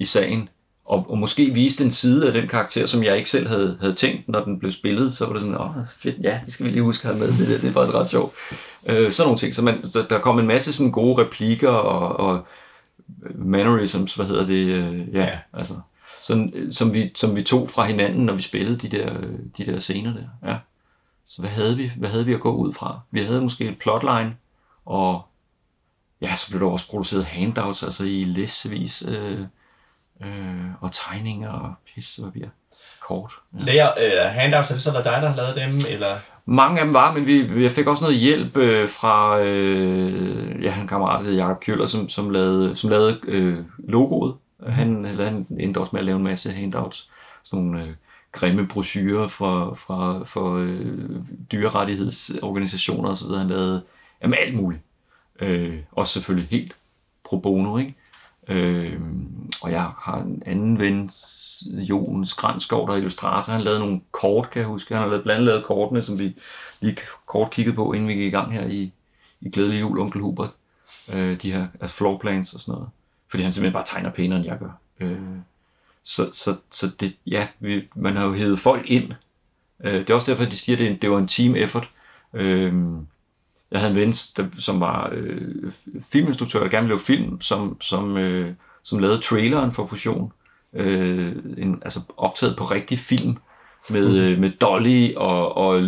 i sagen. Og, og måske viste en side af den karakter, som jeg ikke selv havde, havde tænkt, når den blev spillet. Så var det sådan, åh fedt, ja, det skal vi lige huske at have med, det, det er faktisk ret sjovt. Øh, sådan nogle ting. Så man, der, der kom en masse sådan gode replikker og, og mannerisms, hvad hedder det, øh, ja, Ja. altså sådan, som, vi, som vi tog fra hinanden, når vi spillede de der, øh, de der scener der. Ja. Så hvad havde vi? Hvad havde vi at gå ud fra? Vi havde måske et plotline, og ja, så blev der også produceret handouts, altså i læssevis. Øh, øh, og tegninger og pis og papir. Kort. Ja. Layer, øh, handouts, er det så været dig, der har lavet dem, eller? Mange af dem var, men vi, vi fik også noget hjælp øh, fra øh, ja, en kammerat, der hedder Jacob Kjøller, som, som lavede, som lavede øh, logoet. Han, eller han endte også med at lave en masse handouts. Sådan nogle øh, grimme brochurer fra, fra, for øh, dyrerettighedsorganisationer osv. Han lavede jamen, alt muligt. Øh, også selvfølgelig helt pro bono, ikke? Øh, og jeg har en anden ven, Jon Skranskov, der er illustrator. Han lavede nogle kort, kan jeg huske. Han har lavet, blandt andet lavet kortene, som vi lige kort kiggede på, inden vi gik i gang her i, i Glædelig Jul, Onkel Hubert. Øh, de her altså floor plans og sådan noget. Fordi han simpelthen bare tegner pænere, end jeg gør. Øh, så, så, så det, ja, vi, man har jo hævet folk ind. Øh, det er også derfor, de siger, at det, det var en team effort. Øh, jeg havde en ven, der, som var øh, filminstruktør, der gerne ville lave film, som, som, øh, som lavede traileren for Fusion. Øh, en, altså optaget på rigtig film, med, øh, med dolly og, og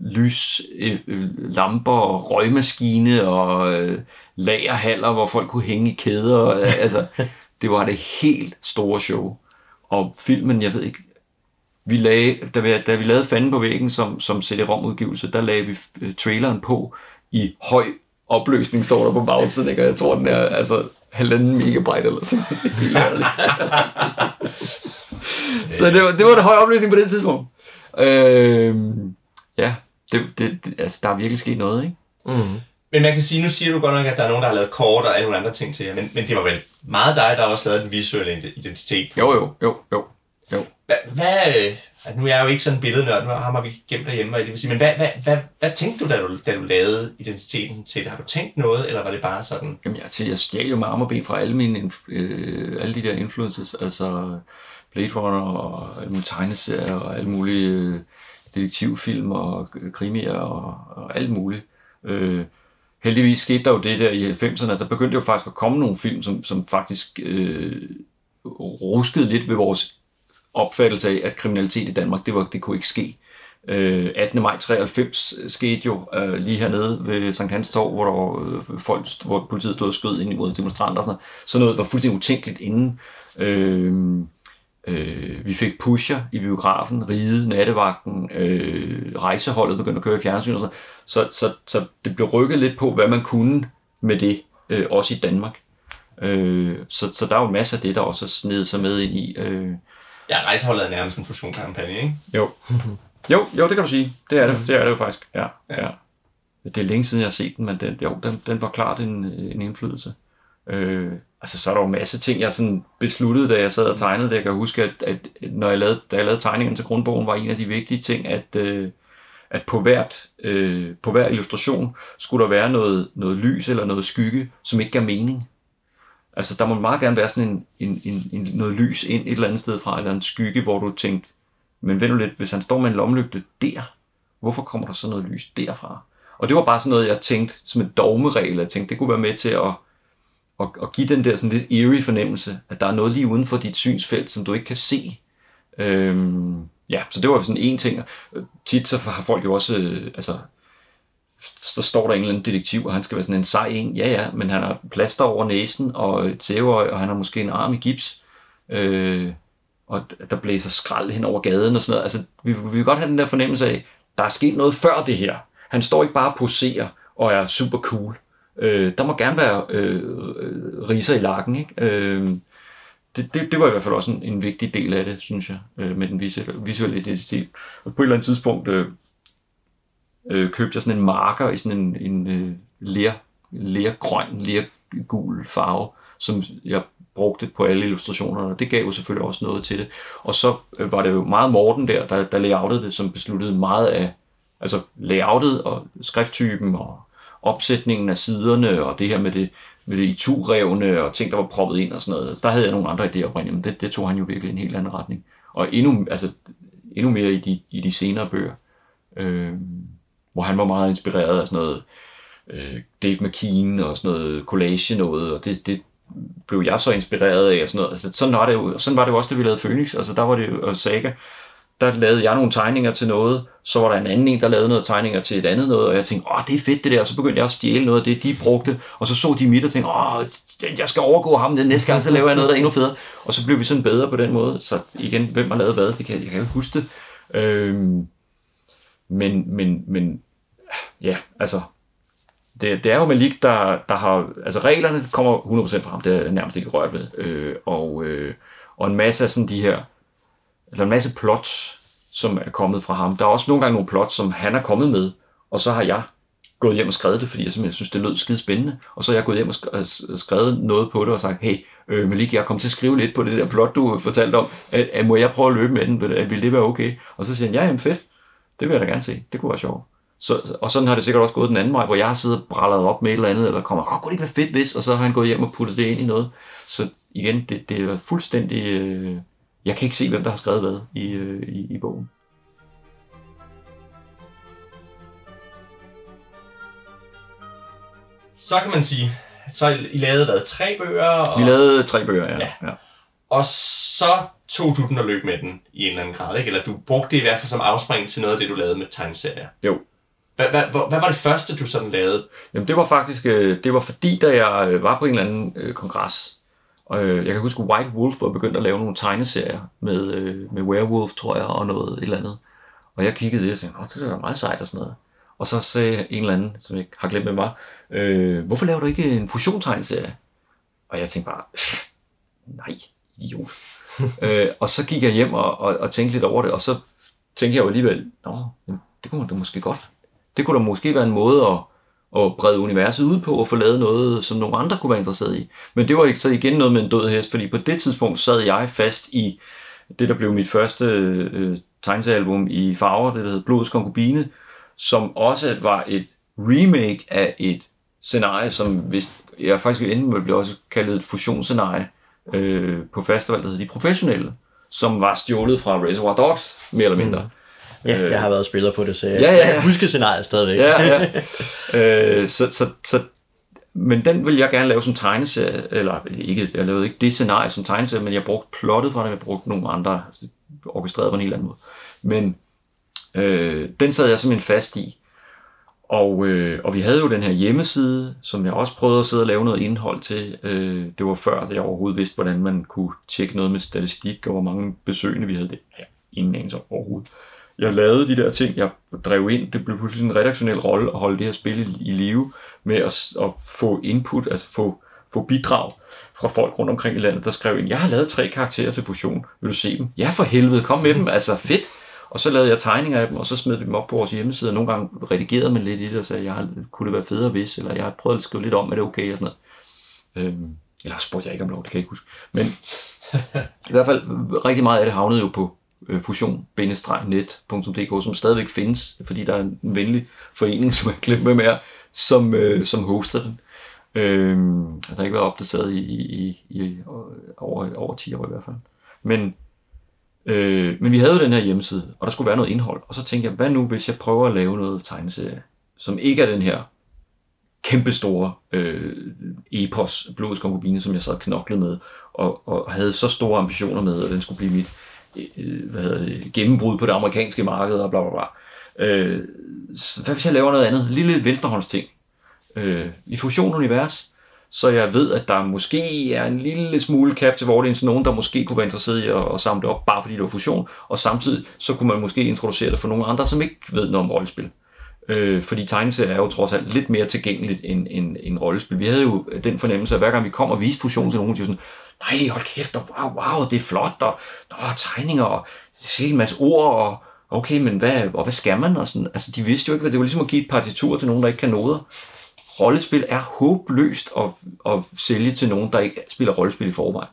lys, øh, lamper og røgmaskine og øh, lagerhaller, hvor folk kunne hænge i kæder. altså, det var det helt store show. Og filmen, jeg ved ikke, vi lagde, da, vi, da vi lavede Fanden på væggen som, som CD-ROM-udgivelse, der lagde vi øh, traileren på i høj opløsning, står der på bagsiden, ikke? og jeg tror, den er altså halvanden megabyte eller sådan Så det var, det var det høje opløsning på det tidspunkt. Øh, ja, det, det, det, altså, der er virkelig sket noget, ikke? Mm. Men man kan sige, nu siger du godt nok, at der er nogen, der har lavet kort og alle nogle andre ting til jer, men, men det var vel meget dig, der også lavede den visuelle identitet. Jo, jo, jo, jo. jo. Hvad, hvad at nu er jeg jo ikke sådan en billednørd, nu har vi gemt derhjemme, det vil sige, men hvad, hvad, hvad, hvad tænkte du da, du, da du lavede identiteten til det? Har du tænkt noget, eller var det bare sådan? Jamen, jeg, jeg stjal jo med fra alle, mine, øh, alle de der influences, altså Blade Runner og alle mine tegneserier og alle mulige øh, detektivfilm og krimier og, og alt muligt. Øh, heldigvis skete der jo det der i 90'erne, der begyndte jo faktisk at komme nogle film, som, som faktisk øh, ruskede lidt ved vores opfattelse af, at kriminalitet i Danmark, det, var, det kunne ikke ske. Øh, 18. maj 93 skete jo øh, lige hernede ved Sankt Hans Torv, hvor, der var, øh, folk, hvor politiet stod og skød ind imod demonstranter og sådan noget. Sådan noget var fuldstændig utænkeligt inden. Øh, øh, vi fik Pusher i biografen, Ride, Nattevagten, øh, rejseholdet begyndte at køre i fjernsyn og sådan så, så, så det blev rykket lidt på, hvad man kunne med det, øh, også i Danmark. Øh, så, så der er jo masser af det, der også sned sig med ind i. Øh, Ja, rejseholdet er nærmest en fusionkampagne, ikke? Jo. jo, jo, det kan du sige. Det er det, det, er det jo faktisk. Ja, ja. Det er længe siden, jeg har set den, men den, jo, den, den var klart en, en indflydelse. Øh, altså, så er der jo en masse ting, jeg sådan besluttede, da jeg sad og tegnede det. Jeg kan huske, at, at når jeg lavede, da jeg lavede tegningen til grundbogen, var en af de vigtige ting, at, øh, at på, hvert, øh, på hver illustration skulle der være noget, noget lys eller noget skygge, som ikke gav mening. Altså, der må meget gerne være sådan en, en, en, en, noget lys ind et eller andet sted fra, eller en skygge, hvor du tænkt, men ved du lidt, hvis han står med en lommelygte der, hvorfor kommer der så noget lys derfra? Og det var bare sådan noget, jeg tænkte som en dogmeregel. Jeg tænkte, det kunne være med til at, at, at give den der sådan lidt eerie fornemmelse, at der er noget lige uden for dit synsfelt, som du ikke kan se. Øhm, ja, så det var sådan en ting. Tit så har folk jo også, øh, altså så står der en eller anden detektiv, og han skal være sådan en sej en. Ja, ja, men han har plaster over næsen og et tæveøj, og han har måske en arm i gips. Øh, og der blæser skrald hen over gaden og sådan noget. Altså, vi, vi vil godt have den der fornemmelse af, der er sket noget før det her. Han står ikke bare og poserer og er super cool. Øh, der må gerne være øh, riser i lakken, ikke? Øh, det, det, det var i hvert fald også en, en vigtig del af det, synes jeg, øh, med den visuelle, visuelle identitet. Og på et eller andet tidspunkt, øh, øh, købte jeg sådan en marker i sådan en, en øh, ler, lergrøn, lergul farve, som jeg brugte på alle illustrationerne, og det gav jo selvfølgelig også noget til det. Og så øh, var det jo meget Morten der, der, der layoutede det, som besluttede meget af altså layoutet og skrifttypen og opsætningen af siderne og det her med det, med det iturevne og ting, der var proppet ind og sådan noget. Så der havde jeg nogle andre idéer oprindeligt, men det, det tog han jo virkelig en helt anden retning. Og endnu, altså, endnu mere i de, i de senere bøger. Øh, hvor han var meget inspireret af sådan noget øh, Dave McKean og sådan noget collage noget, og det, det blev jeg så inspireret af og sådan noget. Altså, sådan, var det jo, sådan var det jo også, da vi lavede Phoenix, altså der var det jo, og Saga, der lavede jeg nogle tegninger til noget, så var der en anden en, der lavede noget tegninger til et andet noget, og jeg tænkte, åh, det er fedt det der, og så begyndte jeg at stjæle noget af det, de brugte, og så så de mit og tænkte, åh, jeg skal overgå ham den næste gang, så laver jeg noget, der er endnu federe, og så blev vi sådan bedre på den måde, så igen, hvem har lavet hvad, det kan, jeg kan ikke huske det, øhm, men, men, men, ja, altså, det, det er jo Malik, der, der har, altså reglerne kommer 100% frem, det er jeg nærmest ikke rørt ved, øh, og, øh, og en masse af sådan de her, eller en masse plots, som er kommet fra ham. Der er også nogle gange nogle plots, som han er kommet med, og så har jeg gået hjem og skrevet det, fordi jeg simpelthen synes, det lød skide spændende. Og så er jeg gået hjem og øh, øh, skrevet noget på det og sagt, hey, øh, Malik, jeg kom til at skrive lidt på det der plot, du fortalte om. At, at, må jeg prøve at løbe med den? Vil det være okay? Og så siger han, ja, jamen fedt. Det vil jeg da gerne se. Det kunne være sjovt. Så, og sådan har det sikkert også gået den anden vej, hvor jeg har siddet og brallet op med et eller andet, eller kommer, åh, kunne det ikke være fedt hvis? Og så har han gået hjem og puttet det ind i noget. Så igen, det, det er fuldstændig... Øh, jeg kan ikke se, hvem der har skrevet hvad i, øh, i, i bogen. Så kan man sige, så I lavede hvad, tre bøger? Og... Vi lavede tre bøger, ja. Ja. ja. Og så tog du den og løb med den i en eller anden grad, ikke? Eller du brugte det i hvert fald som afspring til noget af det, du lavede med tegneserier. Jo. Hvad, hvad, var det første, du sådan lavede? Jamen det var faktisk, øh, det var fordi, da jeg øh, var på en eller anden øh, kongres, og øh, jeg kan huske, White Wolf var begyndt at lave nogle tegneserier med, øh, med Werewolf, tror jeg, og noget et eller andet. Og jeg kiggede det og tænkte, det er meget sejt og sådan noget. Og så sagde en eller anden, som jeg har glemt med mig, øh, hvorfor laver du ikke en fusion-tegneserie? Og jeg tænkte bare, nej, idiot. øh, og så gik jeg hjem og, og, og tænkte lidt over det, og så tænkte jeg jo alligevel, nå, det kunne man da måske godt. Det kunne da måske være en måde at, at brede universet ud på og få lavet noget, som nogle andre kunne være interesseret i. Men det var ikke så igen noget med en død hest, fordi på det tidspunkt sad jeg fast i det, der blev mit første øh, tegneseriealbum i farver, det der hed Blodets Konkubine, som også var et remake af et scenarie, som hvis jeg faktisk endte med blive også kaldet et fusionsscenarie øh, på festival, der hed De Professionelle, som var stjålet fra Reservoir Dogs, mere eller mindre. Mm. Ja, jeg har været spiller på det, så jeg, Ja, ja, jeg ja. kan huske scenariet stadigvæk. Ja, ja. øh, så, så, så, men den vil jeg gerne lave som tegneserie, eller ikke, jeg lavede ikke det scenarie som tegneserie, men jeg brugte plottet fra det, jeg brugte nogle andre, altså, orkestreret på en helt anden måde. Men øh, den sad jeg simpelthen fast i. Og, øh, og vi havde jo den her hjemmeside, som jeg også prøvede at sidde og lave noget indhold til. Øh, det var før, at jeg overhovedet vidste, hvordan man kunne tjekke noget med statistik, og hvor mange besøgende vi havde. Det ja, ingen anelse overhovedet. Jeg lavede de der ting, jeg drev ind. Det blev pludselig en redaktionel rolle at holde det her spil i, i live med at, at få input, altså få, få bidrag fra folk rundt omkring i landet, der skrev ind, jeg har lavet tre karakterer til fusion, vil du se dem? Ja, for helvede, kom med dem, altså fedt. Og så lavede jeg tegninger af dem, og så smed vi dem op på vores hjemmeside, og nogle gange redigerede man lidt i det, og sagde, jeg kunne det være federe hvis, eller jeg har prøvet at skrive lidt om, er det okay, og sådan noget. Øhm, eller spurgte jeg ikke om lov, det kan jeg ikke huske. Men i hvert fald, rigtig meget af det havnede jo på øh, fusion-net.dk, som stadigvæk findes, fordi der er en venlig forening, som jeg glemt med mere, som, øh, som hoster den. Øhm, der har ikke været opdateret i, i, i over, over 10 år i hvert fald. Men Øh, men vi havde jo den her hjemmeside, og der skulle være noget indhold. Og så tænkte jeg, hvad nu hvis jeg prøver at lave noget tegneserie, som ikke er den her kæmpestore øh, epos, Blodets Konkubine, som jeg sad knoklet med, og, og havde så store ambitioner med, at den skulle blive mit øh, hvad hedder det, gennembrud på det amerikanske marked, og bla bla bla. Øh, så hvad hvis jeg laver noget andet? Lille venstrehåndsting. Øh, I Fusion Univers, så jeg ved, at der måske er en lille smule captive audience, nogen, der måske kunne være interesseret i at, at samle det op, bare fordi det var fusion, og samtidig så kunne man måske introducere det for nogle andre, som ikke ved noget om rollespil. Øh, fordi tegneserier er jo trods alt lidt mere tilgængeligt end, end, end rollespil. Vi havde jo den fornemmelse, at hver gang vi kom og viste fusion til nogen, de var sådan, nej, hold kæft, og wow, wow, det er flot, og nå, tegninger, og se en masse ord, og okay, men hvad, og hvad skal man? Og sådan, altså, de vidste jo ikke, hvad det var ligesom at give et partitur til nogen, der ikke kan noder rollespil er håbløst at, at sælge til nogen, der ikke spiller rollespil i forvejen.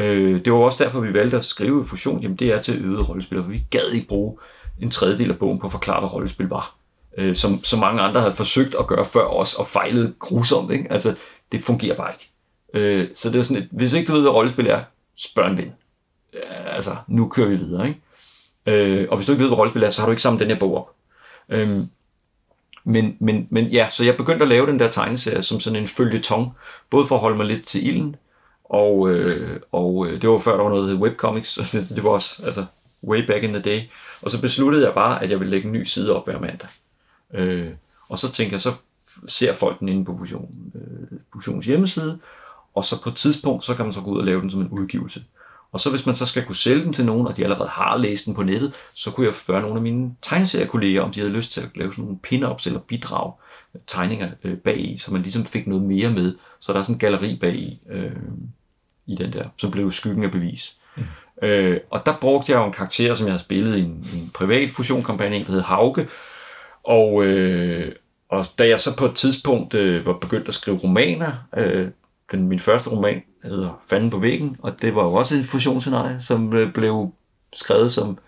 Øh, det var også derfor, vi valgte at skrive fusion. Jamen, det er til øget rollespil, for vi gad ikke bruge en tredjedel af bogen på at forklare, hvad rollespil var. Øh, som, som mange andre havde forsøgt at gøre før os, og fejlede grusomt. Ikke? Altså, det fungerer bare ikke. Øh, så det er sådan et, hvis ikke du ved, hvad rollespil er, spørg en ven. Øh, altså, nu kører vi videre. Ikke? Øh, og hvis du ikke ved, hvad rollespil er, så har du ikke samlet den her bog op. Øh, men, men, men ja, så jeg begyndte at lave den der tegneserie som sådan en følgetong, både for at holde mig lidt til ilden, og, øh, og øh, det var før der var noget webcomics, så det, det var også, altså, way back in the day. Og så besluttede jeg bare, at jeg ville lægge en ny side op hver mandag. Øh, og så tænkte jeg, så ser folk den inde på Fusion, øh, Fusions hjemmeside, og så på et tidspunkt, så kan man så gå ud og lave den som en udgivelse. Og så hvis man så skal kunne sælge den til nogen, og de allerede har læst den på nettet, så kunne jeg spørge nogle af mine tegneseriekolleger, om de havde lyst til at lave sådan nogle pin-ups eller bidrag, tegninger øh, bag i, så man ligesom fik noget mere med. Så der er sådan en galleri bag i, øh, i den der, som blev skyggen af bevis. Mm. Øh, og der brugte jeg jo en karakter, som jeg har spillet i en, en privat fusionkampagne, der hed Hauke. Og, øh, og da jeg så på et tidspunkt øh, var begyndt at skrive romaner, øh, den, min første roman hedder Fanden på væggen, og det var jo også et fusionsscenarie, som øh, blev skrevet som,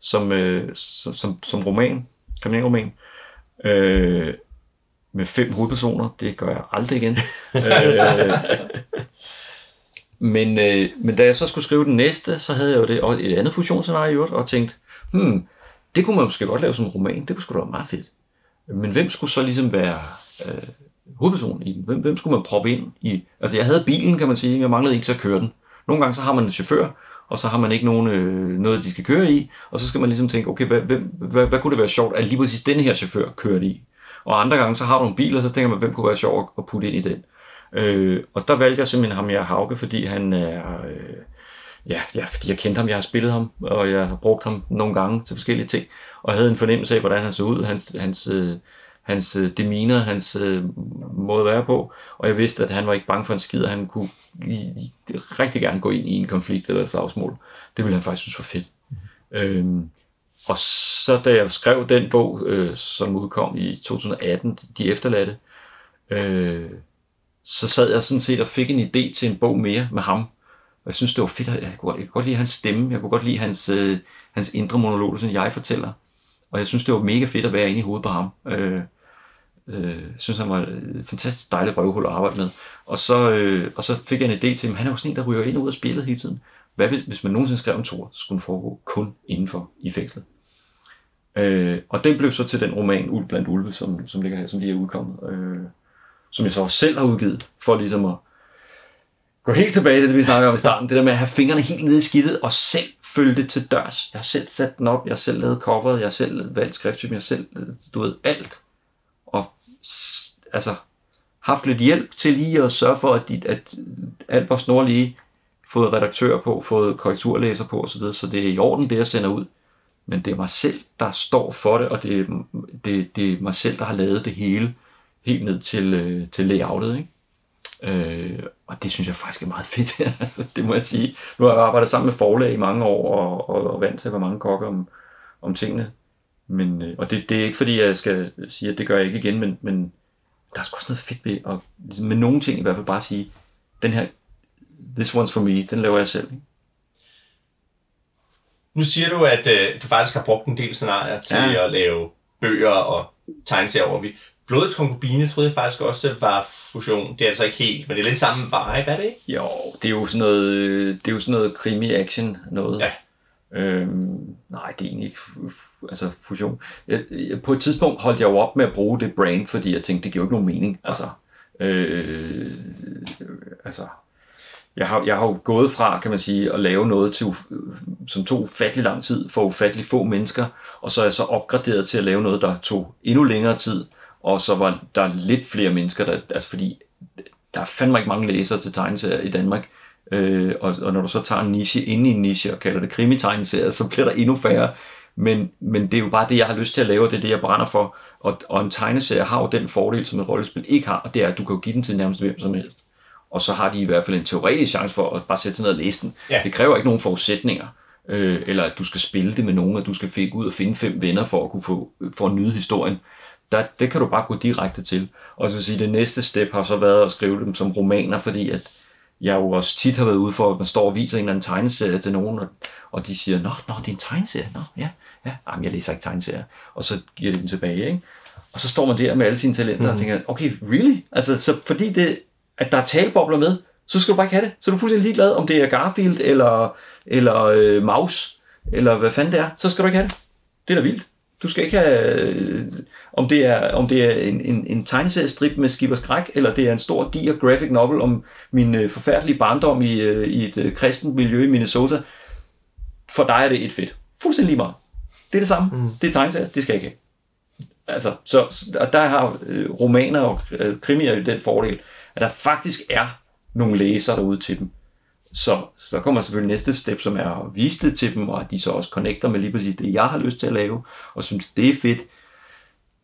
som, øh, som, som, som roman, kriminalroman. Øh, med fem hovedpersoner. Det gør jeg aldrig igen. øh, men, øh, men da jeg så skulle skrive den næste, så havde jeg jo det, og et andet fusionsscenarie og tænkte, hmm, det kunne man måske godt lave som roman. Det kunne sgu da være meget fedt. Men hvem skulle så ligesom være øh, hovedpersonen i den? Hvem, hvem skulle man proppe ind i? Altså jeg havde bilen, kan man sige, men jeg manglede ikke til at køre den. Nogle gange så har man en chauffør, og så har man ikke nogen, øh, noget, de skal køre i, og så skal man ligesom tænke, okay, hvad, hvem, hvad, hvad kunne det være sjovt, at lige præcis denne her chauffør kørte i? Og andre gange, så har du en bil, og så tænker man, hvem kunne være sjov at putte ind i den? Øh, og der valgte jeg simpelthen ham, jeg Hauke, fordi han er... Øh, ja, ja, fordi jeg kendte ham, jeg har spillet ham, og jeg har brugt ham nogle gange til forskellige ting, og havde en fornemmelse af, hvordan han så ud, hans, hans, øh, hans øh, demeanor, hans øh, måde at være på, og jeg vidste, at han var ikke bange for en skid, og han kunne i, i, rigtig gerne gå ind i en konflikt eller et slagsmål. Det ville han faktisk synes var fedt. Mm. Øhm, og så da jeg skrev den bog, øh, som udkom i 2018, De Efterladte, øh, så sad jeg sådan set og fik en idé til en bog mere med ham. Og jeg synes, det var fedt. Jeg kunne, jeg kunne godt lide hans stemme. Jeg kunne godt lide hans, øh, hans indre monolog, som jeg fortæller. Og jeg synes, det var mega fedt at være inde i hovedet på ham. Øh, øh, synes, han var et fantastisk dejligt røvhul at arbejde med. Og så, øh, og så fik jeg en idé til, at han er jo sådan en, der ryger ind og ud af spillet hele tiden. Hvad hvis, hvis man nogensinde skrev en tor, så skulle den foregå kun indenfor i fængslet. Øh, og den blev så til den roman Ulv blandt ulve, som, som ligger her, som lige er udkommet. Øh, som jeg så selv har udgivet, for ligesom at gå helt tilbage til det, vi snakkede om i starten. Det der med at have fingrene helt nede i skidtet, og selv følge det til dørs. Jeg har selv sat den op, jeg har selv lavet coveret, jeg har selv valgt skrifttypen, jeg har selv, øh, du ved, alt. Altså, haft lidt hjælp til lige at sørge for, at, de, at alt var snorlige, fået redaktør på, fået korrekturlæser på osv., så det er i orden, det jeg sender ud men det er mig selv, der står for det, og det er, det, det er mig selv, der har lavet det hele, helt ned til, øh, til layoutet. Ikke? Øh, og det synes jeg faktisk er meget fedt, det må jeg sige. Nu har jeg arbejdet sammen med forlag i mange år, og, og, og vant til at være mange kokker om, om tingene. Men, øh, og det, det er ikke fordi, jeg skal sige, at det gør jeg ikke igen, men, men der er sgu også noget fedt ved at ligesom med nogle ting i hvert fald bare sige, den her, this one's for me, den laver jeg selv. Ikke? Nu siger du, at øh, du faktisk har brugt en del scenarier til ja. at lave bøger og tegneserier over. Blodets konkubine troede jeg faktisk også var fusion. Det er altså ikke helt, men det er lidt samme vibe, er det ikke? Jo, det er jo sådan noget, det er jo sådan noget krimi-action noget. Ja. Øhm, nej, det er egentlig ikke altså fusion. Jeg, jeg, på et tidspunkt holdt jeg jo op med at bruge det brand, fordi jeg tænkte, det giver jo ikke nogen mening. Altså, øh, altså jeg har, jeg har jo gået fra, kan man sige, at lave noget, til, som tog ufattelig lang tid for ufattelig få mennesker, og så er jeg så opgraderet til at lave noget, der tog endnu længere tid, og så var der lidt flere mennesker, der, altså fordi der er fandme ikke mange læsere til tegneserier i Danmark, øh, og, og når du så tager en niche ind i en niche og kalder det krimi-tegneserier, så bliver der endnu færre, men, men det er jo bare det, jeg har lyst til at lave, det er det, jeg brænder for, og, og en tegneserie har jo den fordel, som et rollespil ikke har, og det er, at du kan jo give den til nærmest hvem som helst og så har de i hvert fald en teoretisk chance for at bare sætte sig ned og læse den. Ja. Det kræver ikke nogen forudsætninger, øh, eller at du skal spille det med nogen, at du skal finde ud og finde fem venner for at kunne få for at nyde historien. Der, det kan du bare gå direkte til. Og så sige, det næste step har så været at skrive dem som romaner, fordi at jeg jo også tit har været ude for, at man står og viser en eller anden tegneserie til nogen, og, og de siger, nå, nå, det er en tegneserie, nå, ja, ja, jamen, jeg læser ikke tegneserier, og så giver de den tilbage, ikke? Og så står man der med alle sine talenter mm. og tænker, okay, really? Altså, så fordi det at der er talebobler med, så skal du bare ikke have det. Så er du fuldstændig ligeglad, om det er Garfield eller, eller øh, Maus, eller hvad fanden det er, så skal du ikke have det. Det er da vildt. Du skal ikke have, øh, om det er, om det er en, en, en tegneseriestrip med skib og skræk, eller det er en stor diger graphic novel om min øh, forfærdelige barndom i, øh, i et øh, kristent miljø i Minnesota. For dig er det et fedt. fuldstændig lige meget. Det er det samme. Mm. Det er tegneserier, det skal jeg ikke have. Altså, så, så og der har øh, romaner og øh, krimier jo den fordel, at der faktisk er nogle læsere derude til dem. Så, så kommer selvfølgelig næste step, som er at vise det til dem, og at de så også connecter med lige præcis det, jeg har lyst til at lave, og synes, det er fedt.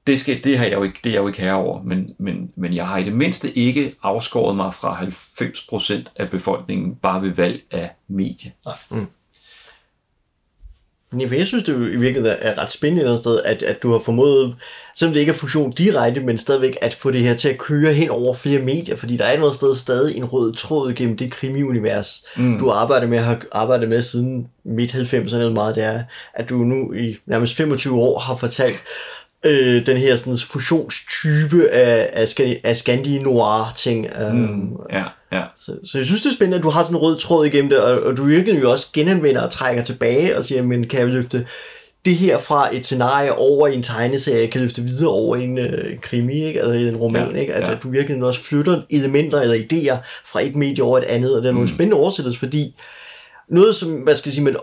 Det, skal, det, har jeg jo ikke, det er jeg jo ikke herover, men, men, men jeg har i det mindste ikke afskåret mig fra 90% af befolkningen bare ved valg af medie. Nej, mm for jeg synes, det i virkeligheden er ret spændende et sted, at, at du har formået, selvom det ikke er fusion direkte, men stadigvæk at få det her til at køre hen over flere medier, fordi der er noget sted stadig en rød tråd gennem det krimi-univers, mm. du arbejder med, har arbejdet med siden midt-90'erne meget, det er, at du nu i nærmest 25 år har fortalt øh, den her sådan, fusionstype af, af, af Scandi Noir ting. Øh, Mm, ja, ja. så, så jeg synes, det er spændende, at du har sådan en rød tråd igennem det, og, og du virkelig jo også genanvender og trækker tilbage og siger, men kan jeg løfte det her fra et scenarie over i en tegneserie, kan løfte videre over i en øh, krimi, ikke? altså i en roman, Ja, ikke? At, ja. at du virkelig også flytter elementer eller idéer fra et medie over et andet, og det er nogle mm. spændende oversættelser, fordi noget, som, hvad skal jeg sige, man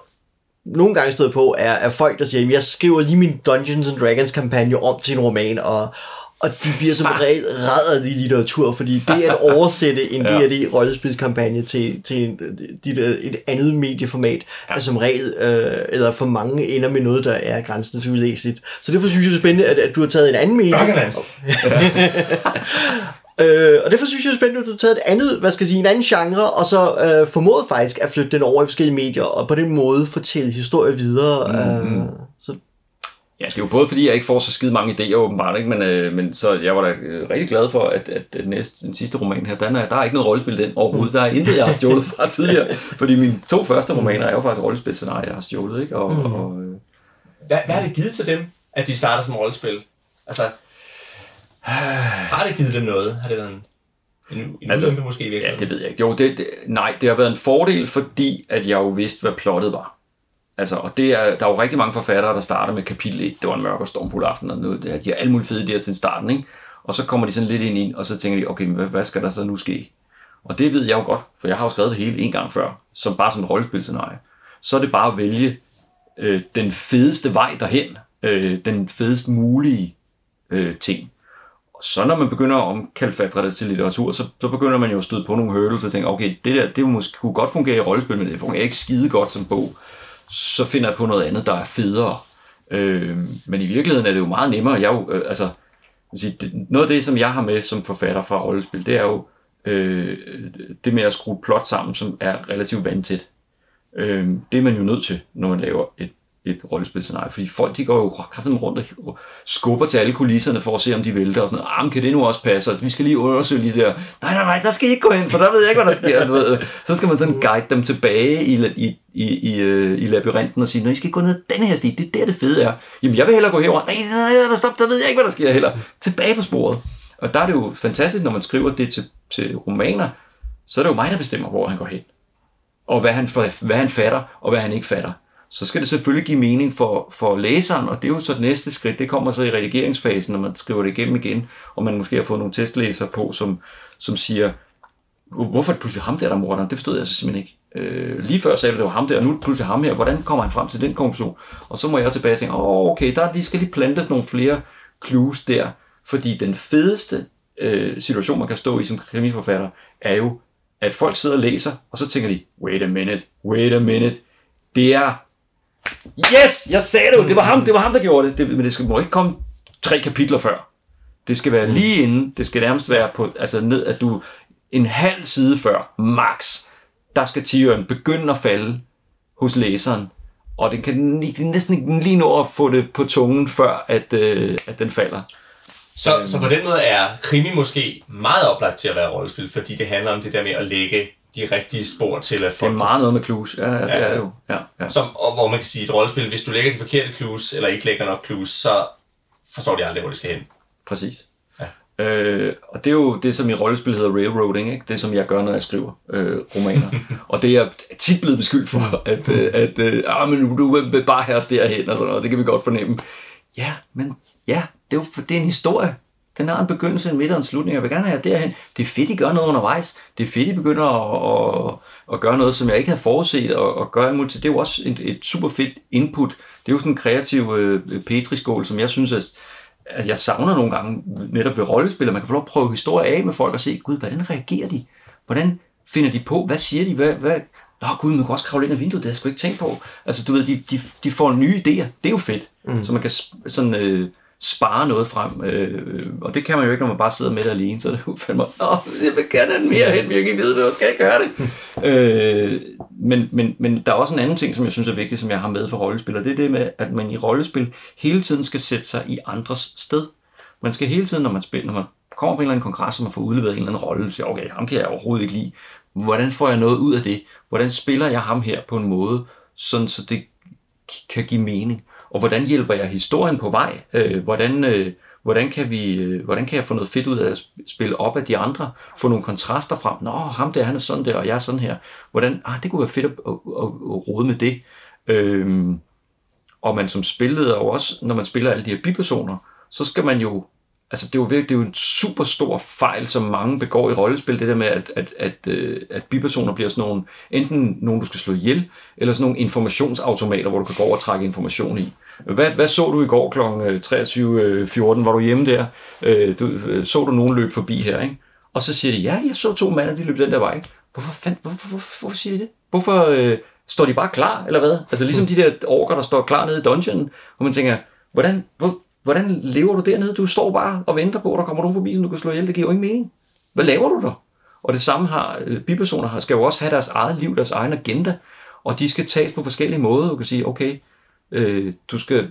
nogle gange stået på, er, er folk, der siger, "Jamen, jeg skriver lige min Dungeons and Dragons kampagne om til en roman, og, og de bliver som regel reddet i litteratur, fordi det at oversætte en Ja. D&D rollespilskampagne til, til en, dit, et andet medieformat, ja. er som regel, øh, eller for mange ender med noget, der er grænsen til ulæseligt. Så derfor synes jeg, det er spændende, at, at du har taget en anden medie. Øh, og derfor synes jeg, det er spændende, at du har taget et andet, hvad skal jeg sige, en anden genre, og så øh, formået faktisk at flytte den over i forskellige medier, og på den måde fortælle historier videre. Mm-hmm. Øh, så Ja, det er jo både fordi, jeg ikke får så skide mange idéer åbenbart, ikke? Men, øh, men så jeg var da øh, rigtig glad for, at, at den, næste, den sidste roman her, den er, der er ikke noget rollespil den overhovedet. Der er intet, jeg har stjålet fra tidligere. Fordi mine to første romaner er jo faktisk rollespilscenarier, jeg har stjålet, ikke? Og, mm. og, øh, Hvad, hvad har det givet til dem, at de starter som rollespil? Altså, har det givet dem noget? Har det været en, en, en Altså, måske i ja, det ved jeg ikke. Jo, det, det, nej, det har været en fordel, fordi at jeg jo vidste, hvad plottet var. Altså, og det er, der er jo rigtig mange forfattere, der starter med kapitel 1, det var en mørk og stormfuld aften, og noget, det her. de har alle mulige fede idéer til starten, ikke? Og så kommer de sådan lidt ind i, og så tænker de, okay, men hvad, hvad skal der så nu ske? Og det ved jeg jo godt, for jeg har jo skrevet det hele en gang før, som bare sådan et rollespilscenarie. Så er det bare at vælge øh, den fedeste vej derhen, øh, den fedest mulige øh, ting. Og så når man begynder at omkalfatre det til litteratur, så, så begynder man jo at støde på nogle hurdles og tænke, okay, det der, det måske kunne godt fungere i rollespil, men det fungerer ikke skide godt som bog. Så finder jeg på noget andet, der er federe. Øh, men i virkeligheden er det jo meget nemmere. Jeg jo, øh, altså, det, noget af det, som jeg har med som forfatter fra rollespil, det er jo øh, det med at skrue plot sammen, som er relativt vandtæt. Øh, det er man jo nødt til, når man laver et, et rollespilscenarie, fordi folk de går jo kraftigt rundt og skubber til alle kulisserne for at se, om de vælter, og sådan noget. Ah, kan det nu også passe? Og vi skal lige undersøge lige der. Nej, nej, nej, der skal I ikke gå ind, for der ved jeg ikke, hvad der sker. Du ved. Så skal man sådan guide dem tilbage i, i, i, i, øh, i labyrinten og sige, nej, I skal gå ned den her sti, det er der, det fede er. Jamen, jeg vil hellere gå herover. Nej, nej, nej, stop, der ved jeg ikke, hvad der sker heller. Tilbage på sporet. Og der er det jo fantastisk, når man skriver det til, til romaner, så er det jo mig, der bestemmer, hvor han går hen og hvad han, hvad han fatter, og hvad han ikke fatter. Så skal det selvfølgelig give mening for, for læseren, og det er jo så det næste skridt. Det kommer så i redigeringsfasen, når man skriver det igennem igen, og man måske har fået nogle testlæser på, som, som siger, hvorfor er det pludselig ham der, der morder? Det forstod jeg så simpelthen ikke. Øh, lige før sagde du, det var ham der, og nu er det pludselig ham her. Hvordan kommer han frem til den konklusion? Og så må jeg tilbage og tænke, åh, okay, der lige skal lige plantes nogle flere clues der, fordi den fedeste øh, situation, man kan stå i som krimiforfatter, er jo, at folk sidder og læser, og så tænker de, wait a minute, wait a minute, det er, yes, jeg sagde det jo, det var ham, det var ham, der gjorde det, det men det skal må ikke komme tre kapitler før. Det skal være lige inden, det skal nærmest være på, altså ned, at du en halv side før, max, der skal tiøren begynde at falde hos læseren, og den kan den næsten ikke lige nå at få det på tungen, før at, øh, at den falder. Så, så på den måde er krimi måske meget oplagt til at være rollespil, fordi det handler om det der med at lægge de rigtige spor til, at Det er meget noget med clues, ja, ja det Ja. er jo. Ja, ja. Som, og hvor man kan sige, et rollespil, hvis du lægger de forkerte clues, eller ikke lægger nok clues, så forstår de aldrig, hvor det skal hen. Præcis. Ja. Øh, og det er jo det, som i rollespil hedder railroading, ikke? det som jeg gør, når jeg skriver øh, romaner. og det er jeg tit blevet beskyldt for, at, øh, at øh, ah, men du, du vil bare herres derhen og sådan noget, det kan vi godt fornemme. Ja, men ja, det er jo for, det er en historie. Den har en begyndelse, en midt og en slutning. Jeg vil gerne have derhen. Det er fedt, I gør noget undervejs. Det er fedt, I begynder at, at, at gøre noget, som jeg ikke havde forudset og, og gøre imod til. Det er jo også et, et super fedt input. Det er jo sådan en kreativ øh, petriskål, som jeg synes, at, at jeg savner nogle gange netop ved rollespil, at man kan få lov at prøve historie af med folk og se, gud, hvordan reagerer de? Hvordan finder de på? Hvad siger de? Hvad, hvad? Nå gud, man kan også kravle ind ad vinduet, det har jeg sgu ikke tænkt på. Altså du ved, de, de, de får nye idéer. Det er jo fedt. Mm. Så man kan sådan... Øh, spare noget frem, øh, og det kan man jo ikke, når man bare sidder med det alene, så er det jo fandme, åh, jeg vil gerne have mere hen, men jeg kan ikke vide det, og skal jeg gøre det? øh, men, men, men der er også en anden ting, som jeg synes er vigtig, som jeg har med for rollespil, og det er det med, at man i rollespil hele tiden skal sætte sig i andres sted. Man skal hele tiden, når man spiller, når man kommer på en eller anden kongres, og man får udleveret en eller anden rolle, så siger, okay, ham kan jeg overhovedet ikke lide. Hvordan får jeg noget ud af det? Hvordan spiller jeg ham her på en måde, sådan så det kan give mening? Og hvordan hjælper jeg historien på vej? Øh, hvordan, øh, hvordan, kan vi, øh, hvordan kan jeg få noget fedt ud af at spille op af de andre? Få nogle kontraster frem. Nå, ham der, han er sådan der, og jeg er sådan her. Hvordan, ah, det kunne være fedt at, at, at, at rode med det. Øh, og man som spilleder også, når man spiller alle de her bipersoner, så skal man jo altså det er jo virkelig det er jo en super stor fejl, som mange begår i rollespil, det der med, at, at, at, øh, at bipersoner bliver sådan nogle, enten nogen, du skal slå ihjel, eller sådan nogle informationsautomater, hvor du kan gå over og trække information i. Hvad, hvad så du i går kl. Øh, 23.14? Øh, Var du hjemme der? Du, så du nogen løb forbi her, ikke? Og så siger de, ja, jeg så to mænd, de løb den der vej. Hvorfor, fand, hvorfor, hvorfor, hvorfor siger de det? Hvorfor øh, står de bare klar, eller hvad? Altså ligesom de der orker, der står klar nede i dungeonen, hvor man tænker, hvordan, hvor, hvordan lever du dernede? Du står bare og venter på, at der kommer nogen forbi, som du kan slå ihjel. Det giver jo ingen mening. Hvad laver du der? Og det samme har øh, bipersoner skal jo også have deres eget liv, deres egen agenda, og de skal tages på forskellige måder. Du kan sige, okay, øh, du, skal,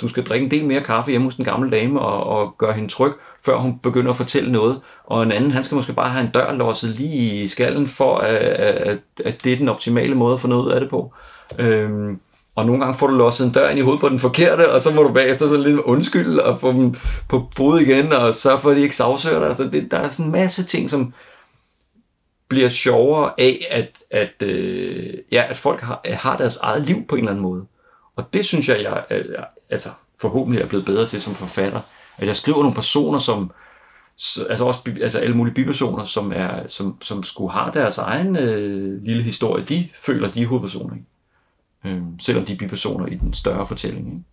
du skal drikke en del mere kaffe hjemme hos den gamle dame og, og gøre hende tryg, før hun begynder at fortælle noget. Og en anden, han skal måske bare have en dør låset lige i skallen, for øh, at, at, at det er den optimale måde at få noget ud af det på. Øh, og nogle gange får du låst en dør ind i hovedet på den forkerte, og så må du bagefter så lidt undskylde og få dem på fod igen, og sørge for, at de ikke sagsøger dig. Altså, det, der er sådan en masse ting, som bliver sjovere af, at, at, øh, ja, at folk har, har deres eget liv på en eller anden måde. Og det synes jeg, jeg, jeg altså, forhåbentlig er blevet bedre til som forfatter. At jeg skriver nogle personer, som, altså også altså alle mulige bipersoner, som, er, som, som skulle have deres egen øh, lille historie. De føler, de er hovedpersoner. Ikke? Øh, selvom de er bipersoner i den større fortælling. Ikke?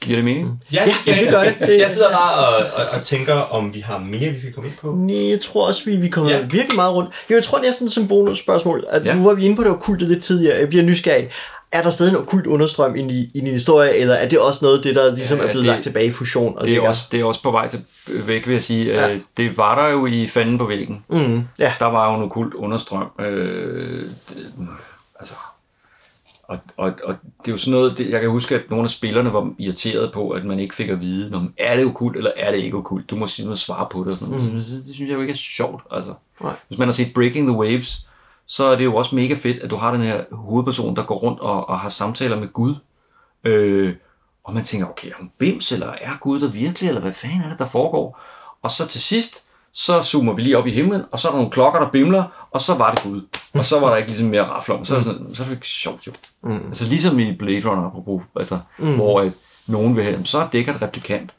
Giver det mening? Ja, Ja, ja, det gør det. Det- Jeg sidder bare og, og, og tænker, om vi har mere, vi skal komme ind på. Nej, jeg tror også, vi, vi kommer Ja. virkelig meget rundt. Jeg tror næsten som bonusspørgsmål, at Ja. ja. nu var vi inde på det okkulte lidt tidligere. Jeg bliver nysgerrig. Er der stadig en okkult understrøm i, i din historie, eller er det også noget det, der ligesom Ja, er blevet det- lagt tilbage i fusion? Og Det er, også, det er også på vej til væk, vil jeg sige. Ja. Ja. Det var der jo i fanden på væggen. Mm, ja. Der var jo en okult understrøm. Øh, det, altså, og, og, og det er jo sådan noget, det, jeg kan huske, at nogle af spillerne var irriteret på, at man ikke fik at vide, om er det okult, eller er det ikke okult. Du må sige noget svare på det. Og sådan noget. Mm. Det, det, synes jeg jo ikke er sjovt. Altså. Nej. Hvis man har set Breaking the Waves, så er det jo også mega fedt, at du har den her hovedperson, der går rundt og, og har samtaler med Gud. Øh, og man tænker, okay, er hun bims, eller er Gud der virkelig, eller hvad fanden er det, der foregår? Og så til sidst, så zoomer vi lige op i himlen, og så er der nogle klokker, der bimler, og så var det Gud. Og så var der ikke ligesom mere rafler om. Så, er det sådan, så er det ikke sjovt jo. Mm. Altså ligesom i Blade Runner, apropos, altså, mm. hvor at nogen vil have, så er det ikke et replikant.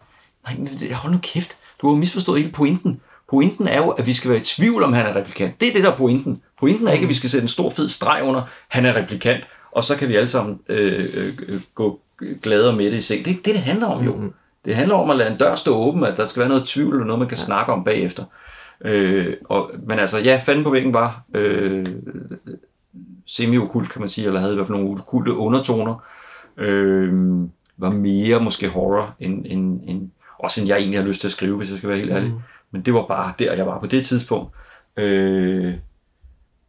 Nej, men hold nu kæft. Du har misforstået hele pointen. Pointen er jo, at vi skal være i tvivl om, han er replikant. Det er det, der er pointen. Pointen er ikke, at vi skal sætte en stor fed streg under, han er replikant, og så kan vi alle sammen øh, øh, gå glade og med det i seng. Det er ikke det, det handler om jo. Mm-hmm. Det handler om at lade en dør stå åben, at der skal være noget tvivl, eller noget, man kan ja. snakke om bagefter. Øh, og, men altså, ja, fanden på væggen var øh, semi-okult, kan man sige, eller havde i hvert fald nogle okulte undertoner. Øh, var mere måske horror, end, end, end, også end jeg egentlig har lyst til at skrive, hvis jeg skal være helt ærlig. Mm. Men det var bare der, jeg var på det tidspunkt. Øh,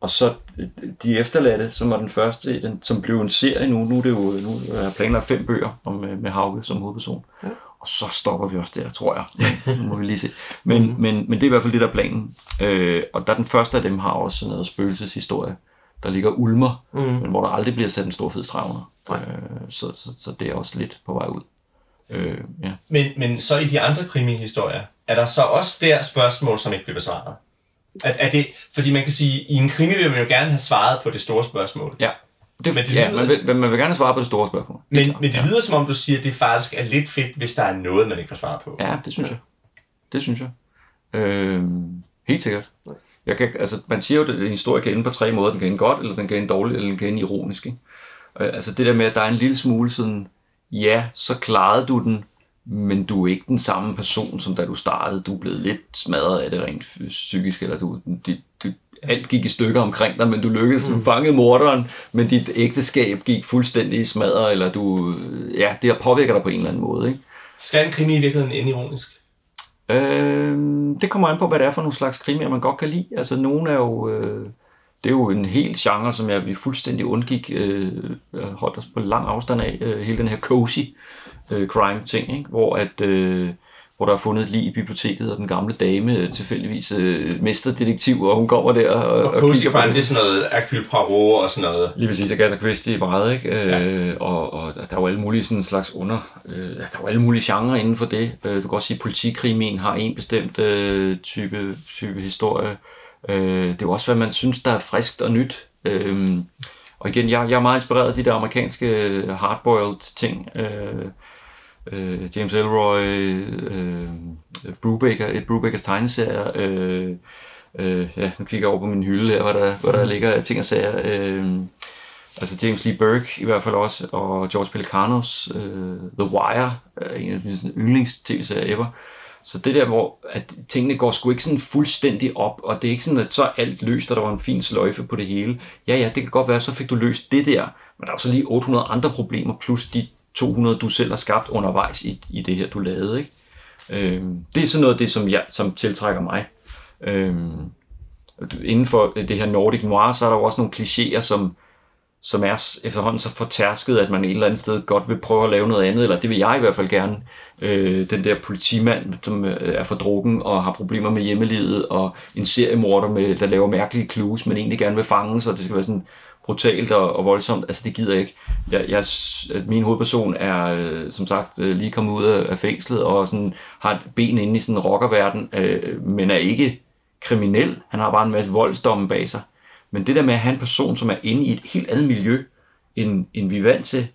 og så øh, De Efterladte, som var den første, den, som blev en serie nu. Nu er det jo nu er jeg planlagt fem bøger om, med, med Hauke som hovedperson. Ja. Og så stopper vi også der, tror jeg. Nu må vi lige se. Men, mm. men, men det er i hvert fald det, der er planen. Øh, og der den første af dem har også sådan noget spøgelseshistorie, der ligger ulmer, mm. men hvor der aldrig bliver sat en stor fed streg under. Øh, så, så, så det er også lidt på vej ud. Øh, ja. Men, men så i de andre krimi-historier, er der så også der spørgsmål, som ikke bliver besvaret? At, er det, fordi man kan sige, i en krimi vil man jo gerne have svaret på det store spørgsmål. ja. Det, Men det ja, lyder- man vil, man vil gerne svare på det store spørgsmål. Men, klart, men det ja. lyder som om, du siger, at det faktisk er lidt fedt, hvis der er noget, man ikke får svar på. Ja, det synes jeg. Det synes jeg. Øhm, helt sikkert. Jeg kan, altså, man siger jo, at en historie kan ende på tre måder. Den kan ende godt, eller den kan ende dårligt, eller den kan ende ironisk. Ikke? Øh, altså det der med, at der er en lille smule sådan, ja, så klarede du den, men du er ikke den samme person, som da du startede. Du er blevet lidt smadret af det rent psykisk, eller du, du, du, alt gik i stykker omkring dig, men du lykkedes, du fangede morderen, men dit ægteskab gik fuldstændig i smadret, eller du, ja, det har påvirket dig på en eller anden måde, ikke? Skal en krimi i virkeligheden ende ironisk? Øh, det kommer an på, hvad det er for nogle slags krimier, man godt kan lide. Altså, nogle er jo... Øh, det er jo en hel genre, som jeg, vi fuldstændig undgik, øh, holdt os på lang afstand af, øh, hele den her cozy øh, crime-ting, ikke? Hvor, at, øh, hvor der er fundet et lig i biblioteket, og den gamle dame øh, tilfældigvis øh, mesterdetektiv, og hun kommer der og, Og Cozy kigger på det. er sådan noget Hercule Poirot og sådan noget. Lige præcis, Agatha Christie i brædet, ikke? Øh, og, og der er jo alle mulige sådan slags under... Øh, der er jo alle mulige genrer inden for det. Øh, du kan også sige, at politikrimien har en bestemt øh, type, type historie. Øh, det er jo også, hvad man synes, der er friskt og nyt. Øh, og igen, jeg, jeg er meget inspireret af de der amerikanske hardboiled ting. Øh, øh, James Ellroy, øh, Brubaker, et Brubakers tegneserier. Øh, øh, ja, nu kigger jeg over på min hylde her, hvor der, hvor der ligger af ting og sager. Øh, altså James Lee Burke i hvert fald også, og George Pelicanos, øh, The Wire, er en af mine yndlings-tv-serier ever. Så det der, hvor at tingene går sgu ikke sådan fuldstændig op, og det er ikke sådan, at så er alt løst, og der var en fin sløjfe på det hele. Ja, ja, det kan godt være, så fik du løst det der, men der er jo så lige 800 andre problemer, plus de 200, du selv har skabt undervejs i, i det her, du lavede. Ikke? Øhm, det er sådan noget af det, som, jeg, som tiltrækker mig. Øhm, inden for øh, det her Nordic Noir, så er der jo også nogle klichéer, som, som er efterhånden så fortærsket, at man et eller andet sted godt vil prøve at lave noget andet, eller det vil jeg i hvert fald gerne. Øh, den der politimand, som øh, er for drukken og har problemer med hjemmelivet, og en seriemorder, med, der laver mærkelige clues, men egentlig gerne vil fange, så det skal være sådan brutalt og, og voldsomt. Altså, det gider jeg ikke. Jeg, jeg, min hovedperson er, øh, som sagt, øh, lige kommet ud af, af fængslet, og sådan, har et ben inde i sådan en rockerverden, øh, men er ikke kriminel. Han har bare en masse voldsdomme bag sig. Men det der med at have en person, som er inde i et helt andet miljø, end, end vi er vant til,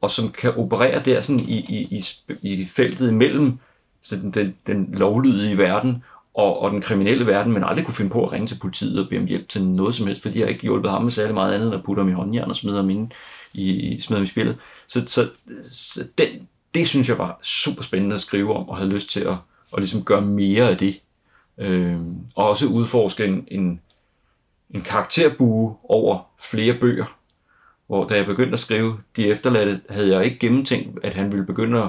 og som kan operere der sådan i, i, i, i feltet imellem sådan den, den lovlydige verden og, og den kriminelle verden, men aldrig kunne finde på at ringe til politiet og bede om hjælp til noget som helst, fordi jeg ikke hjulpet ham med særlig meget andet, end at putte ham i håndjern og smide ham ind i, i, smide ham i spillet. Så, så, så den, det synes jeg var super spændende at skrive om, og havde lyst til at, at ligesom gøre mere af det. Øh, og også udforske en, en, en karakterbue over flere bøger, hvor da jeg begyndte at skrive De Efterladte, havde jeg ikke gennemtænkt, at han ville begynde at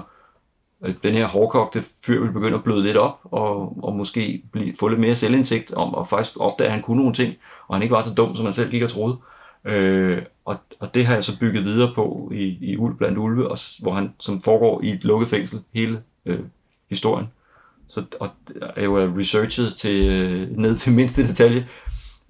den her hårdkogte fyr vil begynde at bløde lidt op, og, og måske blive, få lidt mere selvindsigt om, og faktisk opdage, at han kunne nogle ting, og han ikke var så dum, som han selv gik og troede. Øh, og, og det har jeg så bygget videre på i, i Ulv blandt Ulve, og, hvor han som foregår i et lukket fængsel, hele øh, historien. Så, og er jo researchet til, øh, ned til mindste detalje,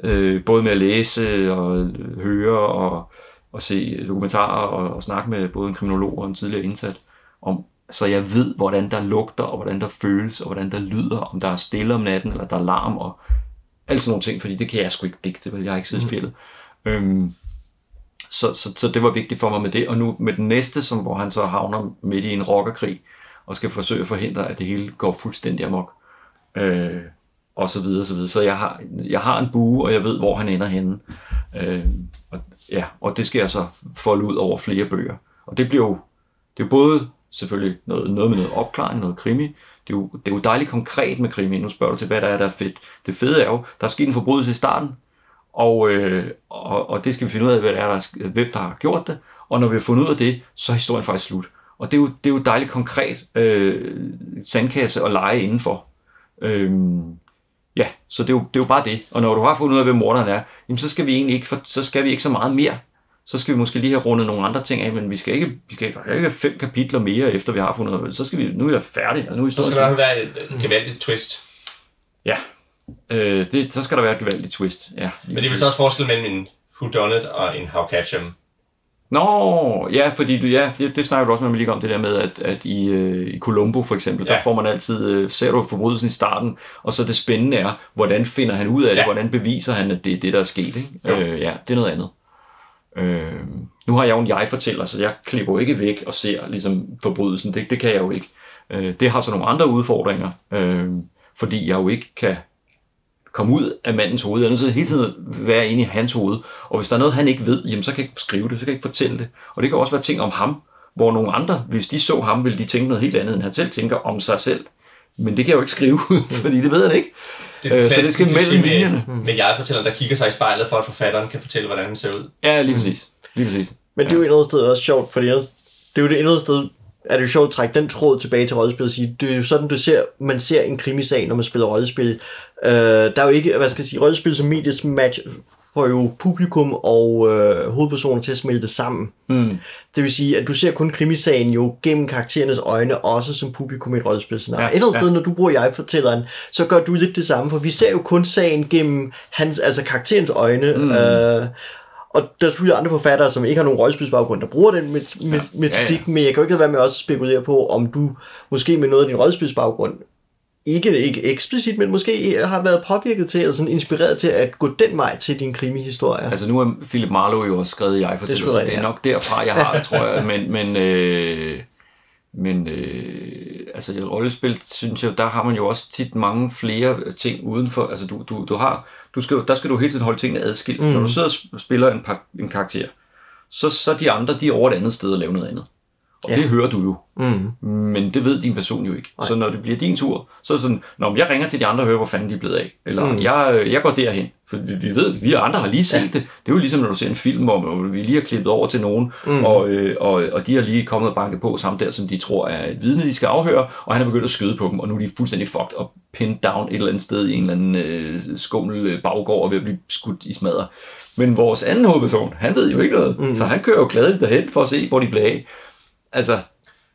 øh, både med at læse og øh, høre og, og se dokumentarer og, og snakke med både en kriminolog og en tidligere indsat om, så jeg ved, hvordan der lugter, og hvordan der føles, og hvordan der lyder, om der er stille om natten, eller der er larm, og alt sådan nogle ting, fordi det kan jeg sgu ikke digte, vel, jeg har ikke siddet i spillet. Øhm, så, så, så det var vigtigt for mig med det, og nu med den næste, som, hvor han så havner midt i en rockerkrig, og skal forsøge at forhindre, at det hele går fuldstændig amok. Øh, og så videre, så videre. Så jeg har, jeg har en bue, og jeg ved, hvor han ender henne. Øh, og, ja, og det skal jeg så folde ud over flere bøger. Og det bliver jo, det er både selvfølgelig noget, noget med noget opklaring, noget krimi. Det er, jo, det er jo dejligt konkret med krimi. Nu spørger du til, hvad der er, der er fedt. Det fede er jo, der er sket en forbrydelse i starten, og, øh, og, og det skal vi finde ud af, hvad der er, der er, hvem der har gjort det. Og når vi har fundet ud af det, så er historien faktisk slut. Og det er jo, det er jo dejligt konkret øh, sandkasse at lege indenfor. Øhm, ja, så det er, jo, det er jo bare det. Og når du har fundet ud af, hvem morderen er, jamen, så skal vi egentlig ikke, for, så skal vi ikke så meget mere. Så skal vi måske lige have rundet nogle andre ting af, men vi skal ikke, vi skal der kan ikke have fem kapitler mere, efter vi har fundet ud. Så skal vi, nu er jeg færdig. Altså, nu er Så skal der være et, et gevaldigt twist. Ja, øh, det, så skal der være et gevaldigt twist. Ja, Men det er vel så også forskel mellem en whodunit og en how catch 'em. Nå, ja, fordi du, ja, det, det snakker du også med mig lige om, det der med, at, at i, øh, i Columbo for eksempel. Ja. der får man altid, øh, ser du forbrydelsen i starten, og så det spændende er, hvordan finder han ud af det, Ja. hvordan beviser han, at det er det, der er sket, ikke? Jo. Øh, ja, det er noget andet. Øh, nu har jeg jo en jeg-fortæller, så jeg klipper jo ikke væk og ser ligesom forbrydelsen. Det, det kan jeg jo ikke. Øh, det har så nogle andre udfordringer, øh, fordi jeg jo ikke kan komme ud af mandens hoved. Jeg er nødt til hele tiden at være inde i hans hoved. Og hvis der er noget, han ikke ved, jamen, så kan jeg ikke skrive det, så kan jeg ikke fortælle det. Og det kan også være ting om ham, hvor nogle andre, hvis de så ham, ville de tænke noget helt andet, end han selv tænker om sig selv. Men det kan jeg jo ikke skrive, fordi det ved han ikke. Det er Øh, så det skal mellem med, linjerne. med jeg fortæller, der kigger sig i spejlet, for at forfatteren kan fortælle, hvordan han ser ud. Ja, lige præcis. Lige præcis. Men det er jo et eller andet sted også sjovt, fordi det er jo det andet sted, er det jo sjovt at trække den tråd tilbage til rollespil og sige, det er jo sådan, du ser, man ser en krimisag, når man spiller rollespil. Øh, der er jo ikke, hvad skal jeg sige, rollespil som medies match får jo publikum og øh, hovedpersoner til at smelte sammen. Mm. Det vil sige, at du ser kun krimisagen jo gennem karakterernes øjne, også som publikum i et rollespilscenarie. Ja, Ja, et eller andet ja. sted, når du bruger jeg-fortælleren, så gør du lidt det samme, for vi ser jo kun sagen gennem hans, altså karakterens øjne. Mm. Øh, og der er selvfølgelig andre forfattere, som ikke har nogen rollespilsbaggrund, der bruger den met- met- metodik, ja, ja. men jeg kan jo ikke være med også at spekulere på, om du måske med noget af din rollespilsbaggrund, ikke, ikke eksplicit, men måske har været påvirket til, eller sådan inspireret til at gå den vej til din krimihistorie. Altså nu er Philip Marlowe jo også skrevet jeg selvfølgelig så det er nok derfra, jeg har det, tror jeg. Men, men, øh, men øh, altså i rollespil, synes jeg, der har man jo også tit mange flere ting udenfor. Altså du, du, du har, du skal, der skal du hele tiden holde tingene adskilt. Mm. Når du sidder og sp- spiller en, par, en karakter, så, så de andre, de er over et andet sted og laver noget andet. Og ja. det hører du jo. Mm. Men det ved din person jo ikke. Nej. Så når det bliver din tur, så er det sådan, Nå, men jeg ringer til de andre og hører, hvor fanden de er blevet af. Eller mm. jeg, jeg går derhen. For vi, vi ved, vi andre har lige set ja. det. Det er jo ligesom, når du ser en film, hvor vi lige har klippet over til nogen, mm. og, øh, og, og de har lige kommet og banket på ham der, som de tror er et vidne, de skal afhøre, og han er begyndt at skyde på dem, og nu er de fuldstændig fucked og pinned down et eller andet sted i en eller anden øh, skummel øh, baggård og ved at blive skudt i smadret. Men vores anden hovedperson, han ved jo ikke noget, mm. så han kører jo gladeligt derhen for at se, hvor de bliver af. Altså, Det,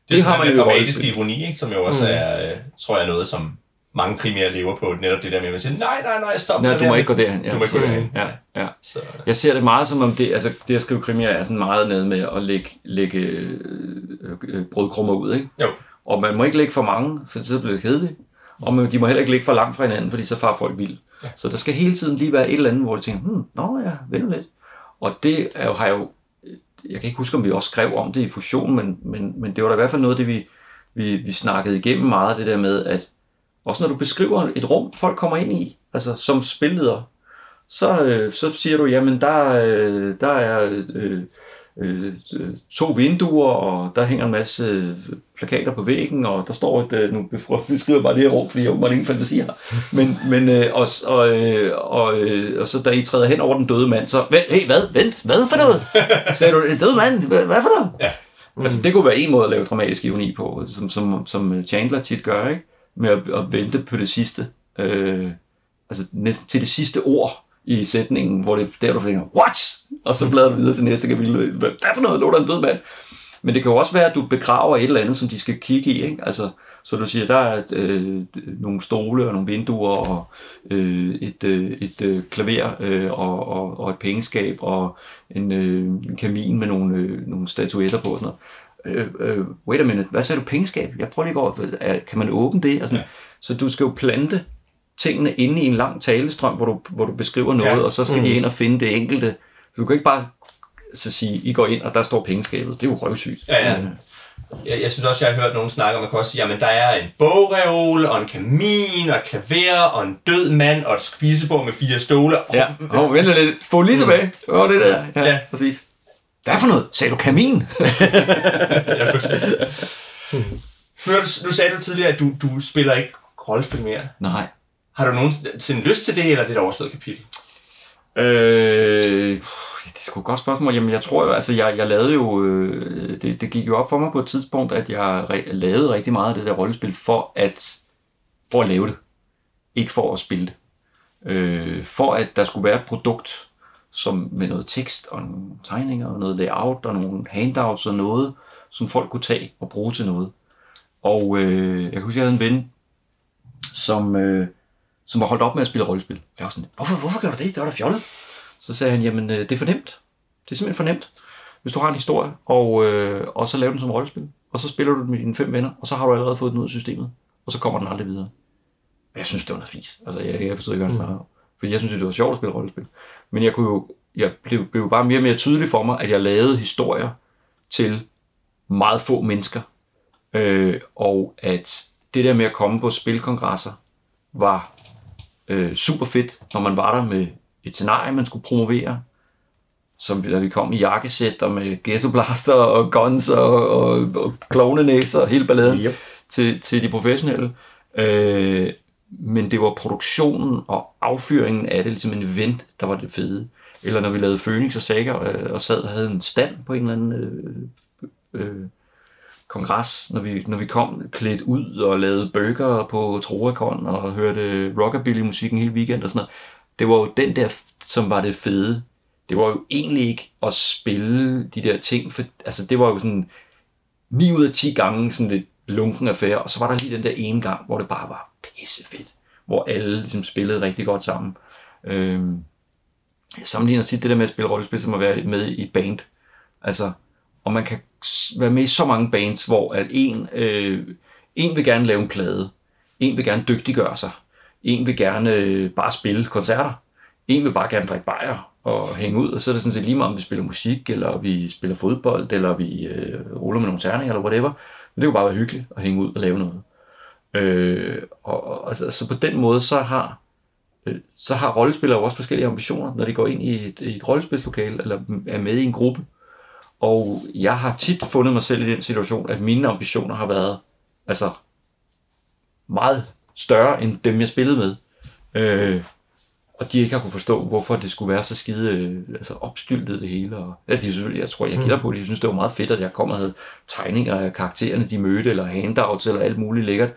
det har man jo dramatisk ironi, ikke? som jo også mm. er, øh, tror jeg, noget, som mange krimier lever på. Netop det der med, at man siger, nej, nej, nej, stop. Nej, du det må her." ikke gå derhen. Ja, Du må ikke gå derhen. Ja, ja. Så, Jeg ser det meget som om det, altså det at skrive krimier er sådan meget nede med at lægge, lægge øh, øh, brødkrummer ud, ikke? jo. Og man må ikke lægge for mange, for så bliver det kedeligt. Og man, de må heller ikke ligge for langt fra hinanden, fordi så far folk vild. Ja. Så der skal hele tiden lige være et eller andet, hvor de tænker, hmm, nå ja, vent lidt. Og det er jo, har jo, jeg kan ikke huske, om vi også skrev om det i fusion, men, men, men det var da i hvert fald noget, af det vi, vi, vi snakkede igennem meget, det der med, at også når du beskriver et rum, folk kommer ind i, altså som spilleder, så, øh, så siger du, jamen der, øh, der er øh, øh, to vinduer, og der hænger en masse øh, plakater på væggen, og der står et, øh, nu beskriver bare det her rum, fordi jeg åbenbart ingen fantasi har, men, men øh, og, og, øh, og, øh, og så da I træder hen over den døde mand, så, vent, hey, hvad, vent, hvad for noget? Sagde du, en død mand, hvad, hvad for noget? Ja. Mm. Altså, det kunne være en måde at lave dramatisk ironi på, som, som, som Chandler tit gør, ikke? Med at, at vente på det sidste. Øh, altså, næsten til det sidste ord i sætningen, hvor det der, du tænker, what? Og så bladrer du videre til næste kapitel. Hvad for noget lå der en død mand? Men det kan jo også være, at du begraver et eller andet, som de skal kigge i, ikke? Altså, så du siger, der er øh, nogle stole og nogle vinduer og øh, et, øh, et øh, klaver øh, og, og, og et pengeskab og en, øh, en kamin med nogle, øh, nogle statuetter på og sådan noget. Øh, øh, wait a minute, hvad sagde du, pengeskab? Jeg prøver lige over, er- kan man åbne det? Og sådan. Ja. Så du skal jo plante tingene inde i en lang talestrøm, hvor du, hvor du beskriver noget, Ja. og så skal mm. de ind og finde det enkelte. Du kan ikke bare så sige, I går ind, og der står pengeskabet. Det er jo røvsygt. Ja, ja. Jeg, jeg synes også, jeg har hørt nogen snakke om, at man kan også sige, at der er en bogreol, og en kamin, og et klaver, og en død mand, og et spisebord med fire stole. Ja, oh, vent lidt. Spol lige tilbage. Hvad var det der? Ja, Ja. præcis. Hvad for noget? Sagde du kamin? ja præcis. Nu, nu sagde du tidligere, at du, du spiller ikke rollespil mere. Nej. Har du nogensinde lyst til det, eller er det et overstået kapitel? Øh, det er sgu et godt spørgsmål. Jamen, jeg tror jo, altså, jeg, jeg lavede jo, øh, det, det gik jo op for mig på et tidspunkt, at jeg re- lavede rigtig meget af det der rollespil for at, for at lave det. Ikke for at spille det. Øh, for at der skulle være et produkt, som med noget tekst og nogle tegninger og noget layout og nogle handouts og noget, som folk kunne tage og bruge til noget. Og øh, jeg kan huske, jeg havde en ven, som, øh, som var holdt op med at spille rollespil. Og jeg var sådan, hvorfor, hvorfor gør du det? Det var da fjollet. Så sagde han, jamen øh, det er fornemt. Det er simpelthen fornemt. Hvis du har en historie, og, øh, og så laver den som rollespil, og så spiller du den med dine fem venner, og så har du allerede fået den ud af systemet, og så kommer den aldrig videre. Og jeg synes, det var noget fis. Altså, jeg, jeg forstod ikke, hvad han snakkede om. Fordi jeg synes, det var sjovt at spille rollespil. Men jeg kunne jo, jeg blev, blev bare mere og mere tydelig for mig, at jeg lavede historier til meget få mennesker. Øh, og at det der med at komme på spilkongresser var øh, super fedt, når man var der med et scenarie, man skulle promovere. Som da vi kom i jakkesæt og med ghetto blaster og guns og, og, og klovnenæser og hele balladen Yep. til, til de professionelle. Øh, men det var produktionen og affyringen af det, ligesom en event, der var det fede. Eller når vi lavede Phoenix og Saga øh, og sad og havde en stand på en eller anden øh, øh, kongres, når vi, når vi kom klædt ud og lavede burger på Troakon og hørte rockabilly-musikken hele weekend og sådan noget. Det var jo den der, som var det fede. Det var jo egentlig ikke at spille de der ting, for altså det var jo sådan 9 ud af 10 gange sådan lidt lunken affære, og så var der lige den der ene gang, hvor det bare var pissefedt, hvor alle ligesom spillede rigtig godt sammen. Øhm, jeg sammenligner tit det der med at spille rollespil, som at være med i et band. Altså, og man kan s- være med i så mange bands, hvor at en, øh, en vil gerne lave en plade, en vil gerne dygtiggøre sig, en vil gerne øh, bare spille koncerter, en vil bare gerne drikke bajer og hænge ud, og så er det sådan set lige meget, om vi spiller musik, eller vi spiller fodbold, eller vi øh, ruller med nogle terninger, eller whatever. Men det kunne bare være hyggeligt at hænge ud og lave noget. Øh, og, og altså, så på den måde, så har øh, så har rollespillere jo også forskellige ambitioner, når de går ind i et, i et rollespilslokale, eller er med i en gruppe. Og jeg har tit fundet mig selv i den situation, at mine ambitioner har været altså meget større end dem, jeg spillede med. Øh, og de ikke har kunne forstå, hvorfor det skulle være så skide øh, altså opstyltet det hele. Og, altså, de, synes- jeg tror, jeg gætter på det. De synes, det var meget fedt, at jeg kom og havde tegninger af karaktererne, de mødte, eller handouts, eller alt muligt lækkert.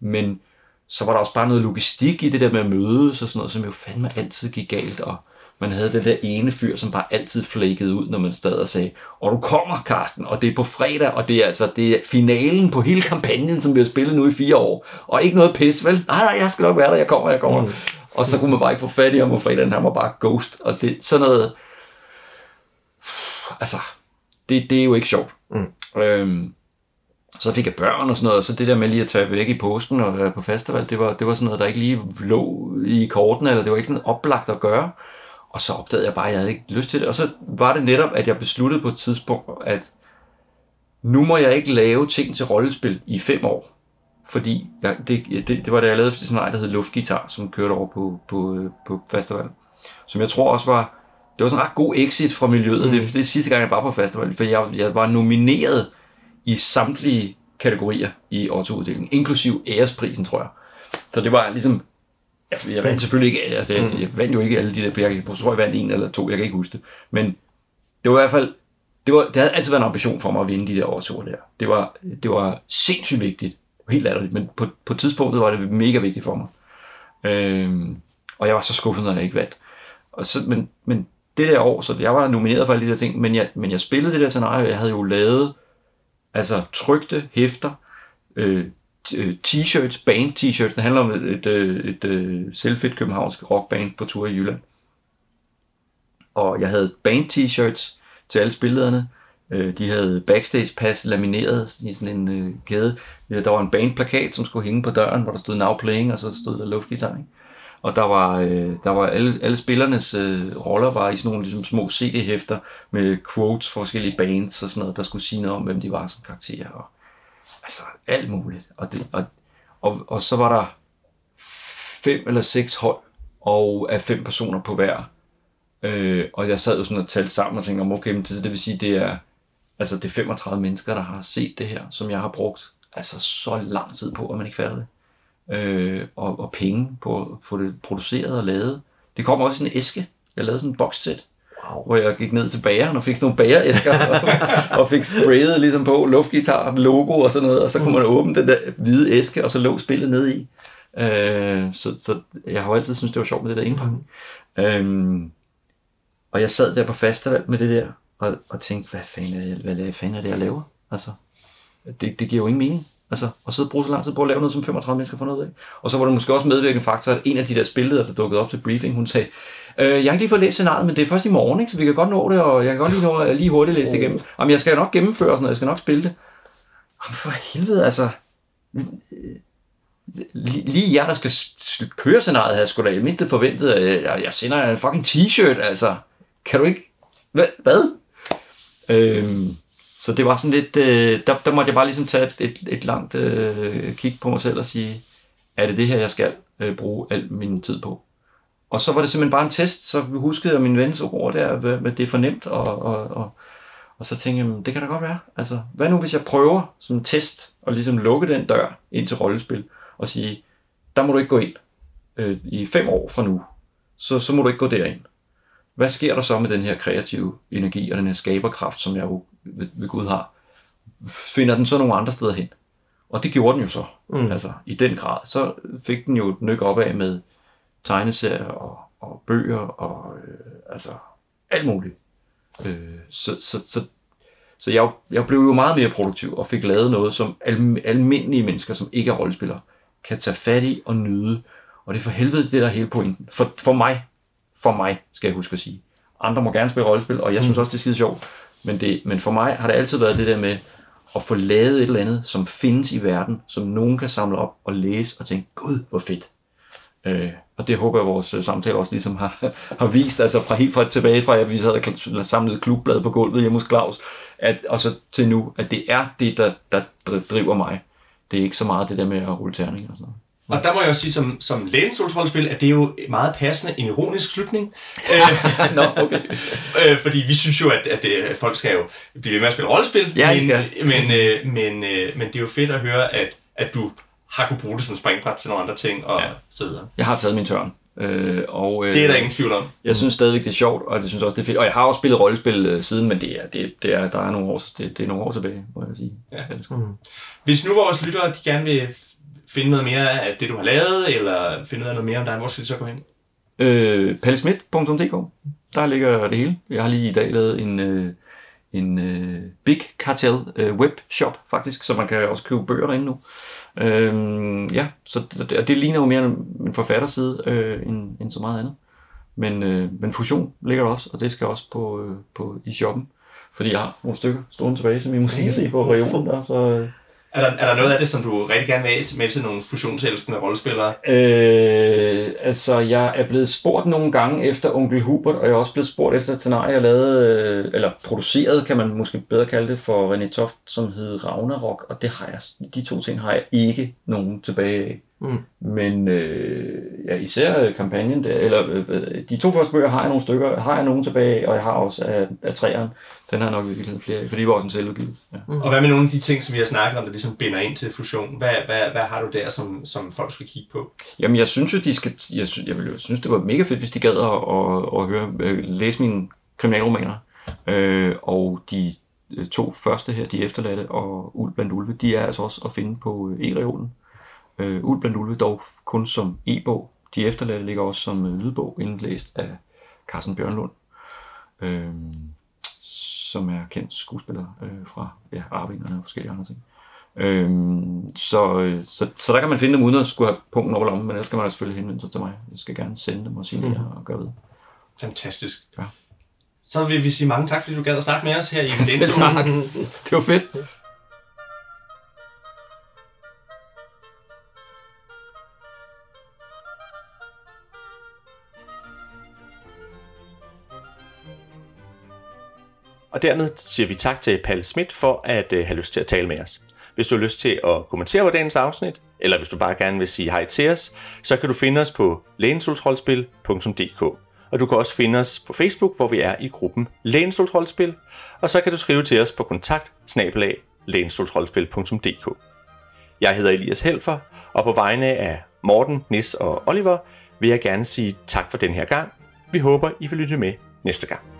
Men så var der også bare noget logistik i det der med at mødes og sådan noget, som jo fandme altid gik galt. Og man havde den der ene fyr, som bare altid flækkede ud, når man stod og sagde, og du kommer, Karsten, og det er på fredag, og det er altså det er finalen på hele kampagnen, som vi har spillet nu i fire år. Og ikke noget pis, vel? Nej, nej, jeg skal nok være der, jeg kommer, jeg kommer. Mm. Og så kunne man bare ikke få fat i ham, og fredagen han var bare ghost. Og det sådan noget... Altså, det, det er jo ikke sjovt. Mm. Øhm, så fik jeg børn og sådan noget, og så det der med lige at tage væk i påsken og på festival, det var, det var sådan noget, der ikke lige lå i kortene, eller det var ikke sådan oplagt at gøre. Og så opdagede jeg bare, at jeg havde ikke lyst til det. Og så var det netop, at jeg besluttede på et tidspunkt, at nu må jeg ikke lave ting til rollespil i fem år. Fordi jeg, det, det, det var da jeg lavede sådan en der hed Luftgitar, som kørte over på, på, øh, på festival. Som jeg tror også var, det var sådan en ret god exit fra miljøet. Mm. Det, det er sidste gang, jeg var på festival, for jeg, jeg var nomineret i samtlige kategorier i årsuddelingen, inklusiv æresprisen, tror jeg. Så det var ligesom, jeg, jeg vandt selvfølgelig ikke, altså jeg, jeg vandt jo ikke alle de der, jeg, jeg tror jeg vandt en eller to, jeg kan ikke huske det. Men det var i hvert fald, det, var, det havde altid været en ambition for mig at vinde de der årsord der. Det var, det var sindssygt vigtigt, helt latterligt, men på, på tidspunktet var det mega vigtigt for mig. Øhm, og jeg var så skuffet, når jeg ikke vandt. Og så, men, men det der år, så jeg var nomineret for alle de der ting, men jeg, men jeg spillede det der scenarie, jeg havde jo lavet altså trygte hæfter, øh, t-shirts, band t-shirts, det handler om et, et, et, et, selvfedt københavnsk rockband på tur i Jylland. Og jeg havde band t-shirts til alle spillederne, øh, De havde backstage pass lamineret i sådan en øh, kæde. Der var en bandplakat, som skulle hænge på døren, hvor der stod Now Playing, og så stod der luftgitar. Ikke? Og der var, øh, der var alle, alle spillernes øh, roller var i sådan nogle ligesom, små CD-hæfter med quotes fra forskellige bands og sådan noget, der skulle sige noget om, hvem de var som karakterer. Og, altså alt muligt. Og, det, og, og, og så var der fem eller seks hold, og af fem personer på hver. Øh, og jeg sad jo sådan og talte sammen og tænkte, okay, men det, det vil sige, det er, altså det er 35 mennesker, der har set det her, som jeg har brugt altså så lang tid på, at man ikke fatter det. Øh, og, og penge på at få det produceret og lavet. Det kom også i en æske. Jeg lavede sådan en bokssæt hvor jeg gik ned til bageren og fik sådan nogle bageræsker, og, og fik sprayet ligesom på luftgitar, logo og sådan noget, og så kunne man åbne den der hvide æske, og så lå spillet ned i. Øh, så, så jeg har jo altid syntes, det var sjovt med det der indpakning. Øh, og jeg sad der på festival med det der, og, og tænkte, hvad fanden er, det, hvad fanden er det, jeg laver? Altså, det, det giver jo ingen mening. Altså, og så bruge så lang tid på at lave noget, som 35 mennesker får noget af. Og så var det måske også medvirkende faktor, at en af de der spilleder, der dukkede op til briefing, hun sagde, øh, jeg har ikke lige fået læst scenariet, men det er først i morgen, ikke? så vi kan godt nå det, og jeg kan godt lige, nå, at lige hurtigt læse det igennem. Jamen, jeg skal nok gennemføre sådan noget, jeg skal nok spille det. Jamen, for helvede, altså. Lige, jer, der skal køre scenariet her, skulle da i mindste forventet, at jeg, jeg sender en fucking t-shirt, altså. kan du ikke? Hvad? hvad? Øhm, så det var sådan lidt, øh, der, der måtte jeg bare ligesom tage et, et, et langt øh, kig på mig selv og sige, er det det her, jeg skal øh, bruge al min tid på? Og så var det simpelthen bare en test, så huskede jeg min vens ord der, hvad, det er for nemt, og, og, og, og så tænkte jeg, det kan da godt være. Altså, hvad nu hvis jeg prøver som en test, at ligesom lukke den dør ind til rollespil, og sige, der må du ikke gå ind øh, i fem år fra nu, så, så må du ikke gå derind. Hvad sker der så med den her kreative energi og den her skaberkraft, som jeg jo ved, ved Gud har? Finder den så nogle andre steder hen? Og det gjorde den jo så, mm. altså i den grad. Så fik den jo et nyk opad med tegneserier og, og bøger og øh, altså alt muligt. Øh, så, så, så, så jeg, jeg blev jo meget mere produktiv og fik lavet noget, som al, almindelige mennesker, som ikke er rollespillere, kan tage fat i og nyde. Og det er for helvede det der hele pointen. For, for mig, for mig, skal jeg huske at sige. Andre må gerne spille rollespil, og jeg synes også, det er skide sjovt. Men, det, men for mig har det altid været det der med at få lavet et eller andet, som findes i verden, som nogen kan samle op og læse og tænke, gud, hvor fedt. Øh, og det håber jeg, at vores øh, samtale også ligesom har, har vist, altså fra helt fra tilbage fra, at vi havde samlet klubblad på gulvet hjemme hos Claus, at, og så til nu, at det er det, der, der driver mig. Det er ikke så meget det der med at rulle terning og sådan noget. Og der må jeg også sige, som, som lænestolsrollespil, at det er jo meget passende en ironisk slutning. Nå, okay. øh, fordi vi synes jo, at, at, at folk skal jo blive ved med at spille rollespil. Ja, men, men, øh, men, øh, men det er jo fedt at høre, at, at du har kunne bruge det som springbræt til nogle andre ting og ja. så videre. Jeg har taget min tørn. Øh, og, øh, det er der ingen tvivl om. Jeg synes stadigvæk, det er sjovt, og jeg synes også, det er fedt. Og jeg har også spillet rollespil øh, siden, men det er, det, det er, der er nogle år, det, det er nogle år tilbage, må jeg sige. Ja. Mm. Hvis nu vores lyttere de gerne vil finde noget mere af det, du har lavet, eller finde ud af noget mere om dig, hvor skal de så gå hen? Øh, pallesmith.dk Der ligger det hele. Jeg har lige i dag lavet en, øh, en øh, Big Cartel øh, webshop, faktisk, så man kan også købe bøger derinde nu. Øh, ja, så det, det ligner jo mere en forfatterside øh, end, end så meget andet. Men, øh, men fusion ligger der også, og det skal også på, øh, på i shoppen. Fordi jeg har nogle stykker stående tilbage, som I måske kan se på reolen der. Så, øh, er der, er der noget af det, som du rigtig gerne vil med til nogle fusionselskende rollespillere? Øh, altså, jeg er blevet spurgt nogle gange efter Onkel Hubert, og jeg er også blevet spurgt efter et scenarie, jeg lavede, øh, eller produceret, kan man måske bedre kalde det, for René Toft, som hed Ragnarok, og det har jeg, de to ting har jeg ikke nogen tilbage af. Mm. Men øh, ja, især kampagnen, der, eller øh, de to første bøger har jeg nogle stykker, har jeg nogen tilbage, og jeg har også af, af træerne. Den har nok virkelig flere af, for de var også en selvudgivet. Ja. Mm. Og hvad med nogle af de ting, som vi har snakket om, der ligesom binder ind til fusion? Hvad, hvad, hvad har du der, som, som folk skal kigge på? Jamen, jeg synes jo, de skal, jeg, synes, jeg, ville, synes, det var mega fedt, hvis de gad at, at, at høre, øh, læse mine kriminalromaner. Øh, og de to første her, de efterladte og Uld blandt ulve, de er altså også at finde på øh, e-reolen. Øh, Uld blandt ulve dog kun som e-bog. De efterladte ligger også som øh, lydbog, indlæst af Carsten Bjørnlund, øh, som er kendt skuespiller øh, fra ja, Arvingerne og forskellige andre ting. Øh, så, øh, så, så der kan man finde dem uden at skulle have punkten over lommen, men ellers skal man selvfølgelig henvende sig til mig. Jeg skal gerne sende dem og sige mm. og gøre ved. Fantastisk. Ja. Så vil vi sige mange tak, fordi du gad at snakke med os her i tak. Det var fedt. Og dermed siger vi tak til Palle Schmidt for at øh, have lyst til at tale med os. Hvis du har lyst til at kommentere på dagens afsnit, eller hvis du bare gerne vil sige hej til os, så kan du finde os på lægenstolsrollespil.dk. Og du kan også finde os på Facebook, hvor vi er i gruppen Lægenstolsrollespil, og så kan du skrive til os på kontakt Jeg hedder Elias Helfer, og på vegne af Morten, Nis og Oliver vil jeg gerne sige tak for den her gang. Vi håber, I vil lytte med næste gang.